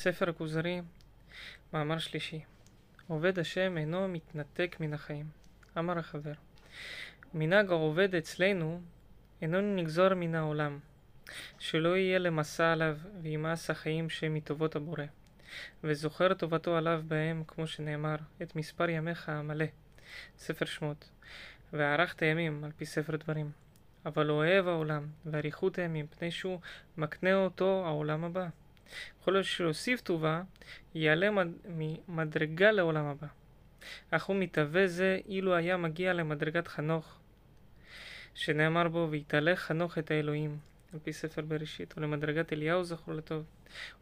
ספר הכוזרי, מאמר שלישי. עובד השם אינו מתנתק מן החיים. אמר החבר. מנהג העובד אצלנו אינו נגזור מן העולם, שלא יהיה למסע עליו וימאס החיים שהם מטובות הבורא, וזוכר טובתו עליו בהם, כמו שנאמר, את מספר ימיך המלא. ספר שמות. וערכת ימים, על פי ספר דברים. אבל אוהב העולם, ואריכות הימים, פני שהוא מקנה אותו העולם הבא. יכול להיות שיוסיף טובה, יעלה ממדרגה לעולם הבא. אך הוא מתהווה זה אילו היה מגיע למדרגת חנוך, שנאמר בו, ויתהלך חנוך את האלוהים, על פי ספר בראשית, ולמדרגת אליהו זכור לטוב,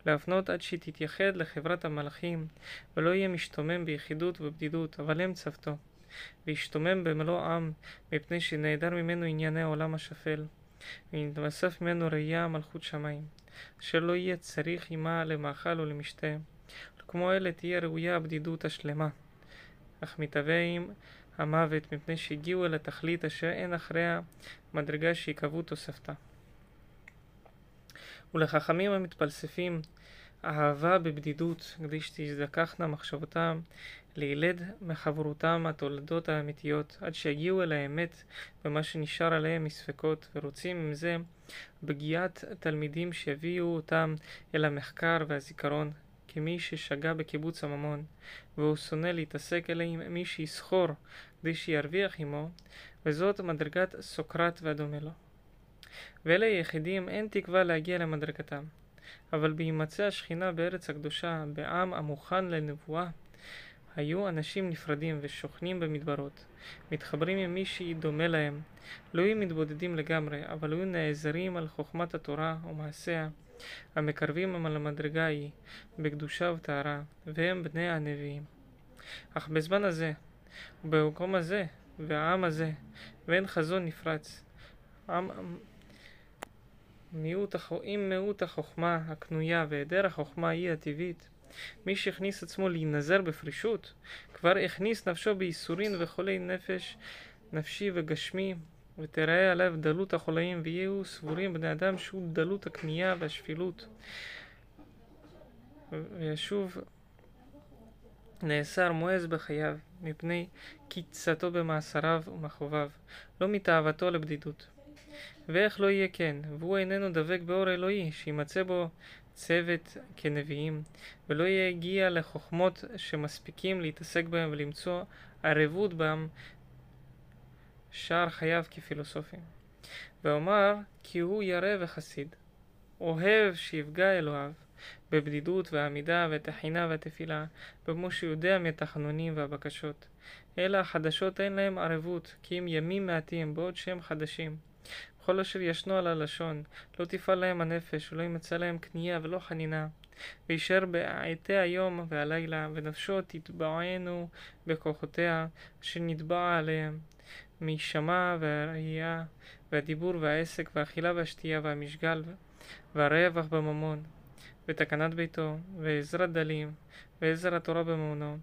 ולהפנות עד שתתייחד לחברת המלאכים, ולא יהיה משתומם ביחידות ובבדידות, אבל הם צוותו. וישתומם במלוא עם, מפני שנעדר ממנו ענייני העולם השפל, ונתווסף ממנו ראייה מלכות שמיים, אשר לא יהיה צריך עמה למאכל או למשתה, וכמו אלה תהיה ראויה הבדידות השלמה. אך מתהווה עם המוות, מפני שהגיעו אל התכלית אשר אין אחריה מדרגה שיקבעו תוספתה. ולחכמים המתפלספים אהבה בבדידות, כדי שתזדככנה מחשבותם לילד מחברותם התולדות האמיתיות, עד שיגיעו אל האמת במה שנשאר עליהם מספקות, ורוצים עם זה פגיעת תלמידים שיביאו אותם אל המחקר והזיכרון, כמי ששגה בקיבוץ הממון, והוא שונא להתעסק אלא עם מי שיסחור כדי שירוויח עמו, וזאת מדרגת סוקרט והדומה לו. ואלה היחידים אין תקווה להגיע למדרגתם. אבל בהימצא השכינה בארץ הקדושה, בעם המוכן לנבואה, היו אנשים נפרדים ושוכנים במדברות, מתחברים עם מי שדומה להם, לא היו מתבודדים לגמרי, אבל היו נעזרים על חוכמת התורה ומעשיה, המקרבים הם על המדרגה ההיא, בקדושה וטהרה, והם בני הנביאים. אך בזמן הזה, ובמקום הזה, והעם הזה, ואין חזון נפרץ, עם, מיעוט, עם מיעוט החוכמה הקנויה והיעדר החוכמה היא הטבעית, מי שהכניס עצמו להינזר בפרישות, כבר הכניס נפשו בייסורין וחולי נפש, נפשי וגשמי, ותראה עליו דלות החולאים, ויהיו סבורים בני אדם שהוא דלות הכניעה והשפילות. וישוב נאסר מועז בחייו, מפני קיצתו במאסריו ומכאוביו, לא מתאוותו לבדידות. ואיך לא יהיה כן, והוא איננו דבק באור אלוהי, שימצא בו צוות כנביאים, ולא יגיע לחוכמות שמספיקים להתעסק בהם ולמצוא ערבות בהם שאר חייו כפילוסופים. ואומר כי הוא ירא וחסיד, אוהב שיפגע אלוהיו, בבדידות והעמידה והתחינה והתפילה, במו שיודע מהתחנונים והבקשות. אלא החדשות אין להם ערבות, כי אם ימים מעטים, בעוד שהם חדשים. כל אשר ישנו על הלשון, לא תפעל להם הנפש, ולא ימצא להם כניעה ולא חנינה. וישאר בעתי היום והלילה, ונפשו תתבענו בכוחותיה, שנתבע עליהם, משמע והראייה, והדיבור והעסק, והאכילה והשתייה, והמשגל, והרווח בממון, ותקנת ביתו, ועזרת דלים, ועזר התורה בממונו,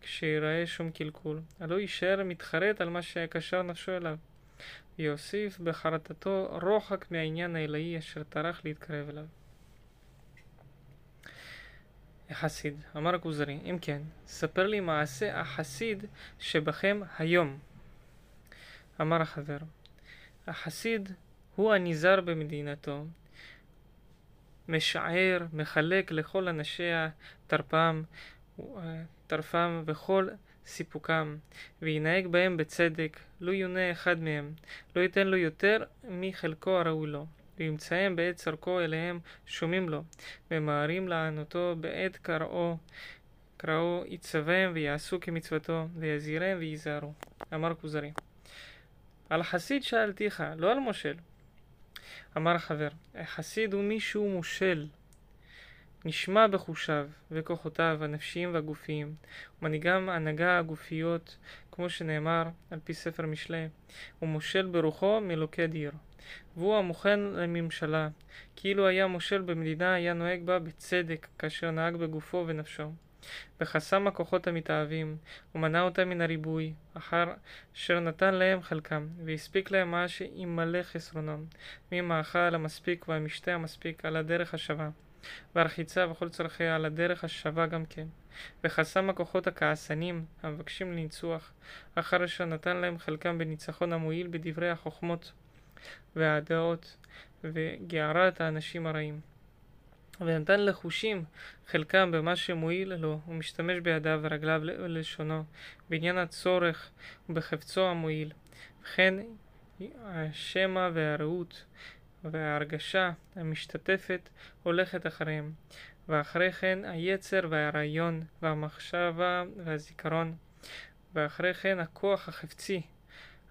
כשיראה שום קלקול, הלא יישאר מתחרט על מה שקשר נפשו אליו. ויוסיף בחרטתו רוחק מהעניין האלוהי אשר טרח להתקרב אליו. החסיד, אמר הכוזרי, אם כן, ספר לי מעשה החסיד שבכם היום. אמר החבר, החסיד הוא הנזהר במדינתו, משער, מחלק לכל אנשיה תרפם, תרפם וכל סיפוקם, וינהג בהם בצדק, לא יונה אחד מהם, לא ייתן לו יותר מחלקו הראוי לו. וימצאם בעת צרכו אליהם שומעים לו, ממהרים לענותו בעת קראו, קראו יצווהם ויעשו כמצוותו, ויזהירם וייזהרו. אמר כוזרי. על חסיד שאלתיך, לא על מושל. אמר חבר, חסיד הוא מי שהוא מושל. נשמע בחושיו וכוחותיו הנפשיים והגופיים, ומנהיגם הנהגה הגופיות, כמו שנאמר על פי ספר משלי, הוא מושל ברוחו מלוכד עיר. והוא המוכן לממשלה, כאילו היה מושל במדינה, היה נוהג בה בצדק, כאשר נהג בגופו ונפשו. וחסם הכוחות המתאהבים, ומנע אותם מן הריבוי, אחר אשר נתן להם חלקם, והספיק להם מה שימלא חסרונם, ממאכל המספיק והמשתה המספיק על הדרך השווה. והרחיצה וכל צורכיה על הדרך השווה גם כן. וחסם הכוחות הכעסנים המבקשים לניצוח, אחר אשר נתן להם חלקם בניצחון המועיל בדברי החוכמות והדעות, וגערת האנשים הרעים. ונתן לחושים חלקם במה שמועיל לו, ומשתמש בידיו ורגליו ולשונו, בעניין הצורך ובחפצו המועיל. וכן השמע והרעות וההרגשה המשתתפת הולכת אחריהם, ואחרי כן היצר והרעיון והמחשבה והזיכרון, ואחרי כן הכוח החפצי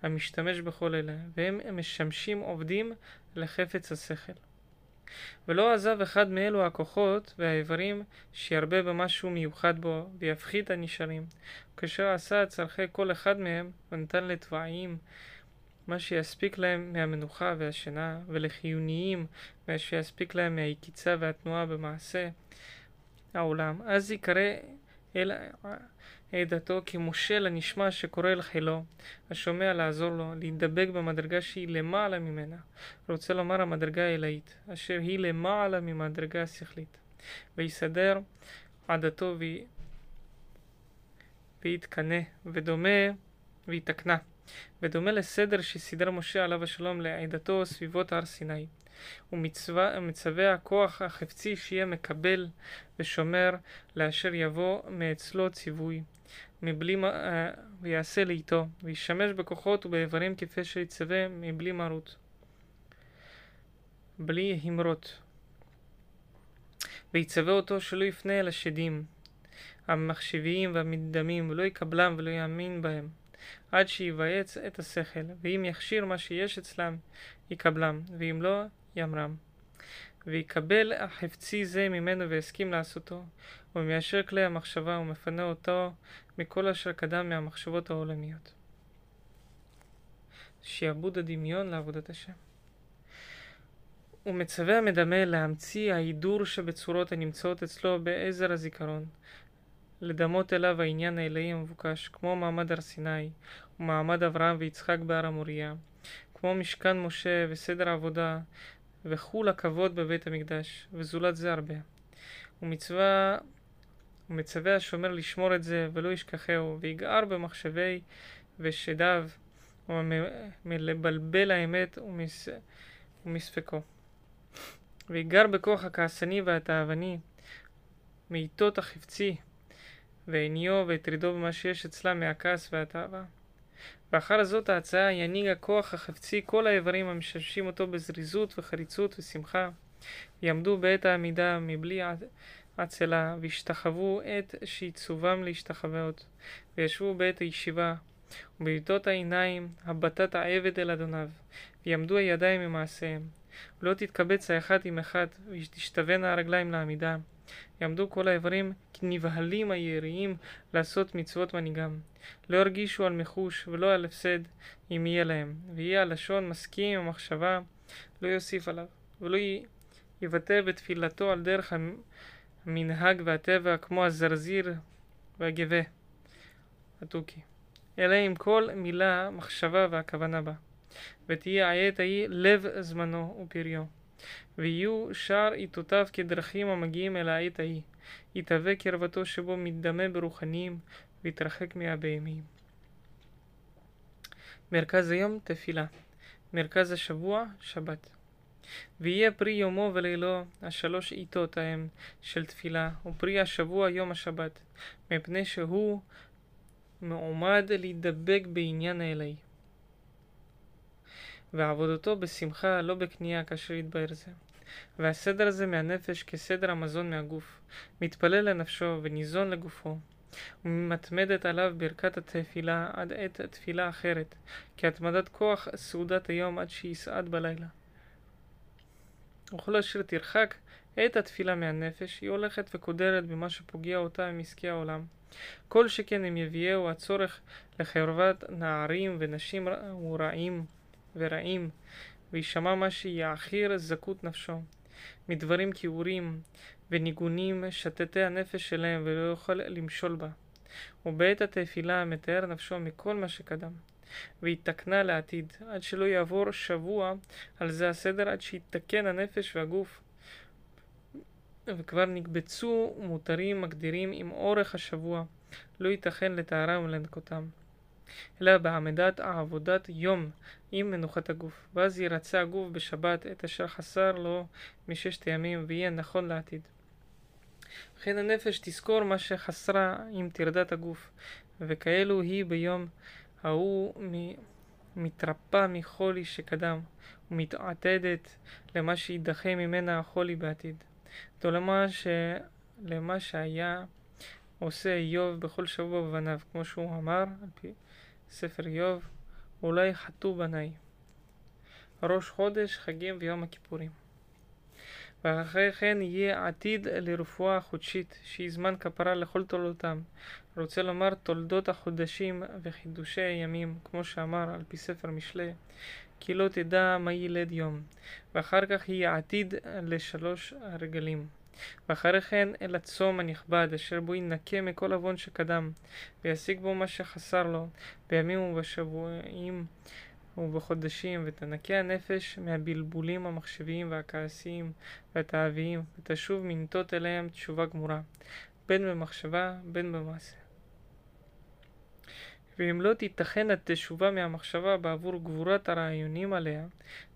המשתמש בכל אלה, והם משמשים עובדים לחפץ השכל. ולא עזב אחד מאלו הכוחות והאיברים שירבה במשהו מיוחד בו, ויפחית הנשארים, כאשר עשה את צורכי כל אחד מהם, ונתן לתבעים מה שיספיק להם מהמנוחה והשינה, ולחיוניים מה שיספיק להם מהיקיצה והתנועה במעשה העולם, אז יקרא אל עדתו כמושל הנשמע שקורא אל חילו, השומע לעזור לו, להידבק במדרגה שהיא למעלה ממנה. רוצה לומר המדרגה האלאית, אשר היא למעלה ממדרגה השכלית. ויסדר עדתו ויתקנא, ודומה ויתקנה. ודומה לסדר שסידר משה עליו השלום לעדתו סביבות הר סיני. ומצווה הכוח החפצי שיהיה מקבל ושומר לאשר יבוא מאצלו ציווי, מבלי. אה, ויעשה לאיתו, וישמש בכוחות ובאיברים כפי שיצווה מבלי מרות. בלי המרות. ויצווה אותו שלא יפנה אל השדים המחשביים והמדמים, ולא יקבלם ולא יאמין בהם. עד שיבייץ את השכל, ואם יכשיר מה שיש אצלם, יקבלם, ואם לא, ימרם. ויקבל החפצי זה ממנו והסכים לעשותו, ומיישר כלי המחשבה ומפנה אותו מכל אשר קדם מהמחשבות העולמיות. שיעבוד הדמיון לעבודת השם. ומצווה המדמה להמציא ההידור שבצורות הנמצאות אצלו בעזר הזיכרון, לדמות אליו העניין האלוהי המבוקש, כמו מעמד הר סיני, ומעמד אברהם ויצחק בהר המוריה, כמו משכן משה וסדר העבודה, וחול הכבוד בבית המקדש, וזולת זה הרבה. ומצווה, ומצווה השומר לשמור את זה, ולא ישכחהו, ויגער במחשבי ושדיו, ומלבלבל האמת ומס... ומספקו. ויגר בכוח הכעסני והתאווני, מעיתות החפצי, ועיניו והטרידו במה שיש אצלה מהכעס והתאווה. ואחר זאת ההצעה ינהיג הכוח החפצי כל האיברים המשמשים אותו בזריזות וחריצות ושמחה, יעמדו בעת העמידה מבלי עצלה, וישתחוו עת שיצובם להשתחוות, וישבו בעת הישיבה, ובעיטות העיניים הבטת העבד אל אדוניו, ויעמדו הידיים ממעשיהם, ולא תתקבץ האחד עם אחד, ותשתווינה הרגליים לעמידה. יעמדו כל האיברים כנבהלים היריים לעשות מצוות מנהיגם. לא ירגישו על מחוש ולא על הפסד אם יהיה להם, ויהיה הלשון מסכים עם המחשבה, לא יוסיף עליו, ולא יבטא בתפילתו על דרך המנהג והטבע כמו הזרזיר והגבה, התוכי, אלא עם כל מילה, מחשבה והכוונה בה, ותהיה העת ההיא לב זמנו ופריו. ויהיו שאר עיתותיו כדרכים המגיעים אל העת ההיא. יתהווה קרבתו שבו מתדמה ברוחניים, ויתרחק מהבהמיים. מרכז היום תפילה. מרכז השבוע שבת. ויהיה פרי יומו ולילו השלוש עיתות ההם של תפילה, ופרי השבוע יום השבת, מפני שהוא מעומד להידבק בעניין האלוהי. ועבודתו בשמחה לא בכניעה כאשר יתבהר זה. והסדר הזה מהנפש כסדר המזון מהגוף, מתפלל לנפשו וניזון לגופו, ומתמדת עליו ברכת התפילה עד עת התפילה אחרת, כהתמדת כוח סעודת היום עד שיסעד בלילה. וכל אשר תרחק את התפילה מהנפש, היא הולכת וקודרת במה שפוגע אותה ממשכי העולם. כל שכן אם יביאהו הצורך לחרבת נערים ונשים רעים ורעים, וישמע מה שיעכיר זכות נפשו, מדברים כיעורים וניגונים שתתי הנפש שלהם ולא יוכל למשול בה. ובעת התפילה מתאר נפשו מכל מה שקדם, ויתקנה לעתיד, עד שלא יעבור שבוע על זה הסדר עד שיתקן הנפש והגוף, וכבר נקבצו מותרים מגדירים עם אורך השבוע, לא ייתכן לטהרם ולנקותם. אלא בעמדת עבודת יום עם מנוחת הגוף, ואז ירצה הגוף בשבת את אשר חסר לו מששת הימים, ויהיה נכון לעתיד. וכן הנפש תזכור מה שחסרה עם טרדת הגוף, וכאלו היא ביום ההוא מתרפא מחולי שקדם, ומתעתדת למה שידחה ממנה החולי בעתיד. למה, ש... למה שהיה עושה איוב בכל שבוע בבניו, כמו שהוא אמר על פי ספר איוב, אולי חטאו בניי. ראש חודש, חגים ויום הכיפורים. ואחרי כן יהיה עתיד לרפואה חודשית, שהיא זמן כפרה לכל תולדותם. רוצה לומר תולדות החודשים וחידושי הימים, כמו שאמר על פי ספר משלי, כי לא תדע מה ילד יום, ואחר כך יהיה עתיד לשלוש הרגלים. ואחרי כן אל הצום הנכבד, אשר בו ינקה מכל עוון שקדם, וישיג בו מה שחסר לו, בימים ובשבועים ובחודשים, ותנקה הנפש מהבלבולים המחשביים והכעסיים והתאוויים, ותשוב מנטות אליהם תשובה גמורה, בין במחשבה בין במעשה. ואם לא תיתכן התשובה מהמחשבה בעבור גבורת הרעיונים עליה,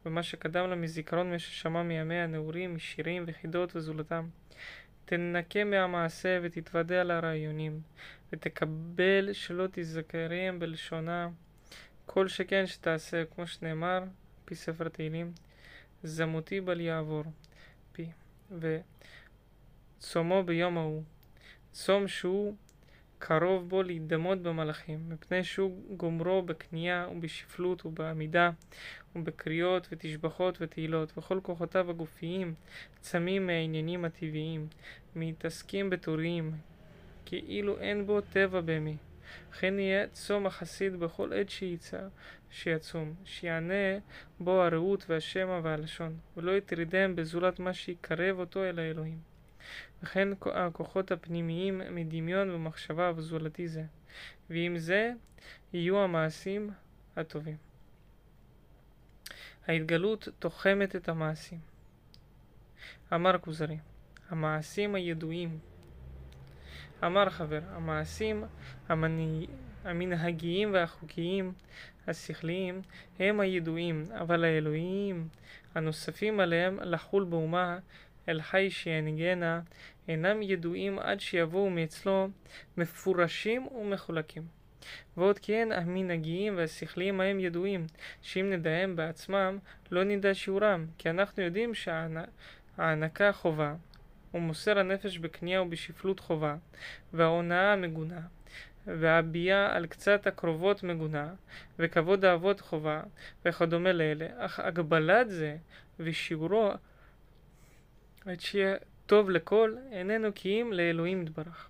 ומה שקדם לה מזיכרון מה ששמע מימי הנעורים, משירים וחידות וזולתם, תנקה מהמעשה ותתוודע לרעיונים, ותקבל שלא תזכריהם בלשונה, כל שכן שתעשה, כמו שנאמר, פי ספר תהילים, זמותי בל יעבור, פי, וצומו ביום ההוא, צום שהוא קרוב בו להידמות במלאכים, מפני שהוא גומרו בקנייה ובשפלות ובעמידה ובקריאות ותשבחות ותהילות, וכל כוחותיו הגופיים צמים מהעניינים הטבעיים, מתעסקים בתורים, כאילו אין בו טבע בהמי. וכן יהיה צום החסיד בכל עת שיצא, שיצום, שיענה בו הרעות והשמע והלשון, ולא יטרידם בזולת מה שיקרב אותו אל האלוהים. וכן הכוחות הפנימיים מדמיון ומחשבה וזולתי זה, ועם זה יהיו המעשים הטובים. ההתגלות תוחמת את המעשים. אמר כוזרי, המעשים הידועים. אמר חבר, המעשים. המנהגיים והחוקיים השכליים הם הידועים, אבל האלוהים הנוספים עליהם לחול באומה אל חי שינגנה אינם ידועים עד שיבואו מאצלו מפורשים ומחולקים. ועוד כן המנהגיים והשכליים ההם ידועים, שאם נדעם בעצמם לא נדע שיעורם, כי אנחנו יודעים שההענקה חובה, ומוסר הנפש בקנייה ובשפלות חובה, וההונאה מגונה, והביעה על קצת הקרובות מגונה, וכבוד האבות חובה, וכדומה לאלה, אך הגבלת זה ושיעורו עד שיהיה טוב לכל, איננו כי אם לאלוהים יתברך.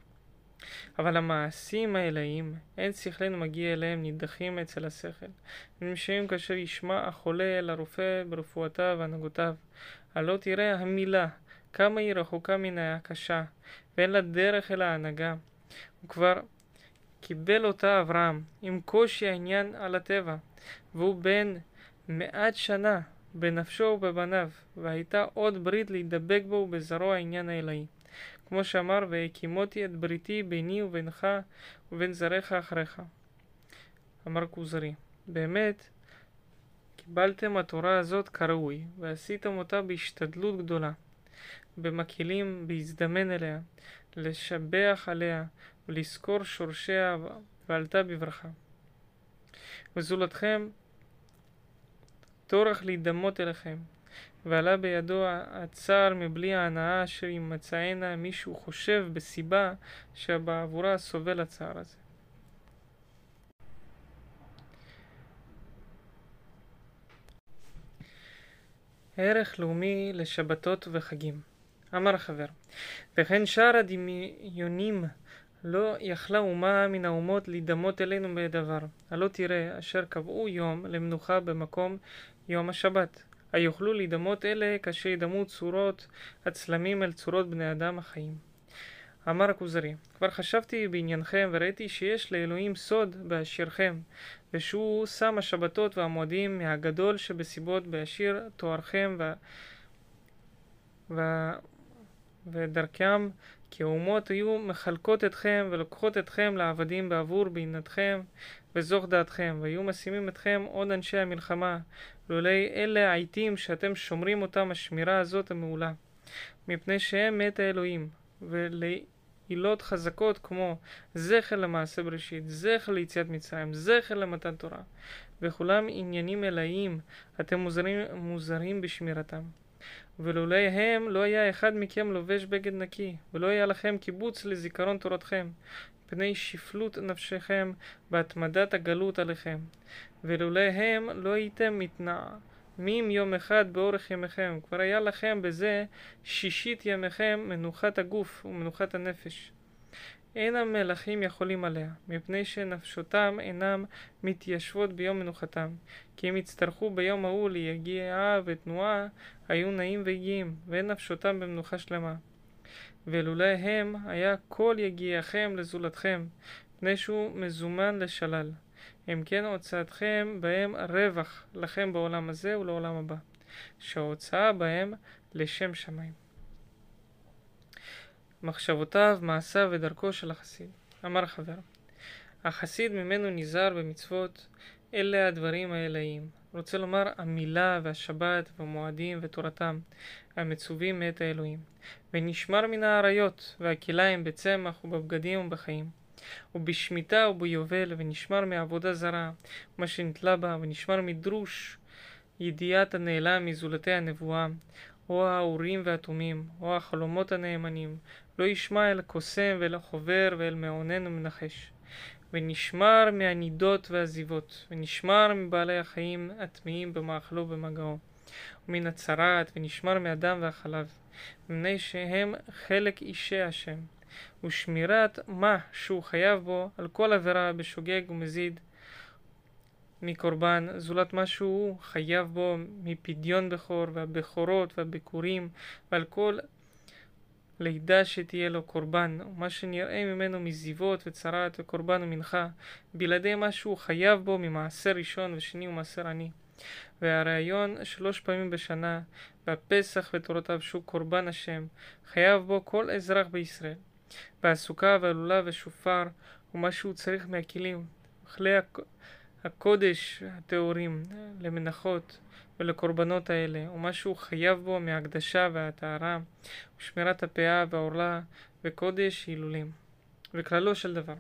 אבל המעשים האלוהים, אין שכלנו מגיע אליהם נידחים אצל השכל. הם נמשכים כאשר ישמע החולה אל הרופא ברפואותיו והנהגותיו. הלא תראה המילה, כמה היא רחוקה מן הקשה, ואין לה דרך אל ההנהגה. הוא כבר קיבל אותה אברהם, עם קושי העניין על הטבע, והוא בן מעט שנה, בנפשו ובבניו, והייתה עוד ברית להידבק בו ובזרוע העניין האלוהי. כמו שאמר, והקימותי את בריתי ביני ובינך ובין זרעך אחריך. אמר כוזרי, באמת, קיבלתם התורה הזאת כראוי, ועשיתם אותה בהשתדלות גדולה, במקהילים, בהזדמן אליה, לשבח עליה, ולזכור שורשיה, ועלתה בברכה. וזולתכם טורח להידמות אליכם, ועלה בידו הצער מבלי ההנאה אשר ימצאנה מישהו חושב בסיבה שבעבורה סובל הצער הזה. ערך לאומי לשבתות וחגים אמר חבר וכן שאר הדמיונים לא יכלה אומה מן האומות להידמות אלינו בדבר. הלא תראה אשר קבעו יום למנוחה במקום יום השבת. היוכלו להידמות אלה כאשר ידמו צורות הצלמים אל צורות בני אדם החיים. אמר הכוזרי, כבר חשבתי בעניינכם וראיתי שיש לאלוהים סוד באשירכם, ושהוא שם השבתות והמועדים מהגדול שבסיבות באשיר תוארכם ו... ו... ודרכם כי האומות היו מחלקות אתכם ולוקחות אתכם לעבדים בעבור בינתכם וזוך דעתכם, והיו משימים אתכם עוד אנשי המלחמה, לולי אלה העיתים שאתם שומרים אותם השמירה הזאת המעולה, מפני שהם מת האלוהים, ולעילות חזקות כמו זכר למעשה בראשית, זכר ליציאת מצרים, זכר למתן תורה, וכולם עניינים אלאיים, אתם מוזרים, מוזרים בשמירתם. ולולי הם לא היה אחד מכם לובש בגד נקי, ולא היה לכם קיבוץ לזיכרון תורתכם, פני שפלות נפשכם והתמדת הגלות עליכם. ולולי הם לא הייתם מתנעמים יום אחד באורך ימיכם, כבר היה לכם בזה שישית ימיכם מנוחת הגוף ומנוחת הנפש. אין המלכים יכולים עליה, מפני שנפשותם אינם מתיישבות ביום מנוחתם, כי אם יצטרכו ביום ההוא ליגיעה ותנועה, היו נעים ויגיעים, ואין נפשותם במנוחה שלמה. ולולא הם, היה כל יגיעכם לזולתכם, מפני שהוא מזומן לשלל. אם כן הוצאתכם בהם רווח לכם בעולם הזה ולעולם הבא, שההוצאה בהם לשם שמיים. מחשבותיו, מעשיו ודרכו של החסיד. אמר החבר, החסיד ממנו נזהר במצוות, אלה הדברים האלהיים. רוצה לומר המילה והשבת והמועדים ותורתם המצווים מאת האלוהים. ונשמר מן האריות והכליים בצמח ובבגדים ובחיים. ובשמיטה וביובל ונשמר מעבודה זרה, מה שנתלה בה, ונשמר מדרוש ידיעת הנעלם מזולתי הנבואה, או האורים והתומים, או החלומות הנאמנים, לא ישמע אל הקוסם ואל החובר ואל מעונן ומנחש. ונשמר מהנידות והזיבות, ונשמר מבעלי החיים הטמאים במאכלו ובמגעו, ומן הצרעת, ונשמר מהדם והחלב, מפני שהם חלק אישי השם, ושמירת מה שהוא חייב בו על כל עבירה בשוגג ומזיד מקורבן, זולת מה שהוא חייב בו מפדיון בכור והבכורות והבכורים ועל כל לידה שתהיה לו קורבן, ומה שנראה ממנו מזיבות וצרת וקורבן ומנחה, בלעדי מה שהוא חייב בו ממעשר ראשון ושני ומעשר עני. והרעיון שלוש פעמים בשנה, והפסח ותורותיו שהוא קורבן השם, חייב בו כל אזרח בישראל. והסוכה והלולה ושופר, ומה שהוא צריך מהכלים, כלי הקודש הטהורים, למנחות, ולקורבנות האלה, ומה שהוא חייב בו מהקדשה והטהרה, ושמירת הפאה והעורלה, וקודש הילולים. וכללו של דבר,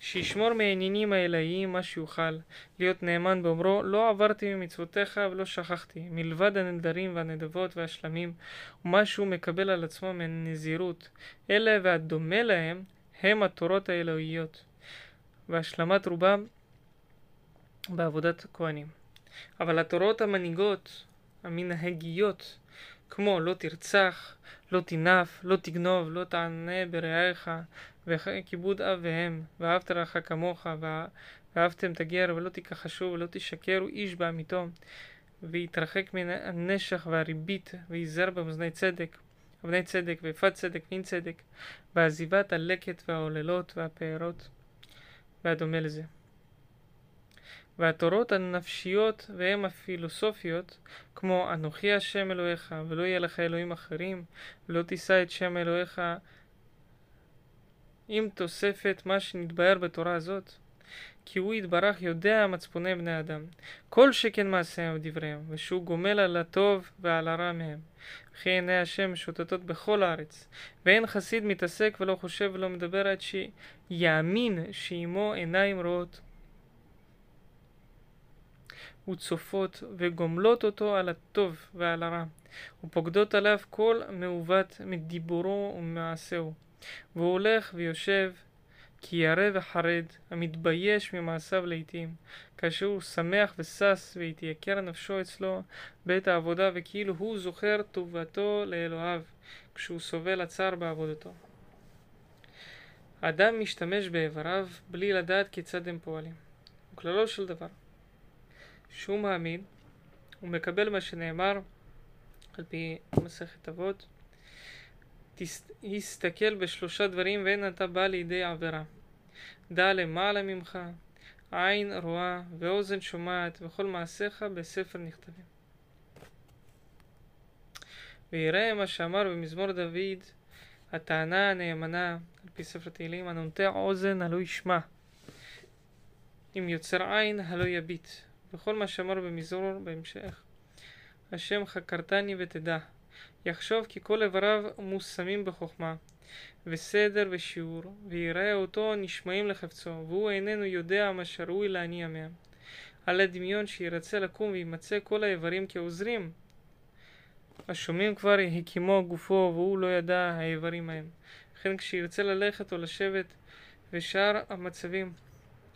שישמור מהעניינים האלהיים מה שיוכל, להיות נאמן באומרו, לא עברתי ממצוותיך ולא שכחתי, מלבד הנדרים והנדבות והשלמים, ומה שהוא מקבל על עצמו מנזירות, אלה והדומה להם, הם התורות האלוהיות, והשלמת רובם בעבודת כהנים. אבל התורות המנהיגות, המנהגיות, כמו לא תרצח, לא תנף, לא תגנוב, לא תענה ברעיך, וכיבוד אב ואם, ואהבת לך כמוך, ואהבתם את הגר, ולא תכחשו, ולא תשקרו איש בעמיתו, ויתרחק מן הנשך והריבית, וייזר במאזני צדק, אבני צדק, ויפת צדק, ואין צדק, ועזיבת הלקט והעוללות והפארות, והדומה לזה. והתורות הנפשיות והן הפילוסופיות, כמו אנוכי השם אלוהיך, ולא יהיה לך אלוהים אחרים, ולא תישא את שם אלוהיך, עם תוספת מה שנתבהר בתורה הזאת, כי הוא יתברך יודע מצפוני בני אדם, כל שכן מעשיהם ודבריהם, ושהוא גומל על הטוב ועל הרע מהם. וכי עיני השם משוטטות בכל הארץ, ואין חסיד מתעסק ולא חושב ולא מדבר עד שיאמין שעמו עיניים רואות. וצופות וגומלות אותו על הטוב ועל הרע, ופוקדות עליו כל מעוות מדיבורו וממעשהו. והוא הולך ויושב כי ירא וחרד, המתבייש ממעשיו לעתים, כאשר הוא שמח ושש והתייקר נפשו אצלו בעת העבודה, וכאילו הוא זוכר טובתו לאלוהיו, כשהוא סובל הצער בעבודתו. האדם משתמש באיבריו בלי לדעת כיצד הם פועלים. וכללו של דבר, שהוא מאמין, הוא מקבל מה שנאמר על פי מסכת אבות, הסתכל בשלושה דברים ואין אתה בא לידי עבירה. דע למעלה ממך, עין רואה ואוזן שומעת וכל מעשיך בספר נכתבים. ויראה מה שאמר במזמור דוד הטענה הנאמנה, על פי ספר תהילים, הנוטע אוזן הלא ישמע. אם יוצר עין הלא יביט. וכל מה שאמר במזמור בהמשך. השם חקרתני ותדע. יחשוב כי כל איבריו מושמים בחוכמה, וסדר ושיעור, ויראה אותו נשמעים לחפצו, והוא איננו יודע מה שראוי להניע מהם. על הדמיון שירצה לקום וימצא כל האיברים כעוזרים. השומעים כבר הקימו גופו, והוא לא ידע האיברים ההם. לכן כשירצה ללכת או לשבת, ושאר המצבים,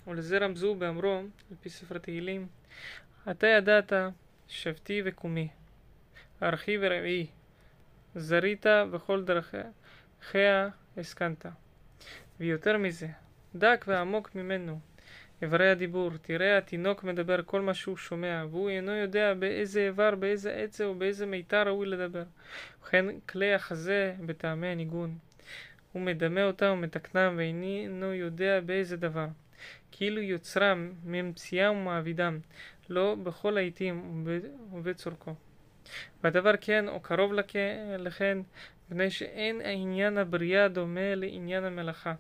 ולזה רמזו באמרו, על פי ספר תהילים, אתה ידעת שבתי וקומי, ארכי ורעי, זרית בכל דרכיה הסכנת. ויותר מזה, דק ועמוק ממנו, איברי הדיבור, תראה התינוק מדבר כל מה שהוא שומע, והוא אינו יודע באיזה איבר, באיזה עצר או באיזה מיתר ראוי לדבר. וכן כלי החזה בטעמי הניגון. הוא מדמה אותם ומתקנם, ואינו יודע באיזה דבר. כאילו יוצרם ממציאם ומעבידם, לא בכל העיתים ובצורכו. והדבר כן, או קרוב לכן, מפני שאין עניין הבריאה דומה לעניין המלאכה.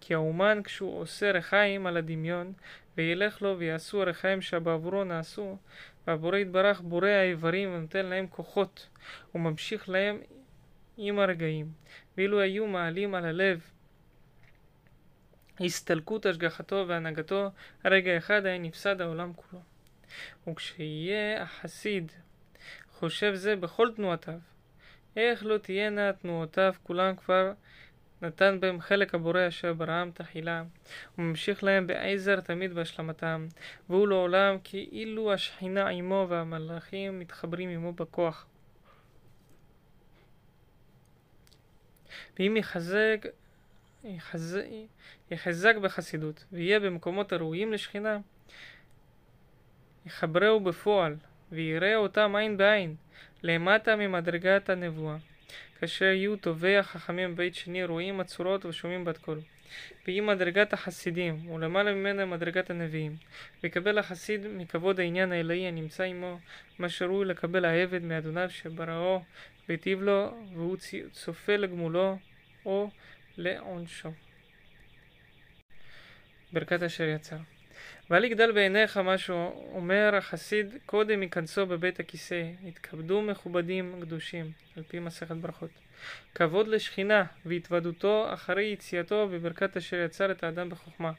כי האומן כשהוא עושה רחיים על הדמיון, וילך לו ויעשו הרחיים שבעבורו נעשו, והבורא יתברך בורא האיברים ונותן להם כוחות, וממשיך להם עם הרגעים. ואילו היו מעלים על הלב הסתלקות השגחתו והנהגתו, הרגע אחד היה נפסד העולם כולו. וכשיהיה החסיד חושב זה בכל תנועותיו, איך לא תהיינה תנועותיו כולם כבר נתן בהם חלק הבורא אשר בראם תחילה, וממשיך להם בעזר תמיד בהשלמתם, והוא לעולם כאילו השכינה עמו והמלאכים מתחברים עמו בכוח. ואם יחזק, יחזק, יחזק בחסידות, ויהיה במקומות הראויים לשכינה, יחברהו בפועל, ויראה אותם עין בעין, למטה ממדרגת הנבואה. כאשר יהיו טובי החכמים בבית שני רואים הצורות ושומעים בת קול. והיא מדרגת החסידים, ולמעלה ממנה מדרגת הנביאים. ויקבל החסיד מכבוד העניין האלוהי הנמצא עמו, מה שראוי לקבל העבד מאדוניו שבראו, והיטיב לו, והוא צופה לגמולו, או לעונשו. ברכת אשר יצר. ואל יגדל בעיניך מה שאומר החסיד קודם ייכנסו בבית הכיסא, יתכבדו מכובדים קדושים, על פי מסכת ברכות. כבוד לשכינה והתוודותו אחרי יציאתו בברכת אשר יצר את האדם בחוכמה.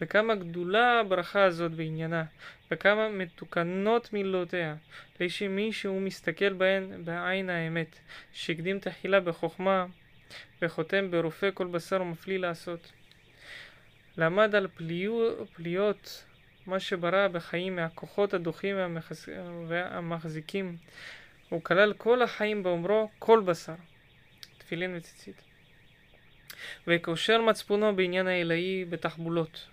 וכמה גדולה הברכה הזאת בעניינה, וכמה מתוקנות מילותיה, לאיש מי שהוא מסתכל בהן בעין האמת, שהקדים תחילה בחוכמה, וחותם ברופא כל בשר ומפליא לעשות. למד על פליו, פליות מה שברא בחיים מהכוחות הדוחים והמחזיקים. הוא כלל כל החיים באומרו כל בשר, תפילין וציצית. וקושר מצפונו בעניין העילאי בתחבולות,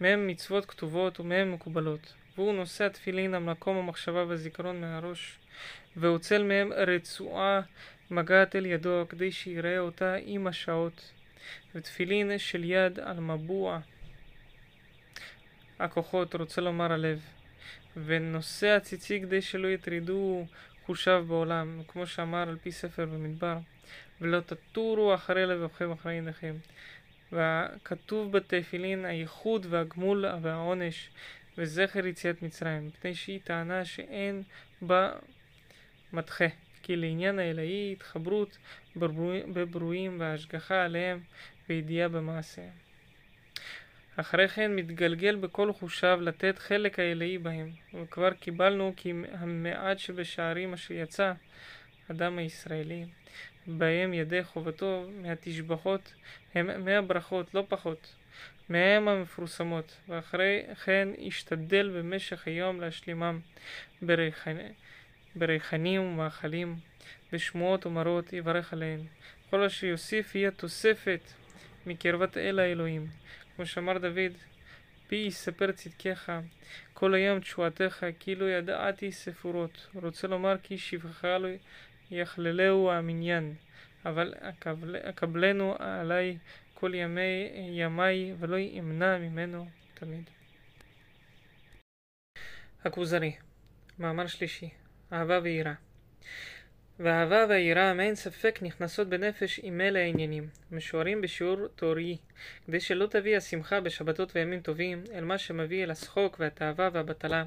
מהם מצוות כתובות ומהם מקובלות. והוא נושא התפילין על מקום המחשבה והזיכרון מהראש, ואוצל מהם רצועה מגעת אל ידו כדי שיראה אותה עם השעות. ותפילין של יד על מבוע הכוחות, רוצה לומר הלב, ונושא הציצי כדי שלא יטרידו חושיו בעולם, כמו שאמר על פי ספר במדבר, ולא תטורו אחרי לבבכם אחרי עיניכם. וכתוב בתפילין הייחוד והגמול והעונש וזכר יציאת מצרים, מפני שהיא טענה שאין בה מתחה. כי לעניין האלוהי התחברות בברואים והשגחה עליהם וידיעה במעשיהם. אחרי כן מתגלגל בכל חושיו לתת חלק האלוהי בהם, וכבר קיבלנו כי המעט שבשערים אשר יצא, אדם הישראלי, בהם ידי חובתו מהתשבחות הם מאה ברכות, לא פחות, מהם המפורסמות, ואחרי כן ישתדל במשך היום להשלימם בריחנים ומאכלים, ושמועות ומראות יברך עליהן. כל אשר יוסיף יהיה תוספת מקרבת אל האלוהים. כמו שאמר דוד, פי יספר צדקיך, כל היום תשועתך, כאילו ידעתי ספורות. רוצה לומר כי שבחך לא יכללהו המניין, אבל אקבלנו עלי כל ימי ימי, ולא ימנע ממנו תמיד. הכוזרי, מאמר שלישי, אהבה ויראה. והאהבה והיראה מאין ספק נכנסות בנפש עם אלה העניינים, משוערים בשיעור תורי, כדי שלא תביא השמחה בשבתות וימים טובים, אל מה שמביא אל השחוק והתאווה והבטלה,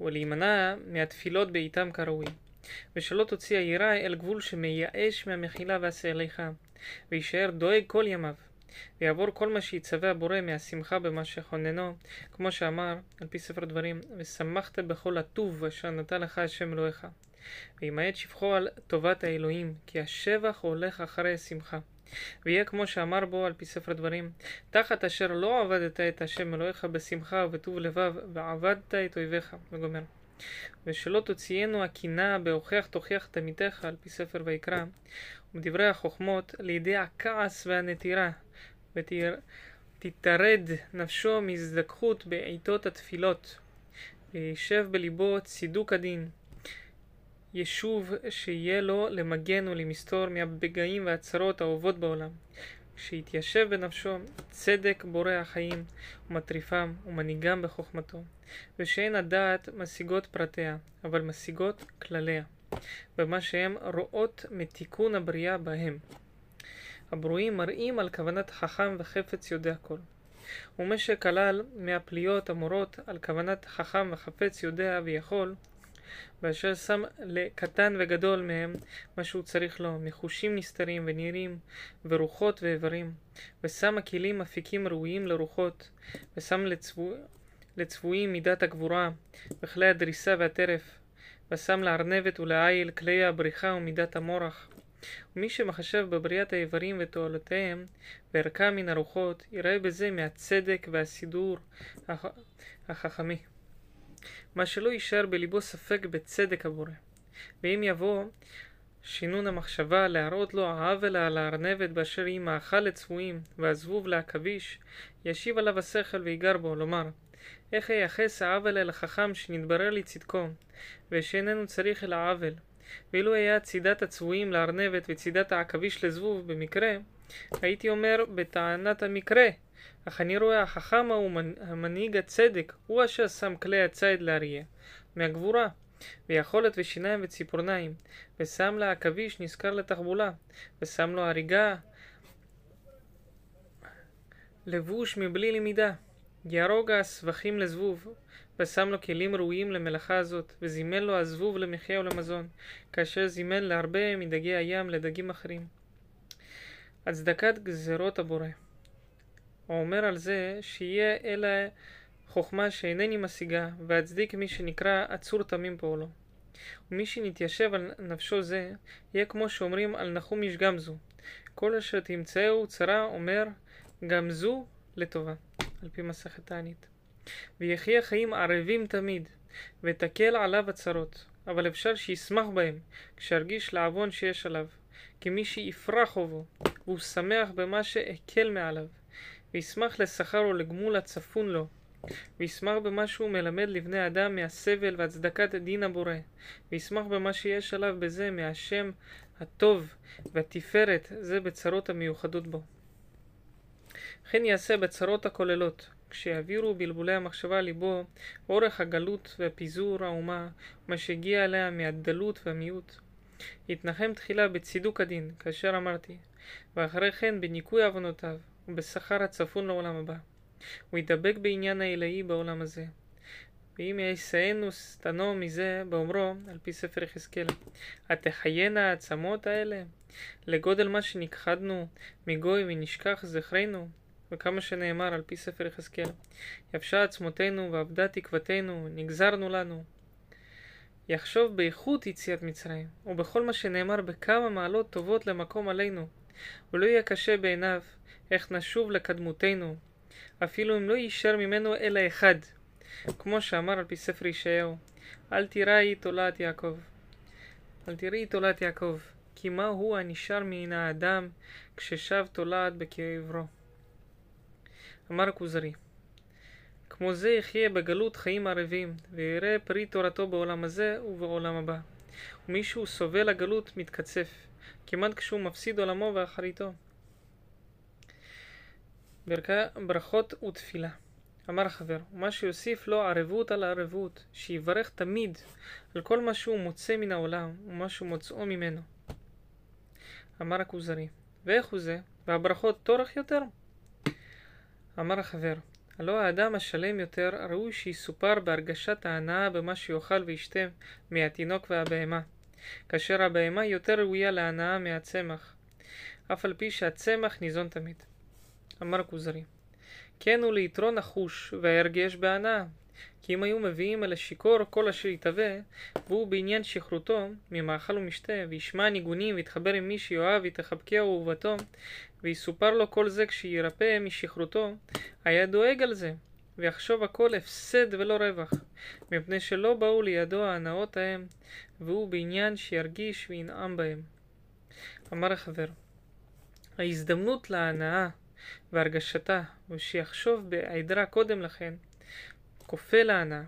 ולהימנע מהתפילות בעיתם כראוי. ושלא תוציא היראה אל גבול שמייאש מהמחילה והסליחה, ויישאר דואג כל ימיו. ויעבור כל מה שיצווה הבורא מהשמחה במה שכוננו, כמו שאמר, על פי ספר דברים, ושמחת בכל הטוב אשר נתן לך השם אלוהיך. וימעט שבחו על טובת האלוהים, כי השבח הולך אחרי השמחה. ויהיה כמו שאמר בו על פי ספר דברים, תחת אשר לא עבדת את השם אלוהיך בשמחה ובטוב לבב, ועבדת את אויביך. וגומר. ושלא תוציאנו הקינה בהוכיח תוכיח תמיתך על פי ספר ויקרא, ובדברי החוכמות לידי הכעס והנטירה, ותתרד נפשו מזדככות בעיתות התפילות, וישב בליבו צידוק הדין. ישוב שיהיה לו למגן ולמסתור מהפגעים והצרות האהובות בעולם. שיתיישב בנפשו צדק בורא החיים ומטריפם ומנהיגם בחוכמתו, ושאין הדעת משיגות פרטיה, אבל משיגות כלליה, במה שהם רואות מתיקון הבריאה בהם. הברואים מראים על כוונת חכם וחפץ יודע כל. ומה שכלל מהפליות המורות על כוונת חכם וחפץ יודע ויכול, ואשר שם לקטן וגדול מהם מה שהוא צריך לו, מחושים נסתרים ונראים, ורוחות ואיברים, ושם הכלים אפיקים ראויים לרוחות, ושם לצבוע, לצבועים מידת הגבורה, וכלי הדריסה והטרף, ושם לארנבת ולעיל כלי הבריחה ומידת המורח. ומי שמחשב בבריאת האיברים ותועלותיהם, וערכה מן הרוחות, יראה בזה מהצדק והסידור החכמי. מה שלא יישאר בליבו ספק בצדק הבורא. ואם יבוא שינון המחשבה להראות לו העוול על הארנבת באשר היא מאכל לצבועים והזבוב לעכביש, ישיב עליו השכל ויגר בו, לומר איך ייחס העוול אל החכם שנתברר לי צדקו, ושאיננו צריך אל העוול. ואילו היה צידת הצבועים לארנבת וצידת העכביש לזבוב במקרה, הייתי אומר בטענת המקרה, אך אני רואה החכם ההוא המנהיג הצדק, הוא אשר שם כלי הציד לאריה, מהגבורה, ויכולת ושיניים וציפורניים, ושם לה עכביש נזכר לתחבולה, ושם לו הריגה, לבוש מבלי למידה, יהרוג הסבכים לזבוב, ושם לו כלים ראויים למלאכה הזאת, וזימן לו הזבוב למחיה ולמזון, כאשר זימן להרבה מדגי הים לדגים אחרים. הצדקת גזרות הבורא הוא אומר על זה שיהיה אלא חוכמה שאינני משיגה, ואצדיק מי שנקרא עצור תמים פעולו. ומי שנתיישב על נפשו זה, יהיה כמו שאומרים על נחום איש גם זו. כל אשר תמצאו צרה אומר גם זו לטובה, על פי מסכת תענית. ויחיה חיים ערבים תמיד, ותקל עליו הצרות, אבל אפשר שישמח בהם, כשירגיש לעוון שיש עליו, כמי שיפרח חובו, והוא שמח במה שהקל מעליו. וישמח לשכר או לגמול הצפון לו, וישמח במה שהוא מלמד לבני אדם מהסבל והצדקת דין הבורא, וישמח במה שיש עליו בזה מהשם הטוב והתפארת, זה בצרות המיוחדות בו. וכן יעשה בצרות הכוללות, כשיעבירו בלבולי המחשבה ליבו אורך הגלות ופיזור האומה, ומה שהגיע אליה מהדלות והמיעוט. יתנחם תחילה בצידוק הדין, כאשר אמרתי, ואחרי כן בניקוי עוונותיו, ובשכר הצפון לעולם הבא. הוא ידבק בעניין העילאי בעולם הזה. ואם יסיינו שטנו מזה באומרו, על פי ספר יחזקאל, התחיינה העצמות האלה? לגודל מה שנכחדנו מגוי ונשכח זכרנו? וכמה שנאמר על פי ספר יחזקאל, יבשה עצמותינו ואבדה תקוותנו, נגזרנו לנו. יחשוב באיכות יציאת מצרים, ובכל מה שנאמר בכמה מעלות טובות למקום עלינו, ולא יהיה קשה בעיניו, איך נשוב לקדמותנו, אפילו אם לא יישאר ממנו אלא אחד, כמו שאמר על פי ספר ישעיהו, אל תיראי תולעת יעקב. אל תראי תולעת יעקב, כי מה הוא הנשאר מן האדם כששב תולעת בקברו. אמר הכוזרי, כמו זה יחיה בגלות חיים ערבים, ויראה פרי תורתו בעולם הזה ובעולם הבא. ומי שהוא סובל הגלות מתקצף, כמעט כשהוא מפסיד עולמו ואחריתו. ברכות ותפילה. אמר החבר, ומה שיוסיף לו ערבות על ערבות, שיברך תמיד על כל מה שהוא מוצא מן העולם ומה שהוא מוצאו ממנו. אמר הכוזרי, ואיך הוא זה? והברכות טורח יותר? אמר החבר, הלא האדם השלם יותר ראוי שיסופר בהרגשת ההנאה במה שיאכל וישתה מהתינוק והבהמה, כאשר הבהמה יותר ראויה להנאה מהצמח, אף על פי שהצמח ניזון תמיד. אמר הכוזרי, כן הוא ליתרו נחוש וההרגש בהנאה, כי אם היו מביאים אל השיכור כל אשר יתהווה, והוא בעניין שכרותו, ממאכל ומשתה, וישמע ניגונים, ויתחבר עם מי שיאהב, ויתחבקה אהובתו, ויסופר לו כל זה כשירפא משכרותו, היה דואג על זה, ויחשוב הכל הפסד ולא רווח, מפני שלא באו לידו ההנאות ההם, והוא בעניין שירגיש וינעם בהם. אמר החבר, ההזדמנות להנאה והרגשתה, ושיחשוב בהיעדרה קודם לכן, כופה להנאה,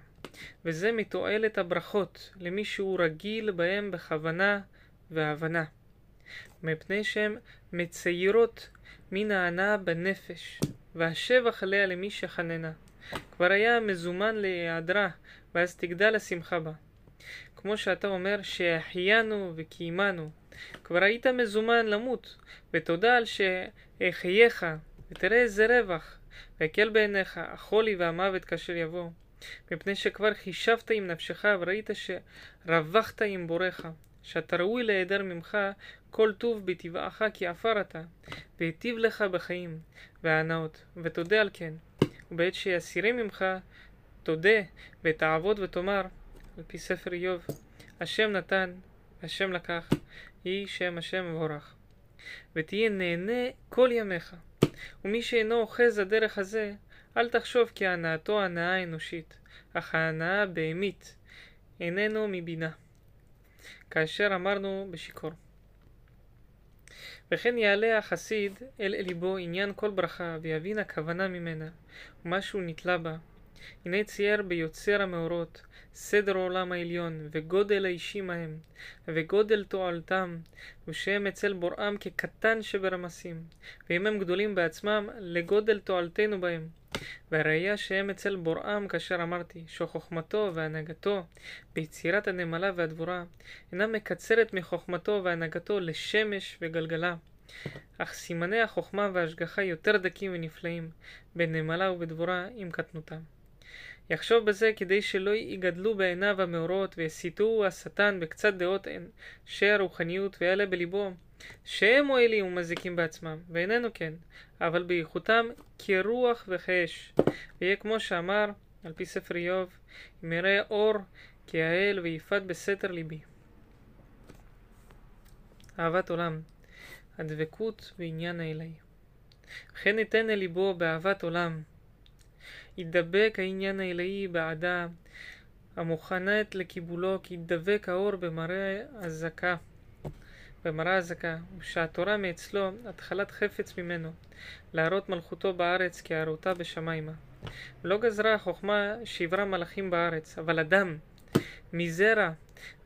וזה מתועלת הברכות למי שהוא רגיל בהם בכוונה והבנה, מפני שהן מציירות מן ההנאה בנפש, והשבח עליה למי שחננה. כבר היה מזומן להיעדרה, ואז תגדל השמחה בה. כמו שאתה אומר שהחיינו וקיימנו, כבר היית מזומן למות, ותודה על שהחייך, ותראה איזה רווח, והקל בעיניך החולי והמוות כאשר יבוא. מפני שכבר חישבת עם נפשך וראית שרווחת עם בורך, שאתה ראוי להיעדר ממך כל טוב בטבעך כי עפר אתה, והיטיב לך בחיים והנאות, ותודה על כן. ובעת שיסירים ממך, תודה ותעבוד ותאמר, על פי ספר איוב, השם נתן, השם לקח, יהי שם השם מבורך. ותהיה נהנה כל ימיך. ומי שאינו אוחז הדרך הזה, אל תחשוב כי הנאתו הנאה אנושית, אך ההנאה הבהמית איננו מבינה. כאשר אמרנו בשיכור. וכן יעלה החסיד אל ליבו עניין כל ברכה, ויבין הכוונה ממנה, ומה שהוא נתלה בה. הנה צייר ביוצר המאורות, סדר העולם העליון, וגודל האישים ההם, וגודל תועלתם, ושהם אצל בוראם כקטן שברמסים, ואם הם גדולים בעצמם, לגודל תועלתנו בהם. והראיה שהם אצל בוראם, כאשר אמרתי, שחוכמתו והנהגתו ביצירת הנמלה והדבורה, אינה מקצרת מחוכמתו והנהגתו לשמש וגלגלה. אך סימני החוכמה וההשגחה יותר דקים ונפלאים בנמלה ובדבורה עם קטנותם. יחשוב בזה כדי שלא יגדלו בעיניו המאורות ויסיתו השטן בקצת דעות אנשי הרוחניות ויעלה בליבו שהם מועילים ומזיקים בעצמם, ואיננו כן, אבל באיכותם כרוח וכאש. ויהיה כמו שאמר, על פי ספר איוב, אם יראה אור כהאל ויפת בסתר ליבי. אהבת עולם, הדבקות בעניין האלוהי. וכן ניתן אל ליבו באהבת עולם, ידבק העניין האלוהי בעדה המוכנת לקיבולו, כי ידבק האור במראה הזכה. במראה הזכה, ושהתורה מאצלו התחלת חפץ ממנו, להראות מלכותו בארץ כהראותה בשמיימה. לא גזרה החוכמה שברה מלאכים בארץ, אבל אדם, מזרע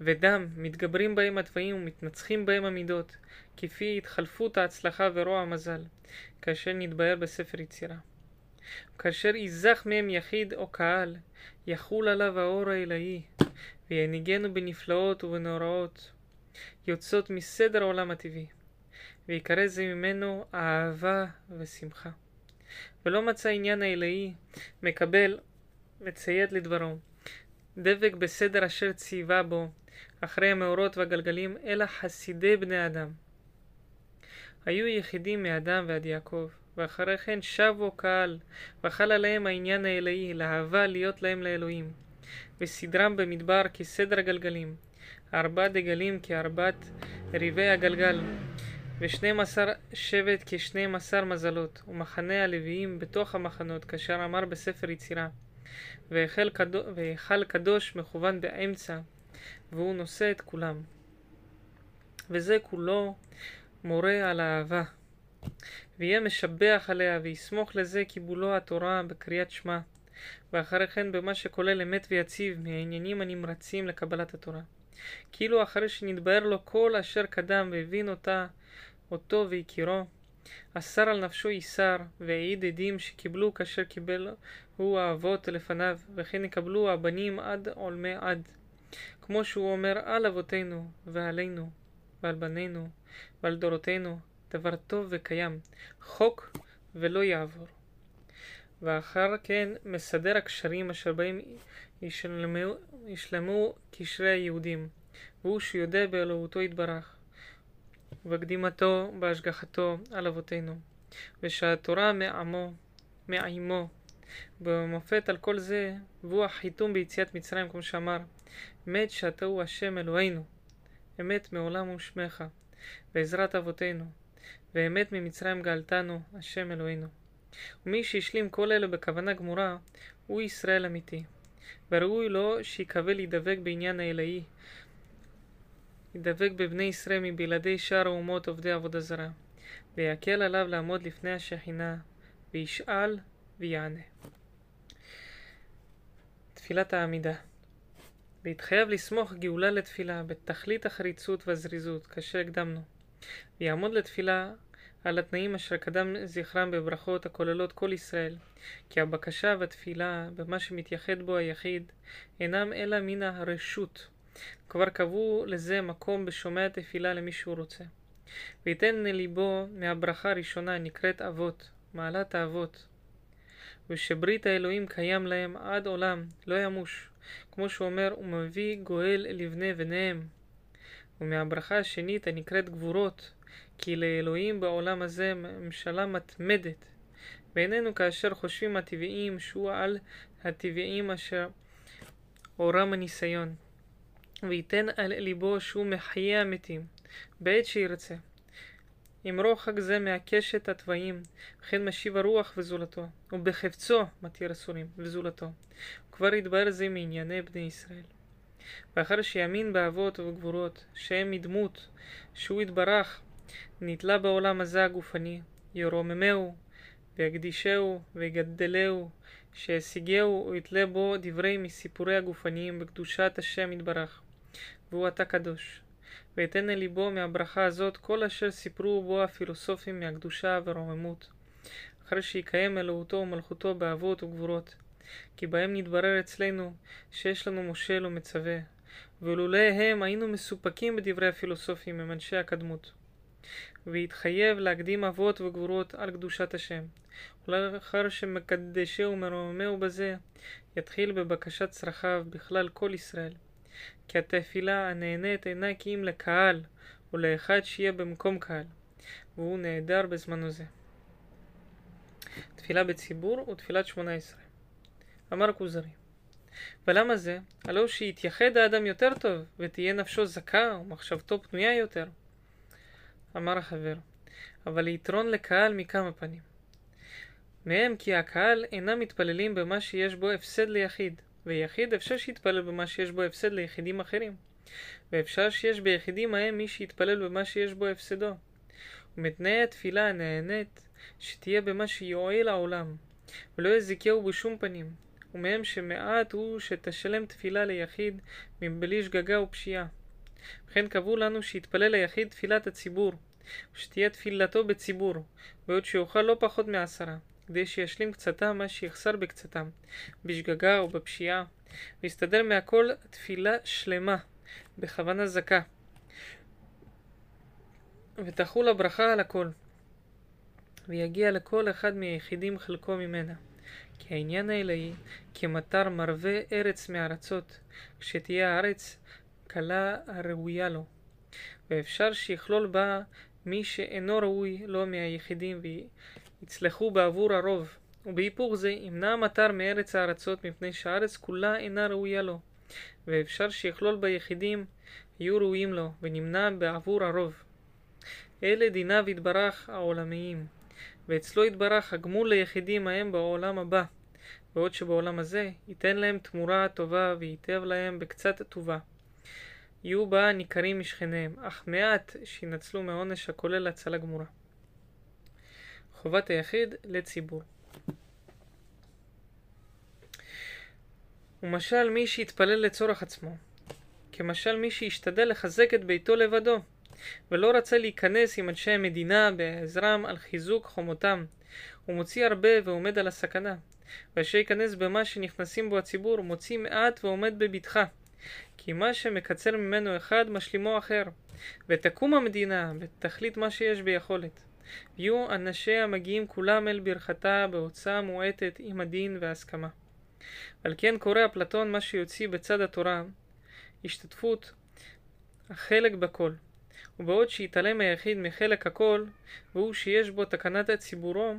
ודם, מתגברים בהם התוואים ומתנצחים בהם המידות, כפי התחלפות ההצלחה ורוע המזל, כאשר נתבהר בספר יצירה. כאשר יזך מהם יחיד או קהל, יחול עליו האור האלוהי, וינהיגנו בנפלאות ובנוראות, יוצאות מסדר העולם הטבעי, ויקרא זה ממנו אהבה ושמחה. ולא מצא עניין האלוהי מקבל וציית לדברו, דבק בסדר אשר ציווה בו, אחרי המאורות והגלגלים, אלא חסידי בני אדם. היו יחידים מאדם ועד יעקב, ואחרי כן שבו קהל, וחל עליהם העניין האלוהי, לאהבה להיות להם לאלוהים. וסדרם במדבר כסדר הגלגלים, ארבע דגלים כארבעת ריבי הגלגל, ושנים עשר שבט כשנים עשר מזלות, ומחנה הלוויים בתוך המחנות, כאשר אמר בספר יצירה. והיכל קדוש, קדוש מכוון באמצע, והוא נושא את כולם. וזה כולו מורה על אהבה. ויהיה משבח עליה, ויסמוך לזה קיבולו התורה בקריאת שמע, ואחרי כן במה שכולל אמת ויציב מהעניינים הנמרצים לקבלת התורה. כאילו אחרי שנתבהר לו כל אשר קדם והבין אותה, אותו והכירו, אסר על נפשו איסר, והעיד עדים שקיבלו כאשר קיבל הוא האבות לפניו, וכן יקבלו הבנים עד עולמי עד. כמו שהוא אומר על אבותינו, ועלינו, ועל בנינו, ועל דורותינו, דבר טוב וקיים, חוק ולא יעבור. ואחר כן מסדר הקשרים אשר בהם ישלמו, ישלמו קשרי היהודים, והוא שיודע באלוהותו יתברך, ובקדימתו בהשגחתו על אבותינו, ושהתורה מעמו, מעמו, במופת על כל זה, והוא החיתום ביציאת מצרים, כמו שאמר, אמת שאתה הוא השם אלוהינו, אמת מעולם הוא שמך, בעזרת אבותינו, ואמת ממצרים גאלתנו, השם אלוהינו. ומי שהשלים כל אלה בכוונה גמורה, הוא ישראל אמיתי. וראוי לו שיקווה להידבק בעניין האלוהי, ידבק בבני ישראל מבלעדי שאר האומות עובדי עבודה זרה, ויקל עליו לעמוד לפני השכינה, וישאל ויענה. תפילת העמידה והתחייב לסמוך גאולה לתפילה בתכלית החריצות והזריזות, כאשר הקדמנו, ויעמוד לתפילה על התנאים אשר קדם זכרם בברכות הכוללות כל ישראל, כי הבקשה והתפילה, במה שמתייחד בו היחיד, אינם אלא מן הרשות. כבר קבעו לזה מקום בשומע תפילה למי שהוא רוצה. ויתן לליבו מהברכה הראשונה הנקראת אבות, מעלת האבות, ושברית האלוהים קיים להם עד עולם, לא ימוש, כמו שהוא אומר, הוא מביא גואל לבני בניהם. ומהברכה השנית הנקראת גבורות, כי לאלוהים בעולם הזה ממשלה מתמדת, ואיננו כאשר חושבים הטבעיים שהוא על הטבעיים אשר אורם הניסיון, וייתן על ליבו שהוא מחיה המתים, בעת שירצה. ימרוך חג זה מהקשת התוואים, וכן משיב הרוח וזולתו, ובחפצו מתיר אסורים וזולתו. וכבר יתבהר זה מענייני בני ישראל. ואחר שיאמין באבות ובגבורות, שהם מדמות, שהוא יתברך, נתלה בעולם הזה הגופני, ירוממהו, ויקדישהו, ויגדלהו, שישיגהו, ויתלה בו דברי מסיפורי הגופניים בקדושת השם יתברך, והוא עתה קדוש. ויתן לליבו מהברכה הזאת כל אשר סיפרו בו הפילוסופים מהקדושה והרוממות, אחרי שיקיים אלוהותו ומלכותו באבות וגבורות, כי בהם נתברר אצלנו שיש לנו מושל ומצווה, ולולא הם היינו מסופקים בדברי הפילוסופים הם אנשי הקדמות. והתחייב להקדים אבות וגבורות על קדושת השם, ולאחר שמקדשהו ומרוממהו בזה, יתחיל בבקשת צרכיו בכלל כל ישראל. כי התפילה הנהנית אינה כי אם לקהל, או לאחד שיהיה במקום קהל, והוא נעדר בזמנו זה. תפילה בציבור ותפילת שמונה עשרה. אמר כוזרי. ולמה זה? הלא שיתייחד האדם יותר טוב, ותהיה נפשו זכה ומחשבתו פנויה יותר. אמר החבר, אבל יתרון לקהל מכמה פנים. מהם כי הקהל אינם מתפללים במה שיש בו הפסד ליחיד, ויחיד אפשר שיתפלל במה שיש בו הפסד ליחידים אחרים, ואפשר שיש ביחידים ההם מי שיתפלל במה שיש בו הפסדו. ומתנאי התפילה הנהנית שתהיה במה שיועל לעולם, ולא יזיקהו בשום פנים, ומהם שמעט הוא שתשלם תפילה ליחיד מבלי שגגה ופשיעה. וכן קבעו לנו שיתפלל ליחיד תפילת הציבור, ושתהיה תפילתו בציבור, בעוד שיאכל לא פחות מעשרה. כדי שישלים קצתם מה שיחסר בקצתם, בשגגה או בפשיעה, ויסתדר מהכל תפילה שלמה, בכוונה זכה, ותחול הברכה על הכל, ויגיע לכל אחד מהיחידים חלקו ממנה. כי העניין האלוהי כמטר מרווה ארץ מארצות, כשתהיה הארץ קלה הראויה לו, ואפשר שיכלול בה מי שאינו ראוי לו מהיחידים יצלחו בעבור הרוב, ובהיפוך זה ימנע המטר מארץ הארצות מפני שהארץ כולה אינה ראויה לו, ואפשר שיכלול ביחידים יהיו ראויים לו, ונמנע בעבור הרוב. אלה דיניו יתברך העולמיים, ואצלו יתברך הגמול ליחידים ההם בעולם הבא, בעוד שבעולם הזה ייתן להם תמורה טובה וייטב להם בקצת טובה. יהיו בה ניכרים משכניהם, אך מעט שינצלו מהעונש הכולל הצלה גמורה. חובת היחיד לציבור. ומשל מי שיתפלל לצורך עצמו, כמשל מי שישתדל לחזק את ביתו לבדו, ולא רצה להיכנס עם אנשי המדינה בעזרם על חיזוק חומותם. הוא מוציא הרבה ועומד על הסכנה. ואשר ייכנס במה שנכנסים בו הציבור, מוציא מעט ועומד בבטחה. כי מה שמקצר ממנו אחד, משלימו אחר. ותקום המדינה, ותחליט מה שיש ביכולת. ויהיו אנשיה מגיעים כולם אל ברכתה בהוצאה מועטת עם הדין וההסכמה. על כן קורא אפלטון מה שיוציא בצד התורה, השתתפות החלק בכל. ובעוד שהתעלם היחיד מחלק הכל, והוא שיש בו תקנת הציבורו,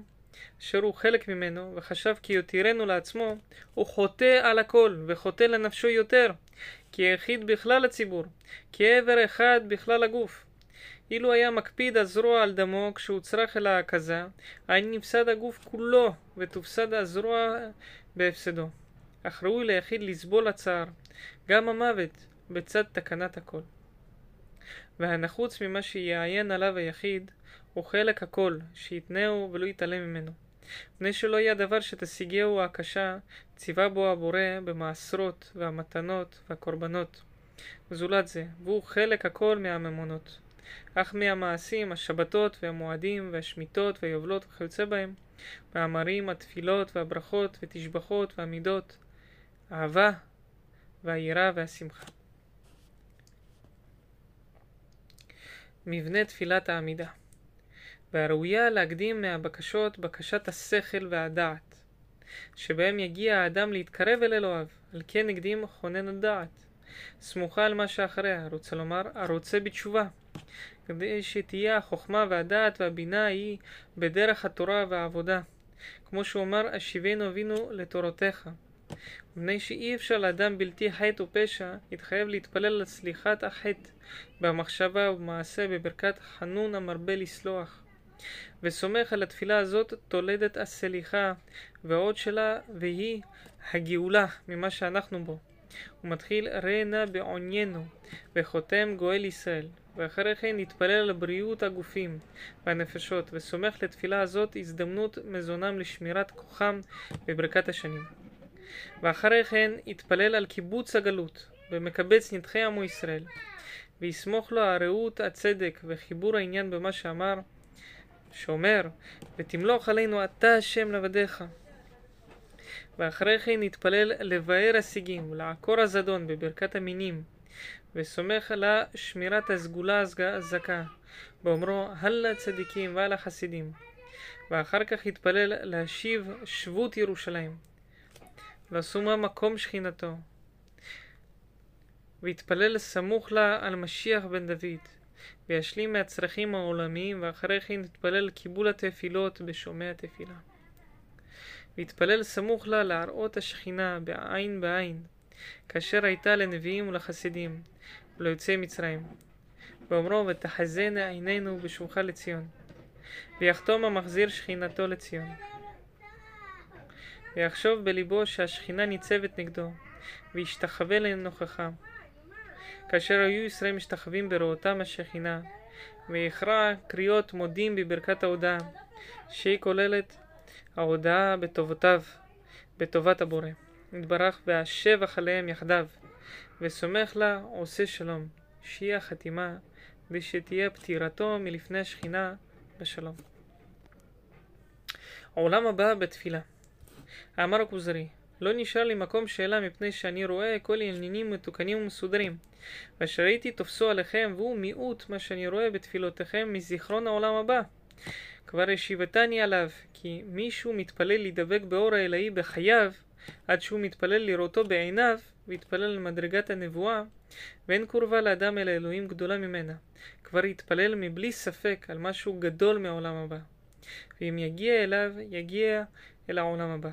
אשר הוא חלק ממנו, וחשב כי יותירנו לעצמו, הוא חוטא על הכל, וחוטא לנפשו יותר, כי היחיד בכלל הציבור, כי עבר אחד בכלל הגוף. אילו היה מקפיד הזרוע על דמו כשהוא צרך אל ההקזה, היה נפסד הגוף כולו, ותופסד הזרוע בהפסדו. אך ראוי ליחיד לסבול הצער, גם המוות, בצד תקנת הכל. והנחוץ ממה שיעיין עליו היחיד, הוא חלק הכל, שיתנהו ולא יתעלם ממנו. מפני שלא יהיה הדבר שתשיגהו הקשה, ציווה בו הבורא במעשרות והמתנות והקורבנות. זולת זה, והוא חלק הכל מהממונות. אך מהמעשים, השבתות והמועדים והשמיטות והיובלות וכיוצא בהם, מאמרים, התפילות והברכות ותשבחות והמידות, האהבה והיראה והשמחה. מבנה תפילת העמידה והראויה להקדים מהבקשות בקשת השכל והדעת, שבהם יגיע האדם להתקרב אל אלוהיו, על כן הקדים חונן הדעת. סמוכה על מה שאחריה, רוצה לומר, הרוצה בתשובה, כדי שתהיה החוכמה והדעת והבינה היא בדרך התורה והעבודה. כמו שהוא אמר, השיבנו אבינו לתורותיך. מפני שאי אפשר לאדם בלתי חטא ופשע, יתחייב להתפלל על החטא במחשבה ובמעשה בברכת חנון המרבה לסלוח. וסומך על התפילה הזאת תולדת הסליחה ועוד שלה והיא הגאולה ממה שאנחנו בו. הוא מתחיל ראה בעוניינו וחותם גואל ישראל ואחרי כן נתפלל על בריאות הגופים והנפשות וסומך לתפילה הזאת הזדמנות מזונם לשמירת כוחם בברכת השנים. ואחרי כן יתפלל על קיבוץ הגלות ומקבץ נדחי עמו ישראל ויסמוך לו הרעות הצדק וחיבור העניין במה שאמר שאומר ותמלוך עלינו אתה השם לבדיך. ואחרי כן נתפלל לבאר השיגים ולעקור הזדון בברכת המינים וסומך על שמירת הסגולה הזכה באומרו הלאה צדיקים והלאה חסידים. ואחר כך יתפלל להשיב שבות ירושלים ועשומה מקום שכינתו ויתפלל סמוך לה על משיח בן דוד וישלים מהצרכים העולמיים ואחרי כן יתפלל קיבול התפילות בשומע תפילה ויתפלל סמוך לה להראות השכינה בעין בעין כאשר הייתה לנביאים ולחסידים וליוצאי מצרים. ואומרו ותחזינה עינינו בשובך לציון ויחתום המחזיר שכינתו לציון. ויחשוב בליבו שהשכינה ניצבת נגדו וישתחווה לנוכחה כאשר היו ישראל משתחווים ברואותם השכינה ויכרע קריאות מודים בברכת ההודאה שהיא כוללת ההודאה בטובותיו בטובת הבורא יתברך והשבח עליהם יחדיו וסומך לה עושה שלום שהיא החתימה ושתהיה פטירתו מלפני השכינה בשלום. העולם הבא בתפילה אמר הכוזרי לא נשאר לי מקום שאלה מפני שאני רואה כל העניינים מתוקנים ומסודרים. ואשר הייתי תופסו עליכם והוא מיעוט מה שאני רואה בתפילותיכם מזיכרון העולם הבא. כבר השיבתני עליו כי מישהו מתפלל להידבק באור האלוהי בחייו עד שהוא מתפלל לראותו בעיניו ויתפלל למדרגת הנבואה ואין קורבה לאדם אל האלוהים גדולה ממנה. כבר יתפלל מבלי ספק על משהו גדול מהעולם הבא. ואם יגיע אליו יגיע אל העולם הבא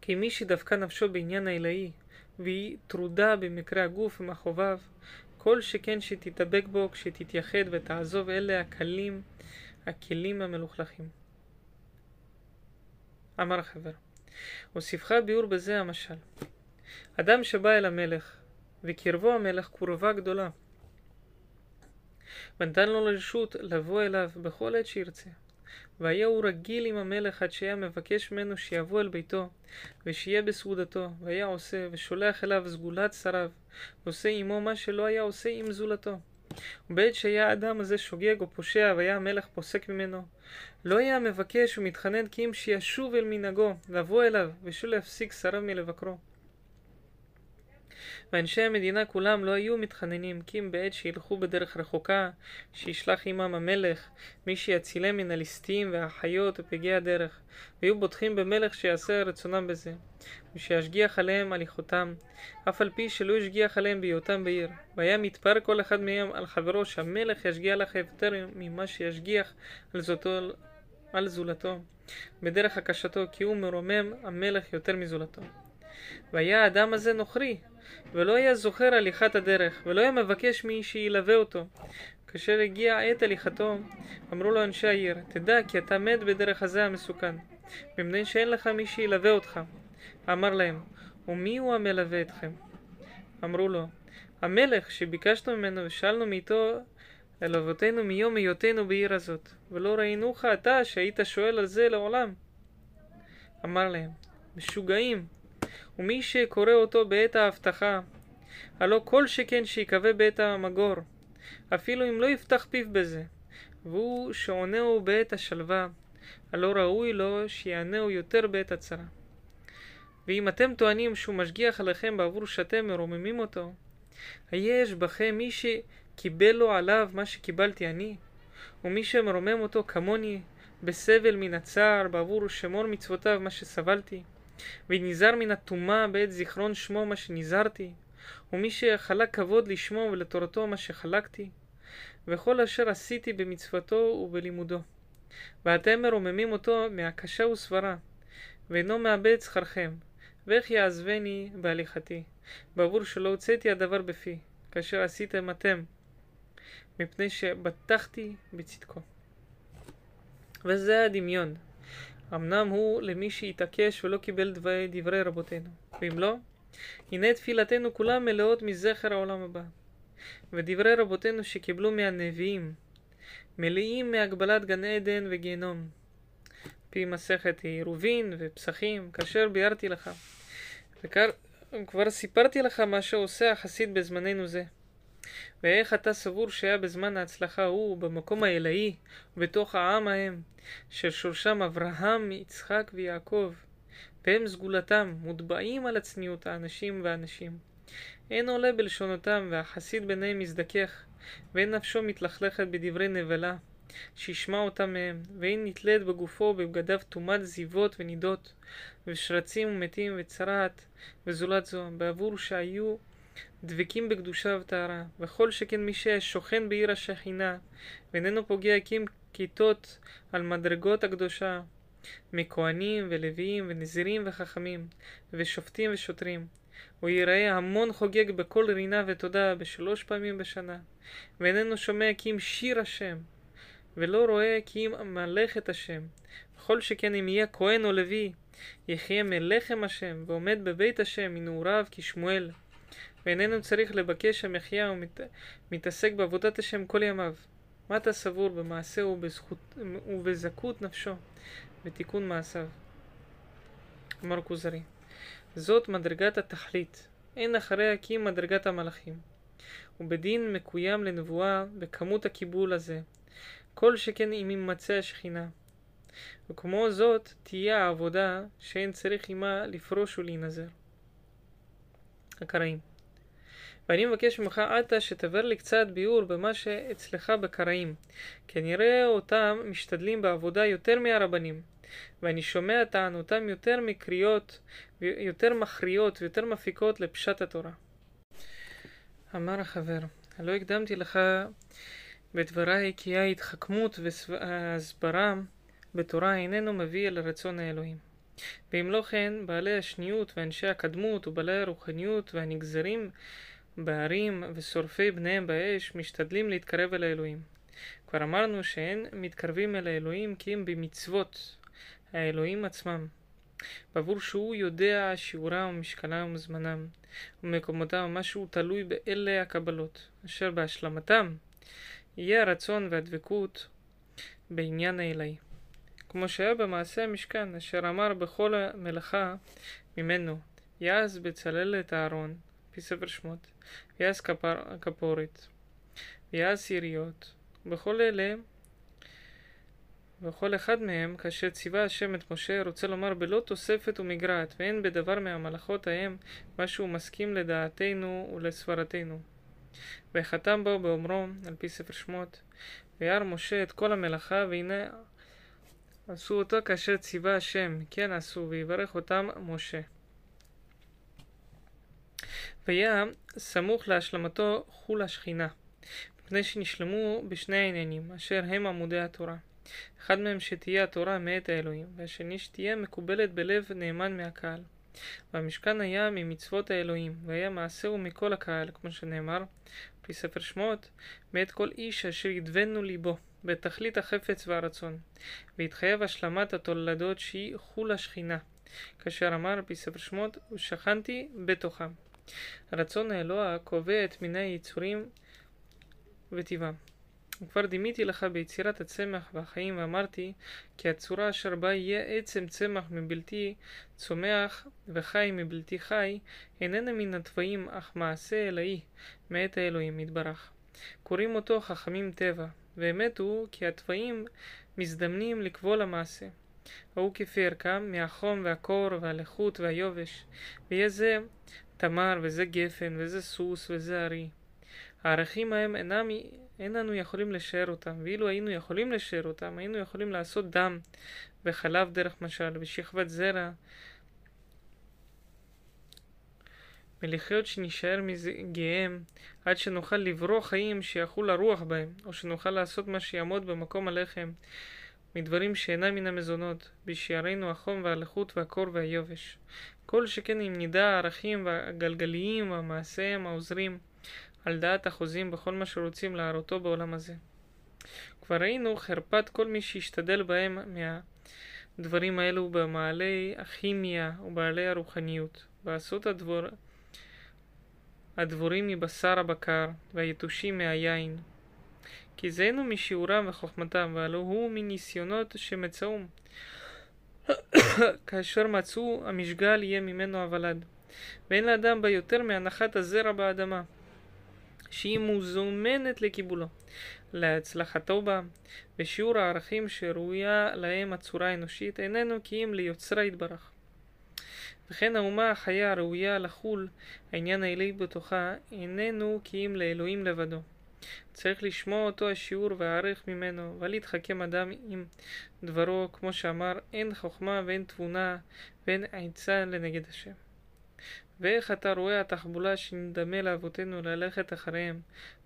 כי מי שדווקא נפשו בעניין האלוהי, והיא טרודה במקרה הגוף ומחוביו, כל שכן שתתאבק בו כשתתייחד ותעזוב אלה הקלים, הכלים המלוכלכים. אמר החבר, הוסיפך ביאור בזה המשל. אדם שבא אל המלך, וקרבו המלך קרובה גדולה, ונתן לו לרשות לבוא אליו בכל עת שירצה. והיה הוא רגיל עם המלך עד שהיה מבקש ממנו שיבוא אל ביתו, ושיהיה בסעודתו, והיה עושה, ושולח אליו סגולת שריו, ועושה עמו מה שלא היה עושה עם זולתו. ובעת שהיה האדם הזה שוגג או פושע והיה המלך פוסק ממנו, לא היה מבקש ומתחנן כי אם שישוב אל מנהגו, לבוא אליו, ושלא יפסיק שריו מלבקרו. ואנשי המדינה כולם לא היו מתחננים, כי אם בעת שילכו בדרך רחוקה, שישלח עמם המלך, מי שיצילם מן הליסטים והחיות ופגעי הדרך, והיו בוטחים במלך שיעשה רצונם בזה, ושישגיח עליהם הליכותם, אף על פי שלא ישגיח עליהם בהיותם בעיר. והיה מתפר כל אחד מהם על חברו, שהמלך ישגיח לך יותר ממה שישגיח על, זאתו, על זולתו, בדרך הקשתו, כי הוא מרומם המלך יותר מזולתו. והיה האדם הזה נוכרי, ולא היה זוכר הליכת הדרך, ולא היה מבקש מי שילווה אותו. כאשר הגיע עת הליכתו, אמרו לו אנשי העיר, תדע כי אתה מת בדרך הזה המסוכן, מפני שאין לך מי שילווה אותך. אמר להם, ומי הוא המלווה אתכם? אמרו לו, המלך שביקשנו ממנו ושאלנו מאיתו אל אבותינו מיום היותנו בעיר הזאת, ולא ראינוך אתה שהיית שואל על זה לעולם. אמר להם, משוגעים, ומי שקורא אותו בעת ההבטחה, הלא כל שכן שיקווה בעת המגור, אפילו אם לא יפתח פיו בזה, והוא שעונהו בעת השלווה, הלא ראוי לו שיענהו יותר בעת הצרה. ואם אתם טוענים שהוא משגיח עליכם בעבור שאתם מרוממים אותו, היש בכם מי שקיבל לו עליו מה שקיבלתי אני, ומי שמרומם אותו כמוני בסבל מן הצער בעבור שמור מצוותיו מה שסבלתי. ונזהר מן הטומאה בעת זיכרון שמו מה שנזהרתי, ומי שחלק כבוד לשמו ולתורתו מה שחלקתי, וכל אשר עשיתי במצוותו ובלימודו. ואתם מרוממים אותו מהקשה וסברה, ואינו מאבד שכרכם, ואיך יעזבני בהליכתי, בעבור שלא הוצאתי הדבר בפי, כאשר עשיתם אתם, מפני שבטחתי בצדקו. וזה הדמיון. אמנם הוא למי שהתעקש ולא קיבל דברי, דברי רבותינו, ואם לא, הנה תפילתנו כולם מלאות מזכר העולם הבא. ודברי רבותינו שקיבלו מהנביאים, מלאים מהגבלת גן עדן וגיהנום. פי מסכת עירובין ופסחים, כאשר ביארתי לך. וכבר סיפרתי לך מה שעושה החסיד בזמננו זה. ואיך אתה סבור שהיה בזמן ההצלחה ההוא, במקום האלוהי, בתוך העם ההם, ששורשם אברהם, יצחק ויעקב, והם סגולתם, מוטבעים על הצניעות האנשים והנשים. אין עולה בלשונותם, והחסיד ביניהם מזדכך, ואין נפשו מתלכלכת בדברי נבלה, שישמע אותם מהם, ואין נתלית בגופו בבגדיו טומאת זיבות ונידות, ושרצים ומתים וצרעת, וזולת זו, בעבור שהיו דבקים בקדושה וטהרה, וכל שכן מי ששוכן בעיר השכינה, ואיננו פוגע הקים כיתות על מדרגות הקדושה, מכהנים ולוויים ונזירים וחכמים, ושופטים ושוטרים. הוא ייראה המון חוגג בכל רינה ותודה בשלוש פעמים בשנה, ואיננו שומע כי אם שיר השם, ולא רואה כי אם מלאכת השם. וכל שכן אם יהיה כהן או לוי, יחיה מלחם השם, ועומד בבית השם מנעוריו כשמואל. ואיננו צריך לבקש המחיה ומתעסק בעבודת השם כל ימיו. מה אתה סבור במעשה ובזכות, ובזכות נפשו, בתיקון מעשיו? אמר כוזרי, זאת מדרגת התכלית, אין אחריה כי מדרגת המלאכים. ובדין מקוים לנבואה בכמות הקיבול הזה, כל שכן אם יימצא השכינה. וכמו זאת תהיה העבודה שאין צריך עמה לפרוש ולהינזר. הקראים ואני מבקש ממך עתה שתבר לי קצת ביאור במה שאצלך בקראים. כי אני רואה אותם משתדלים בעבודה יותר מהרבנים, ואני שומע טענותם יותר מקריאות, יותר מכריעות ויותר מפיקות לפשט התורה. אמר החבר, הלא הקדמתי לך בדבריי כי ההתחכמות והסברה בתורה איננו מביא אל רצון האלוהים. ואם לא כן, בעלי השניות ואנשי הקדמות ובעלי הרוחניות והנגזרים בהרים ושורפי בניהם באש משתדלים להתקרב אל האלוהים. כבר אמרנו שאין מתקרבים אל האלוהים כי הם במצוות האלוהים עצמם. בעבור שהוא יודע שיעורם ומשקלם וזמנם ומקומותם, מה שהוא תלוי באלה הקבלות, אשר בהשלמתם יהיה הרצון והדבקות בעניין האלוהי. כמו שהיה במעשה המשכן, אשר אמר בכל המלאכה ממנו, יעז בצללת אהרון, לפי ספר שמות, ויעש כפר, כפורת. ויעש יריות. בכל אלה, וכל אחד מהם, כאשר ציווה השם את משה, רוצה לומר בלא תוספת ומגרעת, ואין בדבר מהמלאכות ההם, מה שהוא מסכים לדעתנו ולסברתנו. וחתם בו באומרו, על פי ספר שמות, וירא משה את כל המלאכה, והנה עשו אותו כאשר ציווה השם, כן עשו, ויברך אותם משה. והיה סמוך להשלמתו חול השכינה, מפני שנשלמו בשני העניינים, אשר הם עמודי התורה. אחד מהם שתהיה התורה מאת האלוהים, והשני שתהיה מקובלת בלב נאמן מהקהל. והמשכן היה ממצוות האלוהים, והיה מעשהו מכל הקהל, כמו שנאמר, לפי ספר שמות, מאת כל איש אשר ידבנו ליבו, בתכלית החפץ והרצון, והתחייב השלמת התולדות שהיא חול השכינה, כאשר אמר לפי ספר שמות, ושכנתי בתוכם. רצון האלוה קובע את מיני היצורים וטבעם. וכבר דימיתי לך ביצירת הצמח והחיים ואמרתי כי הצורה אשר בה יהיה עצם צמח מבלתי צומח וחי מבלתי חי איננה מן התוואים אך מעשה אלוהי מאת האלוהים יתברך. קוראים אותו חכמים טבע ואמת הוא כי התוואים מזדמנים לקבול המעשה. ההוא כפי ערכם מהחום והקור והלחות והיובש ויהיה זה תמר וזה גפן וזה סוס וזה ארי. הערכים ההם אינם, אין אנו יכולים לשער אותם, ואילו היינו יכולים לשער אותם, היינו יכולים לעשות דם וחלב דרך משל, ושכבת זרע, ולחיות שנשאר מזגיהם, עד שנוכל לברוא חיים שיחול הרוח בהם, או שנוכל לעשות מה שיעמוד במקום הלחם, מדברים שאינם מן המזונות, בשערינו החום והלחות והקור והיובש. כל שכן אם נדע הערכים הגלגליים והמעשיהם העוזרים, על דעת החוזים בכל מה שרוצים להראותו בעולם הזה. כבר ראינו חרפת כל מי שהשתדל בהם מהדברים האלו במעלי הכימיה ובעלי הרוחניות, ועשות הדבור... הדבורים מבשר הבקר והיתושים מהיין. כי זינו משיעורם וחוכמתם, והלא הוא מניסיונות שמצאום. כאשר מצאו המשגל יהיה ממנו הוולד. ואין לאדם בה יותר מהנחת הזרע באדמה. שהיא מוזמנת לקיבולו, להצלחתו בה, ושיעור הערכים שראויה להם הצורה האנושית איננו כי אם ליוצרה יתברך. וכן האומה החיה הראויה לחול, העניין האלי בתוכה, איננו כי אם לאלוהים לבדו. צריך לשמוע אותו השיעור והערך ממנו, ואל יתחכם אדם עם דברו, כמו שאמר, אין חוכמה ואין תבונה ואין עצה לנגד השם. ואיך אתה רואה התחבולה שנדמה לאבותינו ללכת אחריהם,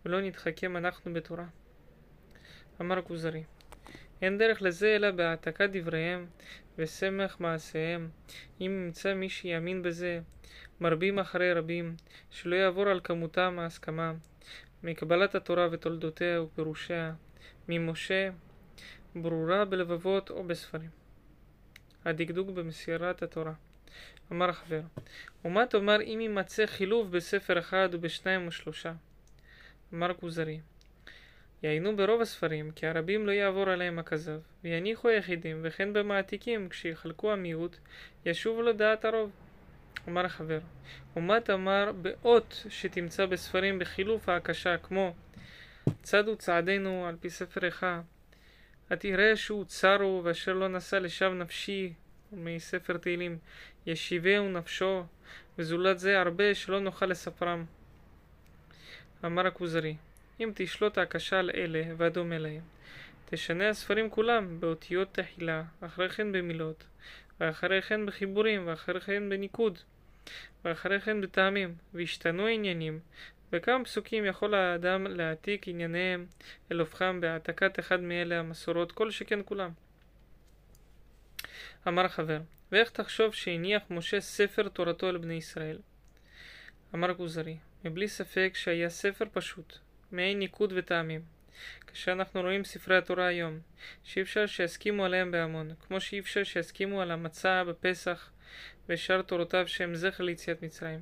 ולא נתחכם אנחנו בתורה. אמר כוזרי, אין דרך לזה אלא בהעתקת דבריהם וסמך מעשיהם. אם ימצא מי שיאמין בזה, מרבים אחרי רבים, שלא יעבור על כמותם ההסכמה, מקבלת התורה ותולדותיה ופירושיה, ממשה, ברורה בלבבות או בספרים. הדקדוק במסירת התורה אמר החבר, ומה תאמר אם יימצא חילוף בספר אחד ובשניים ושלושה? אמר כוזרי, יעיינו ברוב הספרים, כי הרבים לא יעבור עליהם הכזב, ויניחו היחידים, וכן במעתיקים, כשיחלקו המיעוט, ישובו לדעת הרוב. אמר החבר, ומה תאמר באות שתמצא בספרים בחילוף ההקשה, כמו צדו צעדינו על פי ספר איכה, התראה שהוא צרו ואשר לא נשא לשווא נפשי מספר תהילים, ישיבהו נפשו, וזולת זה הרבה שלא נוכל לספרם. אמר הכוזרי, אם תשלוט הקשה על אלה והדומה להם, תשנה הספרים כולם באותיות תחילה, אחרי כן במילות, ואחרי כן בחיבורים, ואחרי כן בניקוד, ואחרי כן בטעמים, והשתנו העניינים, וכמה פסוקים יכול האדם להעתיק ענייניהם אל הופכם בהעתקת אחד מאלה המסורות, כל שכן כולם. אמר חבר, ואיך תחשוב שהניח משה ספר תורתו על בני ישראל? אמר כוזרי, מבלי ספק שהיה ספר פשוט, מעין ניקוד וטעמים. כשאנחנו רואים ספרי התורה היום, שאי אפשר שיסכימו עליהם בהמון, כמו שאי אפשר שיסכימו על המצה בפסח ושאר תורותיו שהם זכר ליציאת מצרים.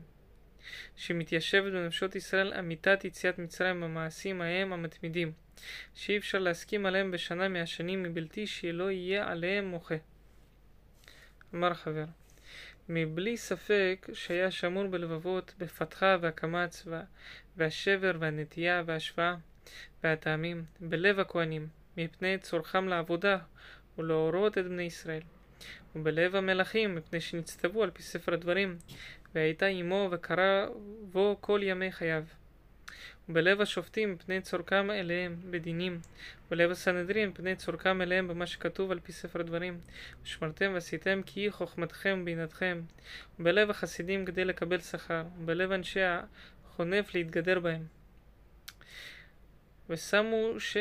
שמתיישבת בנפשות ישראל אמיתת יציאת מצרים במעשים ההם המתמידים, שאי אפשר להסכים עליהם בשנה מהשנים מבלתי שלא יהיה עליהם מוחה. אמר חבר, מבלי ספק שהיה שמור בלבבות בפתחה והקמץ והשבר והנטייה וההשוואה, והטעמים בלב הכהנים, מפני צורכם לעבודה ולהורות את בני ישראל. ובלב המלכים, מפני שנצטוו על פי ספר הדברים, והייתה עמו וקרא בו כל ימי חייו. ובלב השופטים מפני צורכם אליהם בדינים, ובלב הסנהדרין מפני צורכם אליהם במה שכתוב על פי ספר דברים, ושמרתם ועשיתם כי היא חוכמתכם ובינתכם, ובלב החסידים כדי לקבל שכר, ובלב אנשי החונף להתגדר בהם. ושמו ש...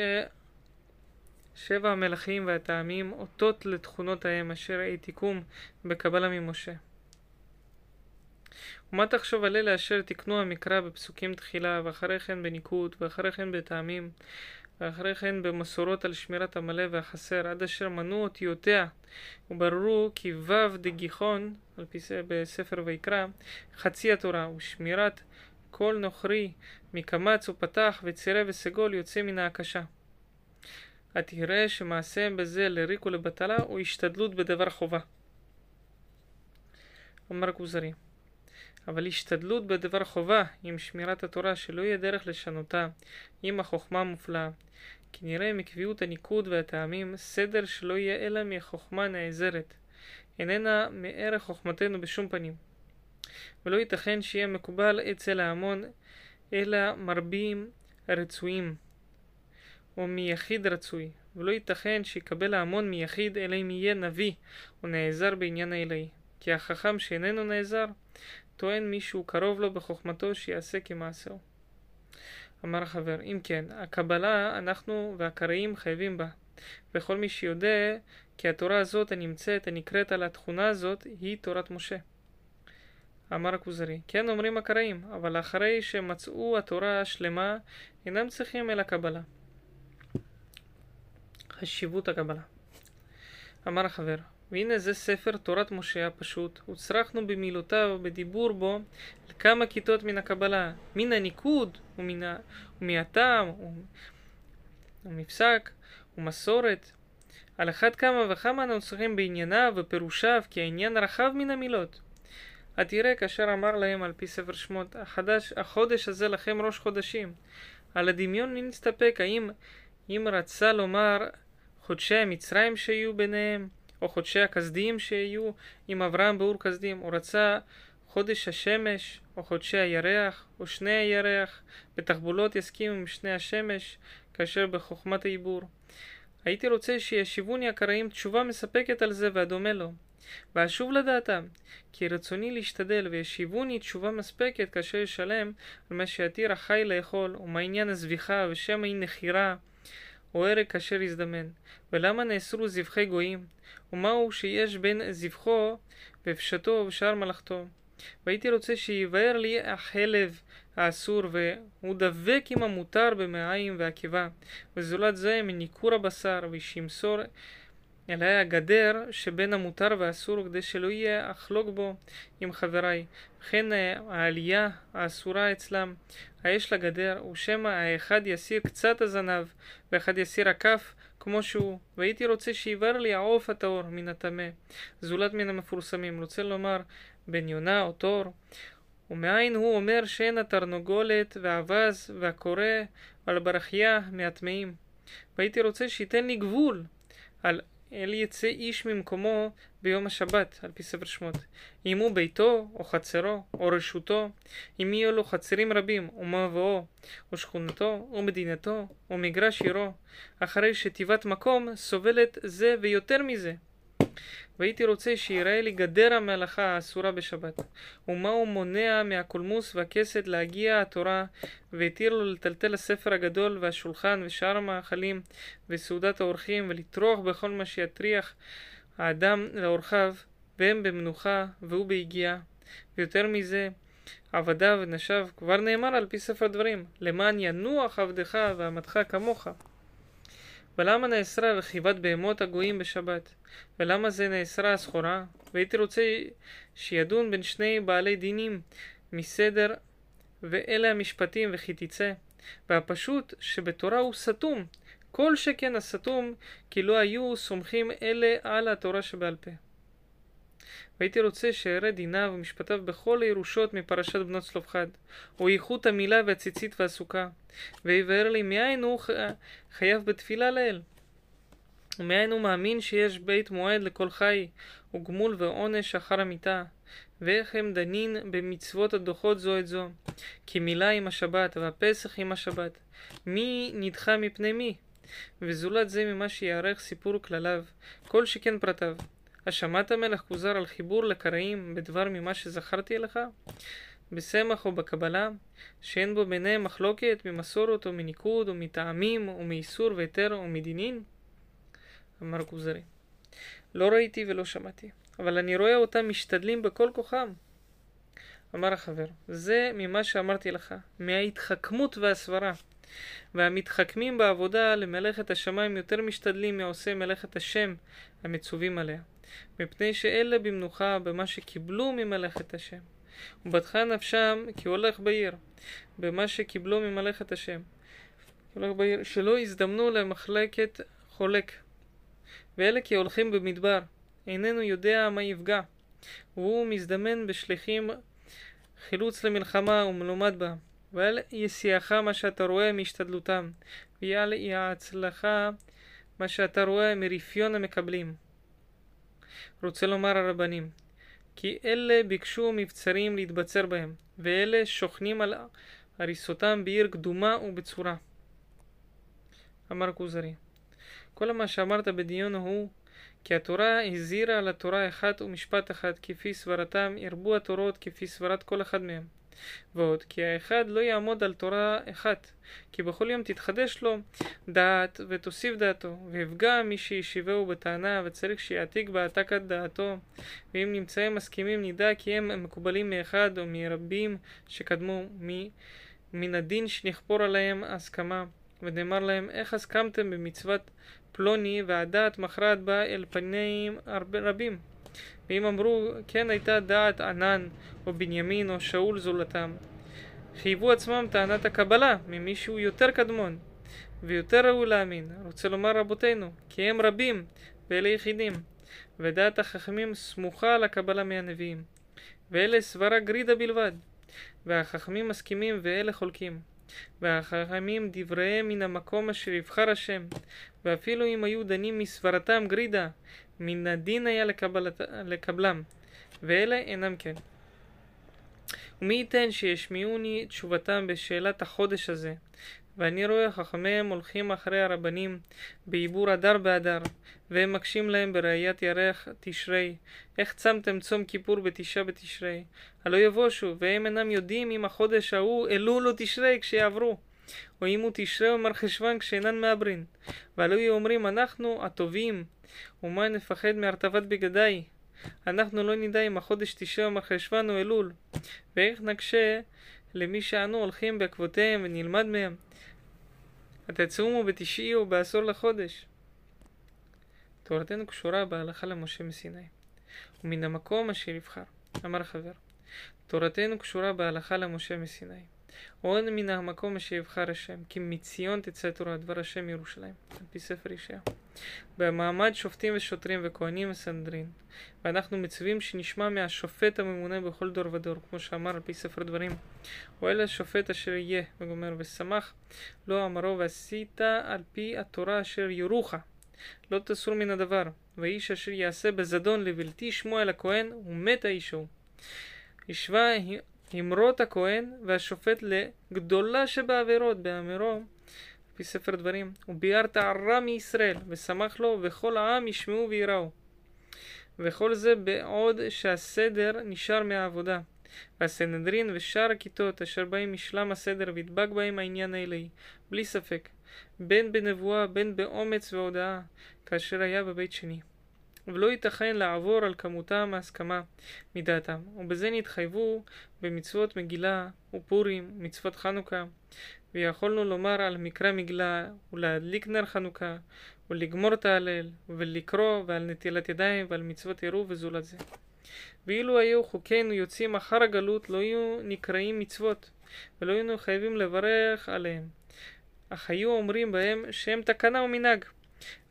שבע המלכים והטעמים אותות לתכונות ההם אשר העתיקום בקבלה ממשה. ומה תחשוב על אלה אשר תקנו המקרא בפסוקים תחילה, ואחרי כן בניקוד, ואחרי כן בטעמים, ואחרי כן במסורות על שמירת המלא והחסר, עד אשר מנו אותיותיה, ובררו כי ו' דגיחון, על פי זה בספר ויקרא, חצי התורה, ושמירת כל נוכרי מקמץ ופתח וצירה וסגול יוצא מן ההקשה. התראה שמעשיהם בזה לריק ולבטלה הוא השתדלות בדבר חובה. אמר כוזרי אבל השתדלות בדבר חובה עם שמירת התורה שלא יהיה דרך לשנותה עם החוכמה המופלאה כי נראה מקביעות הניקוד והטעמים סדר שלא יהיה אלא מחוכמה נעזרת איננה מערך חוכמתנו בשום פנים ולא ייתכן שיהיה מקובל אצל ההמון אלא מרבים רצויים או מיחיד רצוי, ולא ייתכן שיקבל ההמון מיחיד אלא אם יהיה נביא או נעזר בעניין האלוהי. כי החכם שאיננו נעזר, טוען מי שהוא קרוב לו בחוכמתו שיעשה כמעשהו. אמר החבר, אם כן, הקבלה אנחנו והקראים חייבים בה, וכל מי שיודע כי התורה הזאת הנמצאת, הנקראת על התכונה הזאת, היא תורת משה. אמר הכוזרי, כן אומרים הקראים, אבל אחרי שמצאו התורה השלמה, אינם צריכים אל הקבלה. חשיבות הקבלה. אמר החבר, והנה זה ספר תורת משה הפשוט, הוצרכנו במילותיו ובדיבור בו לכמה כיתות מן הקבלה, מן הניקוד ומן ה... ומהטעם ומפסק ומסורת. על אחת כמה וכמה אנו צריכים בענייניו ופירושיו, כי העניין רחב מן המילות. התראה כאשר אמר להם על פי ספר שמות, החדש, החודש הזה לכם ראש חודשים. על הדמיון נסתפק, האם אם רצה לומר חודשי המצרים שיהיו ביניהם, או חודשי הכסדיים שיהיו עם אברהם באור כסדים, או רצה חודש השמש, או חודשי הירח, או שני הירח, בתחבולות יסכים עם שני השמש, כאשר בחוכמת העיבור. הייתי רוצה שישיבוני הקראים תשובה מספקת על זה והדומה לו. ואשוב לדעתם, כי רצוני להשתדל וישיבוני תשובה מספקת כאשר ישלם על מה שיתיר החי לאכול, ומה עניין הזביחה ושמא היא נחירה, או הרג כאשר יזדמן. ולמה נאסרו זבחי גויים? ומהו שיש בין זבחו בפשטו ובשאר מלאכתו? והייתי רוצה שיבאר לי החלב האסור, והוא דבק עם המותר במעיים ועקיבה, וזולת זה מניכור הבשר, ושימסור אלא הגדר שבין המותר והאסור כדי שלא יהיה אחלוק בו עם חבריי. וכן העלייה האסורה אצלם, האש לגדר, ושמא האחד יסיר קצת הזנב, ואחד יסיר הכף כמו שהוא, והייתי רוצה שיבהר לי העוף הטהור מן הטמא, זולת מן המפורסמים. רוצה לומר בן יונה או תור, ומאין הוא אומר שאין התרנגולת והאווז והקורא ועל ברכיה מהטמאים. והייתי רוצה שייתן לי גבול על אל יצא איש ממקומו ביום השבת, על פי ספר שמות. אם הוא ביתו, או חצרו, או רשותו, אם יהיו לו חצרים רבים, או מבואו, או שכונתו, או מדינתו, או מגרש עירו, אחרי שתיבת מקום סובלת זה ויותר מזה. והייתי רוצה שיראה לי גדר המלאכה האסורה בשבת. ומה הוא מונע מהקולמוס והכסת להגיע התורה, והתיר לו לטלטל הספר הגדול והשולחן ושאר המאכלים וסעודת האורחים, ולטרוח בכל מה שיטריח האדם לאורחיו, והם במנוחה והוא ביגיעה. ויותר מזה, עבדיו ונשיו, כבר נאמר על פי ספר דברים, למען ינוח עבדך ועמדך כמוך. ולמה נאסרה רכיבת בהמות הגויים בשבת? ולמה זה נאסרה הסחורה? והייתי רוצה שידון בין שני בעלי דינים מסדר ואלה המשפטים וכי תצא. והפשוט שבתורה הוא סתום, כל שכן הסתום כי לא היו סומכים אלה על התורה שבעל פה. והייתי רוצה שאראה דיניו ומשפטיו בכל הירושות מפרשת בנות צלופחד, או איכות המילה והציצית והסוכה, ויבאר לי מאין הוא חייב בתפילה לאל. ומאין הוא מאמין שיש בית מועד לכל חי, וגמול ועונש אחר המיתה, ואיך הם דנין במצוות הדוחות זו את זו, כי מילה עם השבת, והפסח עם השבת. מי נדחה מפני מי? וזולת זה ממה שיערך סיפור כלליו, כל שכן פרטיו. השמעת מלך כוזר על חיבור לקראים בדבר ממה שזכרתי לך? בסמך או בקבלה, שאין בו ביניהם מחלוקת ממסורת או מניקוד או מטעמים או מאיסור והיתר או מדינין? אמר כוזרי. לא ראיתי ולא שמעתי, אבל אני רואה אותם משתדלים בכל כוחם. אמר החבר, זה ממה שאמרתי לך, מההתחכמות והסברה. והמתחכמים בעבודה למלאכת השמיים יותר משתדלים מעושי מלאכת השם המצווים עליה, מפני שאלה במנוחה במה שקיבלו ממלאכת השם. ובטחה נפשם כי הולך בעיר, במה שקיבלו ממלאכת השם. הולך בעיר, שלא יזדמנו למחלקת חולק. ואלה כי הולכים במדבר, איננו יודע מה יפגע. והוא מזדמן בשליחים חילוץ למלחמה ומלומד בה. ואל יסיעך מה שאתה רואה מהשתדלותם, ואל יעצלך מה שאתה רואה מרפיון המקבלים. רוצה לומר הרבנים, כי אלה ביקשו מבצרים להתבצר בהם, ואלה שוכנים על הריסותם בעיר קדומה ובצורה. אמר כוזרי, כל מה שאמרת בדיון הוא כי התורה הזהירה על התורה אחת ומשפט אחד כפי סברתם, ירבו התורות כפי סברת כל אחד מהם. ועוד, כי האחד לא יעמוד על תורה אחת, כי בכל יום תתחדש לו דעת ותוסיף דעתו, ויפגע מי שישיבהו בטענה, וצריך שיעתיק בהעתקת דעתו, ואם נמצאים מסכימים נדע כי הם מקובלים מאחד או מרבים שקדמו, מן הדין שנכפור עליהם הסכמה, ונאמר להם איך הסכמתם במצוות פלוני והדעת מכרעת בה אל פנים רבים. ואם אמרו כן הייתה דעת ענן או בנימין או שאול זולתם, חייבו עצמם טענת הקבלה ממישהו יותר קדמון ויותר ראוי להאמין. רוצה לומר רבותינו, כי הם רבים ואלה יחידים, ודעת החכמים סמוכה על הקבלה מהנביאים, ואלה סברה גרידא בלבד, והחכמים מסכימים ואלה חולקים. והחכמים דבריהם מן המקום אשר יבחר השם, ואפילו אם היו דנים מסברתם גרידא, מן הדין היה לקבלת, לקבלם, ואלה אינם כן. ומי ייתן שישמיעוני תשובתם בשאלת החודש הזה, ואני רואה חכמיהם הולכים אחרי הרבנים בעיבור הדר בהדר, והם מקשים להם בראיית ירח תשרי, איך צמתם צום כיפור בתשעה בתשרי, הלא יבושו, והם אינם יודעים אם החודש ההוא אלול או תשרי כשיעברו. או אם הוא תשרי או מרחשוון כשאינן מעברין. והלא יהיו אומרים אנחנו הטובים, ומה נפחד מהרטבת בגדיי? אנחנו לא נדע אם החודש או מרחשוון או אלול. ואיך נקשה למי שאנו הולכים בעקבותיהם ונלמד מהם. התצומו בתשעי או בעשור לחודש. תורתנו קשורה בהלכה למשה מסיני, ומן המקום אשר יבחר. אמר חבר, תורתנו קשורה בהלכה למשה מסיני. עוד מן המקום אשר יבחר השם, כי מציון תצא תורה, דבר השם ירושלים, על פי ספר ישעיה. במעמד שופטים ושוטרים וכהנים וסנדרין, ואנחנו מצווים שנשמע מהשופט הממונה בכל דור ודור, כמו שאמר על פי ספר דברים. הוא אלה השופט אשר יהיה, וגומר, ושמח לא אמרו ועשית על פי התורה אשר יורוך, לא תסור מן הדבר, ואיש אשר יעשה בזדון לבלתי שמוע אל הכהן, ומת האיש ההוא. השווה אמרות הכהן והשופט לגדולה שבעבירות באמירו לפי ספר דברים וביארת הרע מישראל ושמח לו וכל העם ישמעו ויראו. וכל זה בעוד שהסדר נשאר מהעבודה. והסנהדרין ושאר הכיתות אשר בהם ישלם הסדר וידבק בהם העניין האלוהי בלי ספק. בין בנבואה בין באומץ והודאה כאשר היה בבית שני ולא ייתכן לעבור על כמותם ההסכמה מדעתם, ובזה נתחייבו במצוות מגילה ופורים, מצוות חנוכה, ויכולנו לומר על מקרא מגילה ולהדליק נר חנוכה, ולגמור את ההלל, ולקרוא, ועל נטילת ידיים, ועל מצוות עירוב וזולת זה. ואילו היו חוקינו יוצאים אחר הגלות, לא היו נקראים מצוות, ולא היינו חייבים לברך עליהם, אך היו אומרים בהם שהם תקנה ומנהג.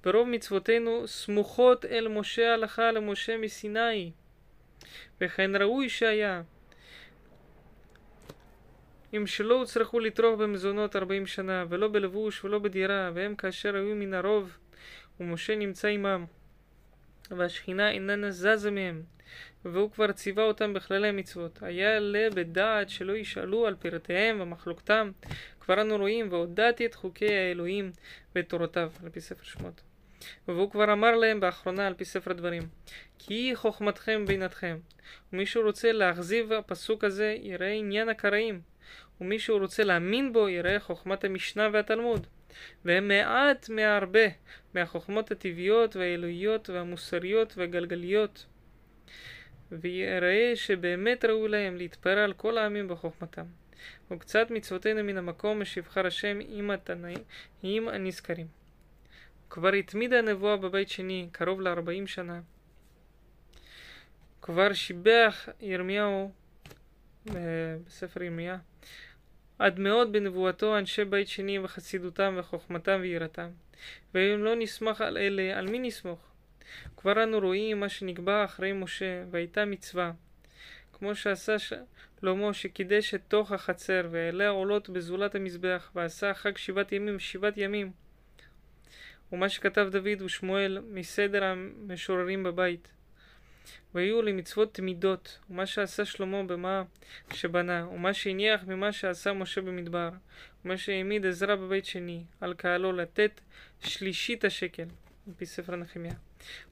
ברוב מצוותינו סמוכות אל משה הלכה למשה מסיני. וכן ראוי שהיה. אם שלא הוצרכו לטרוח במזונות ארבעים שנה, ולא בלבוש ולא בדירה, והם כאשר היו מן הרוב, ומשה נמצא עמם, והשכינה איננה זזה מהם, והוא כבר ציווה אותם בכללי המצוות. היה עלה בדעת שלא ישאלו על פרטיהם ומחלוקתם. כבר אנו רואים, והודעתי את חוקי האלוהים ואת תורותיו, על פי ספר שמות. והוא כבר אמר להם באחרונה על פי ספר דברים, כי היא חוכמתכם בינתכם. ומי שרוצה להכזיב הפסוק הזה יראה עניין הקראים, ומי שהוא רוצה להאמין בו יראה חוכמת המשנה והתלמוד. והם מעט מהרבה מהחוכמות הטבעיות והאלוהיות והמוסריות והגלגליות. ויראה שבאמת ראוי להם להתפרע על כל העמים בחוכמתם. וקצת מצוותינו מן המקום אשיבחר השם עם התנאים הנזכרים. כבר התמידה הנבואה בבית שני קרוב לארבעים שנה. כבר שיבח ירמיהו בספר ירמיה עד מאוד בנבואתו אנשי בית שני וחסידותם וחוכמתם ויראתם. ואם לא נסמך על אלה, על מי נסמוך? כבר אנו רואים מה שנקבע אחרי משה, והייתה מצווה. כמו שעשה שלמה שקידש את תוך החצר, והעלה עולות בזולת המזבח, ועשה חג שבעת ימים שבעת ימים. ומה שכתב דוד ושמואל מסדר המשוררים בבית. והיו למצוות תמידות, ומה שעשה שלמה במה שבנה, ומה שהניח ממה שעשה משה במדבר, ומה שהעמיד עזרא בבית שני, על קהלו לתת שלישית השקל, על פי ספר נחמיה.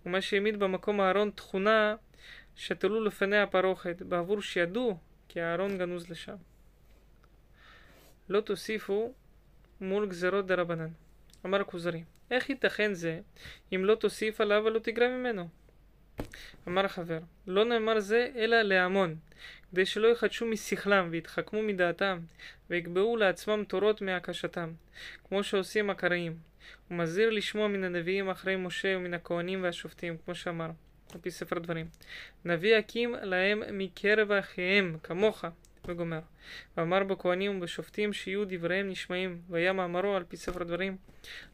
ומה שהעמיד במקום הארון תכונה שתלו לפניה הפרוכת, בעבור שידעו כי הארון גנוז לשם. לא תוסיפו מול גזרות דרבנן. אמר הכוזרי, איך ייתכן זה אם לא תוסיף עליו ולא תגרע ממנו? אמר החבר, לא נאמר זה אלא להמון, כדי שלא יחדשו משכלם ויתחכמו מדעתם, ויקבעו לעצמם תורות מהקשתם, כמו שעושים הקראים. הוא מזהיר לשמוע מן הנביאים אחרי משה ומן הכהנים והשופטים, כמו שאמר, על פי ספר דברים. נביא הקים להם מקרב אחיהם, כמוך, וגומר. ואמר בכהנים ובשופטים שיהיו דבריהם נשמעים, והיה מאמרו על פי ספר דברים.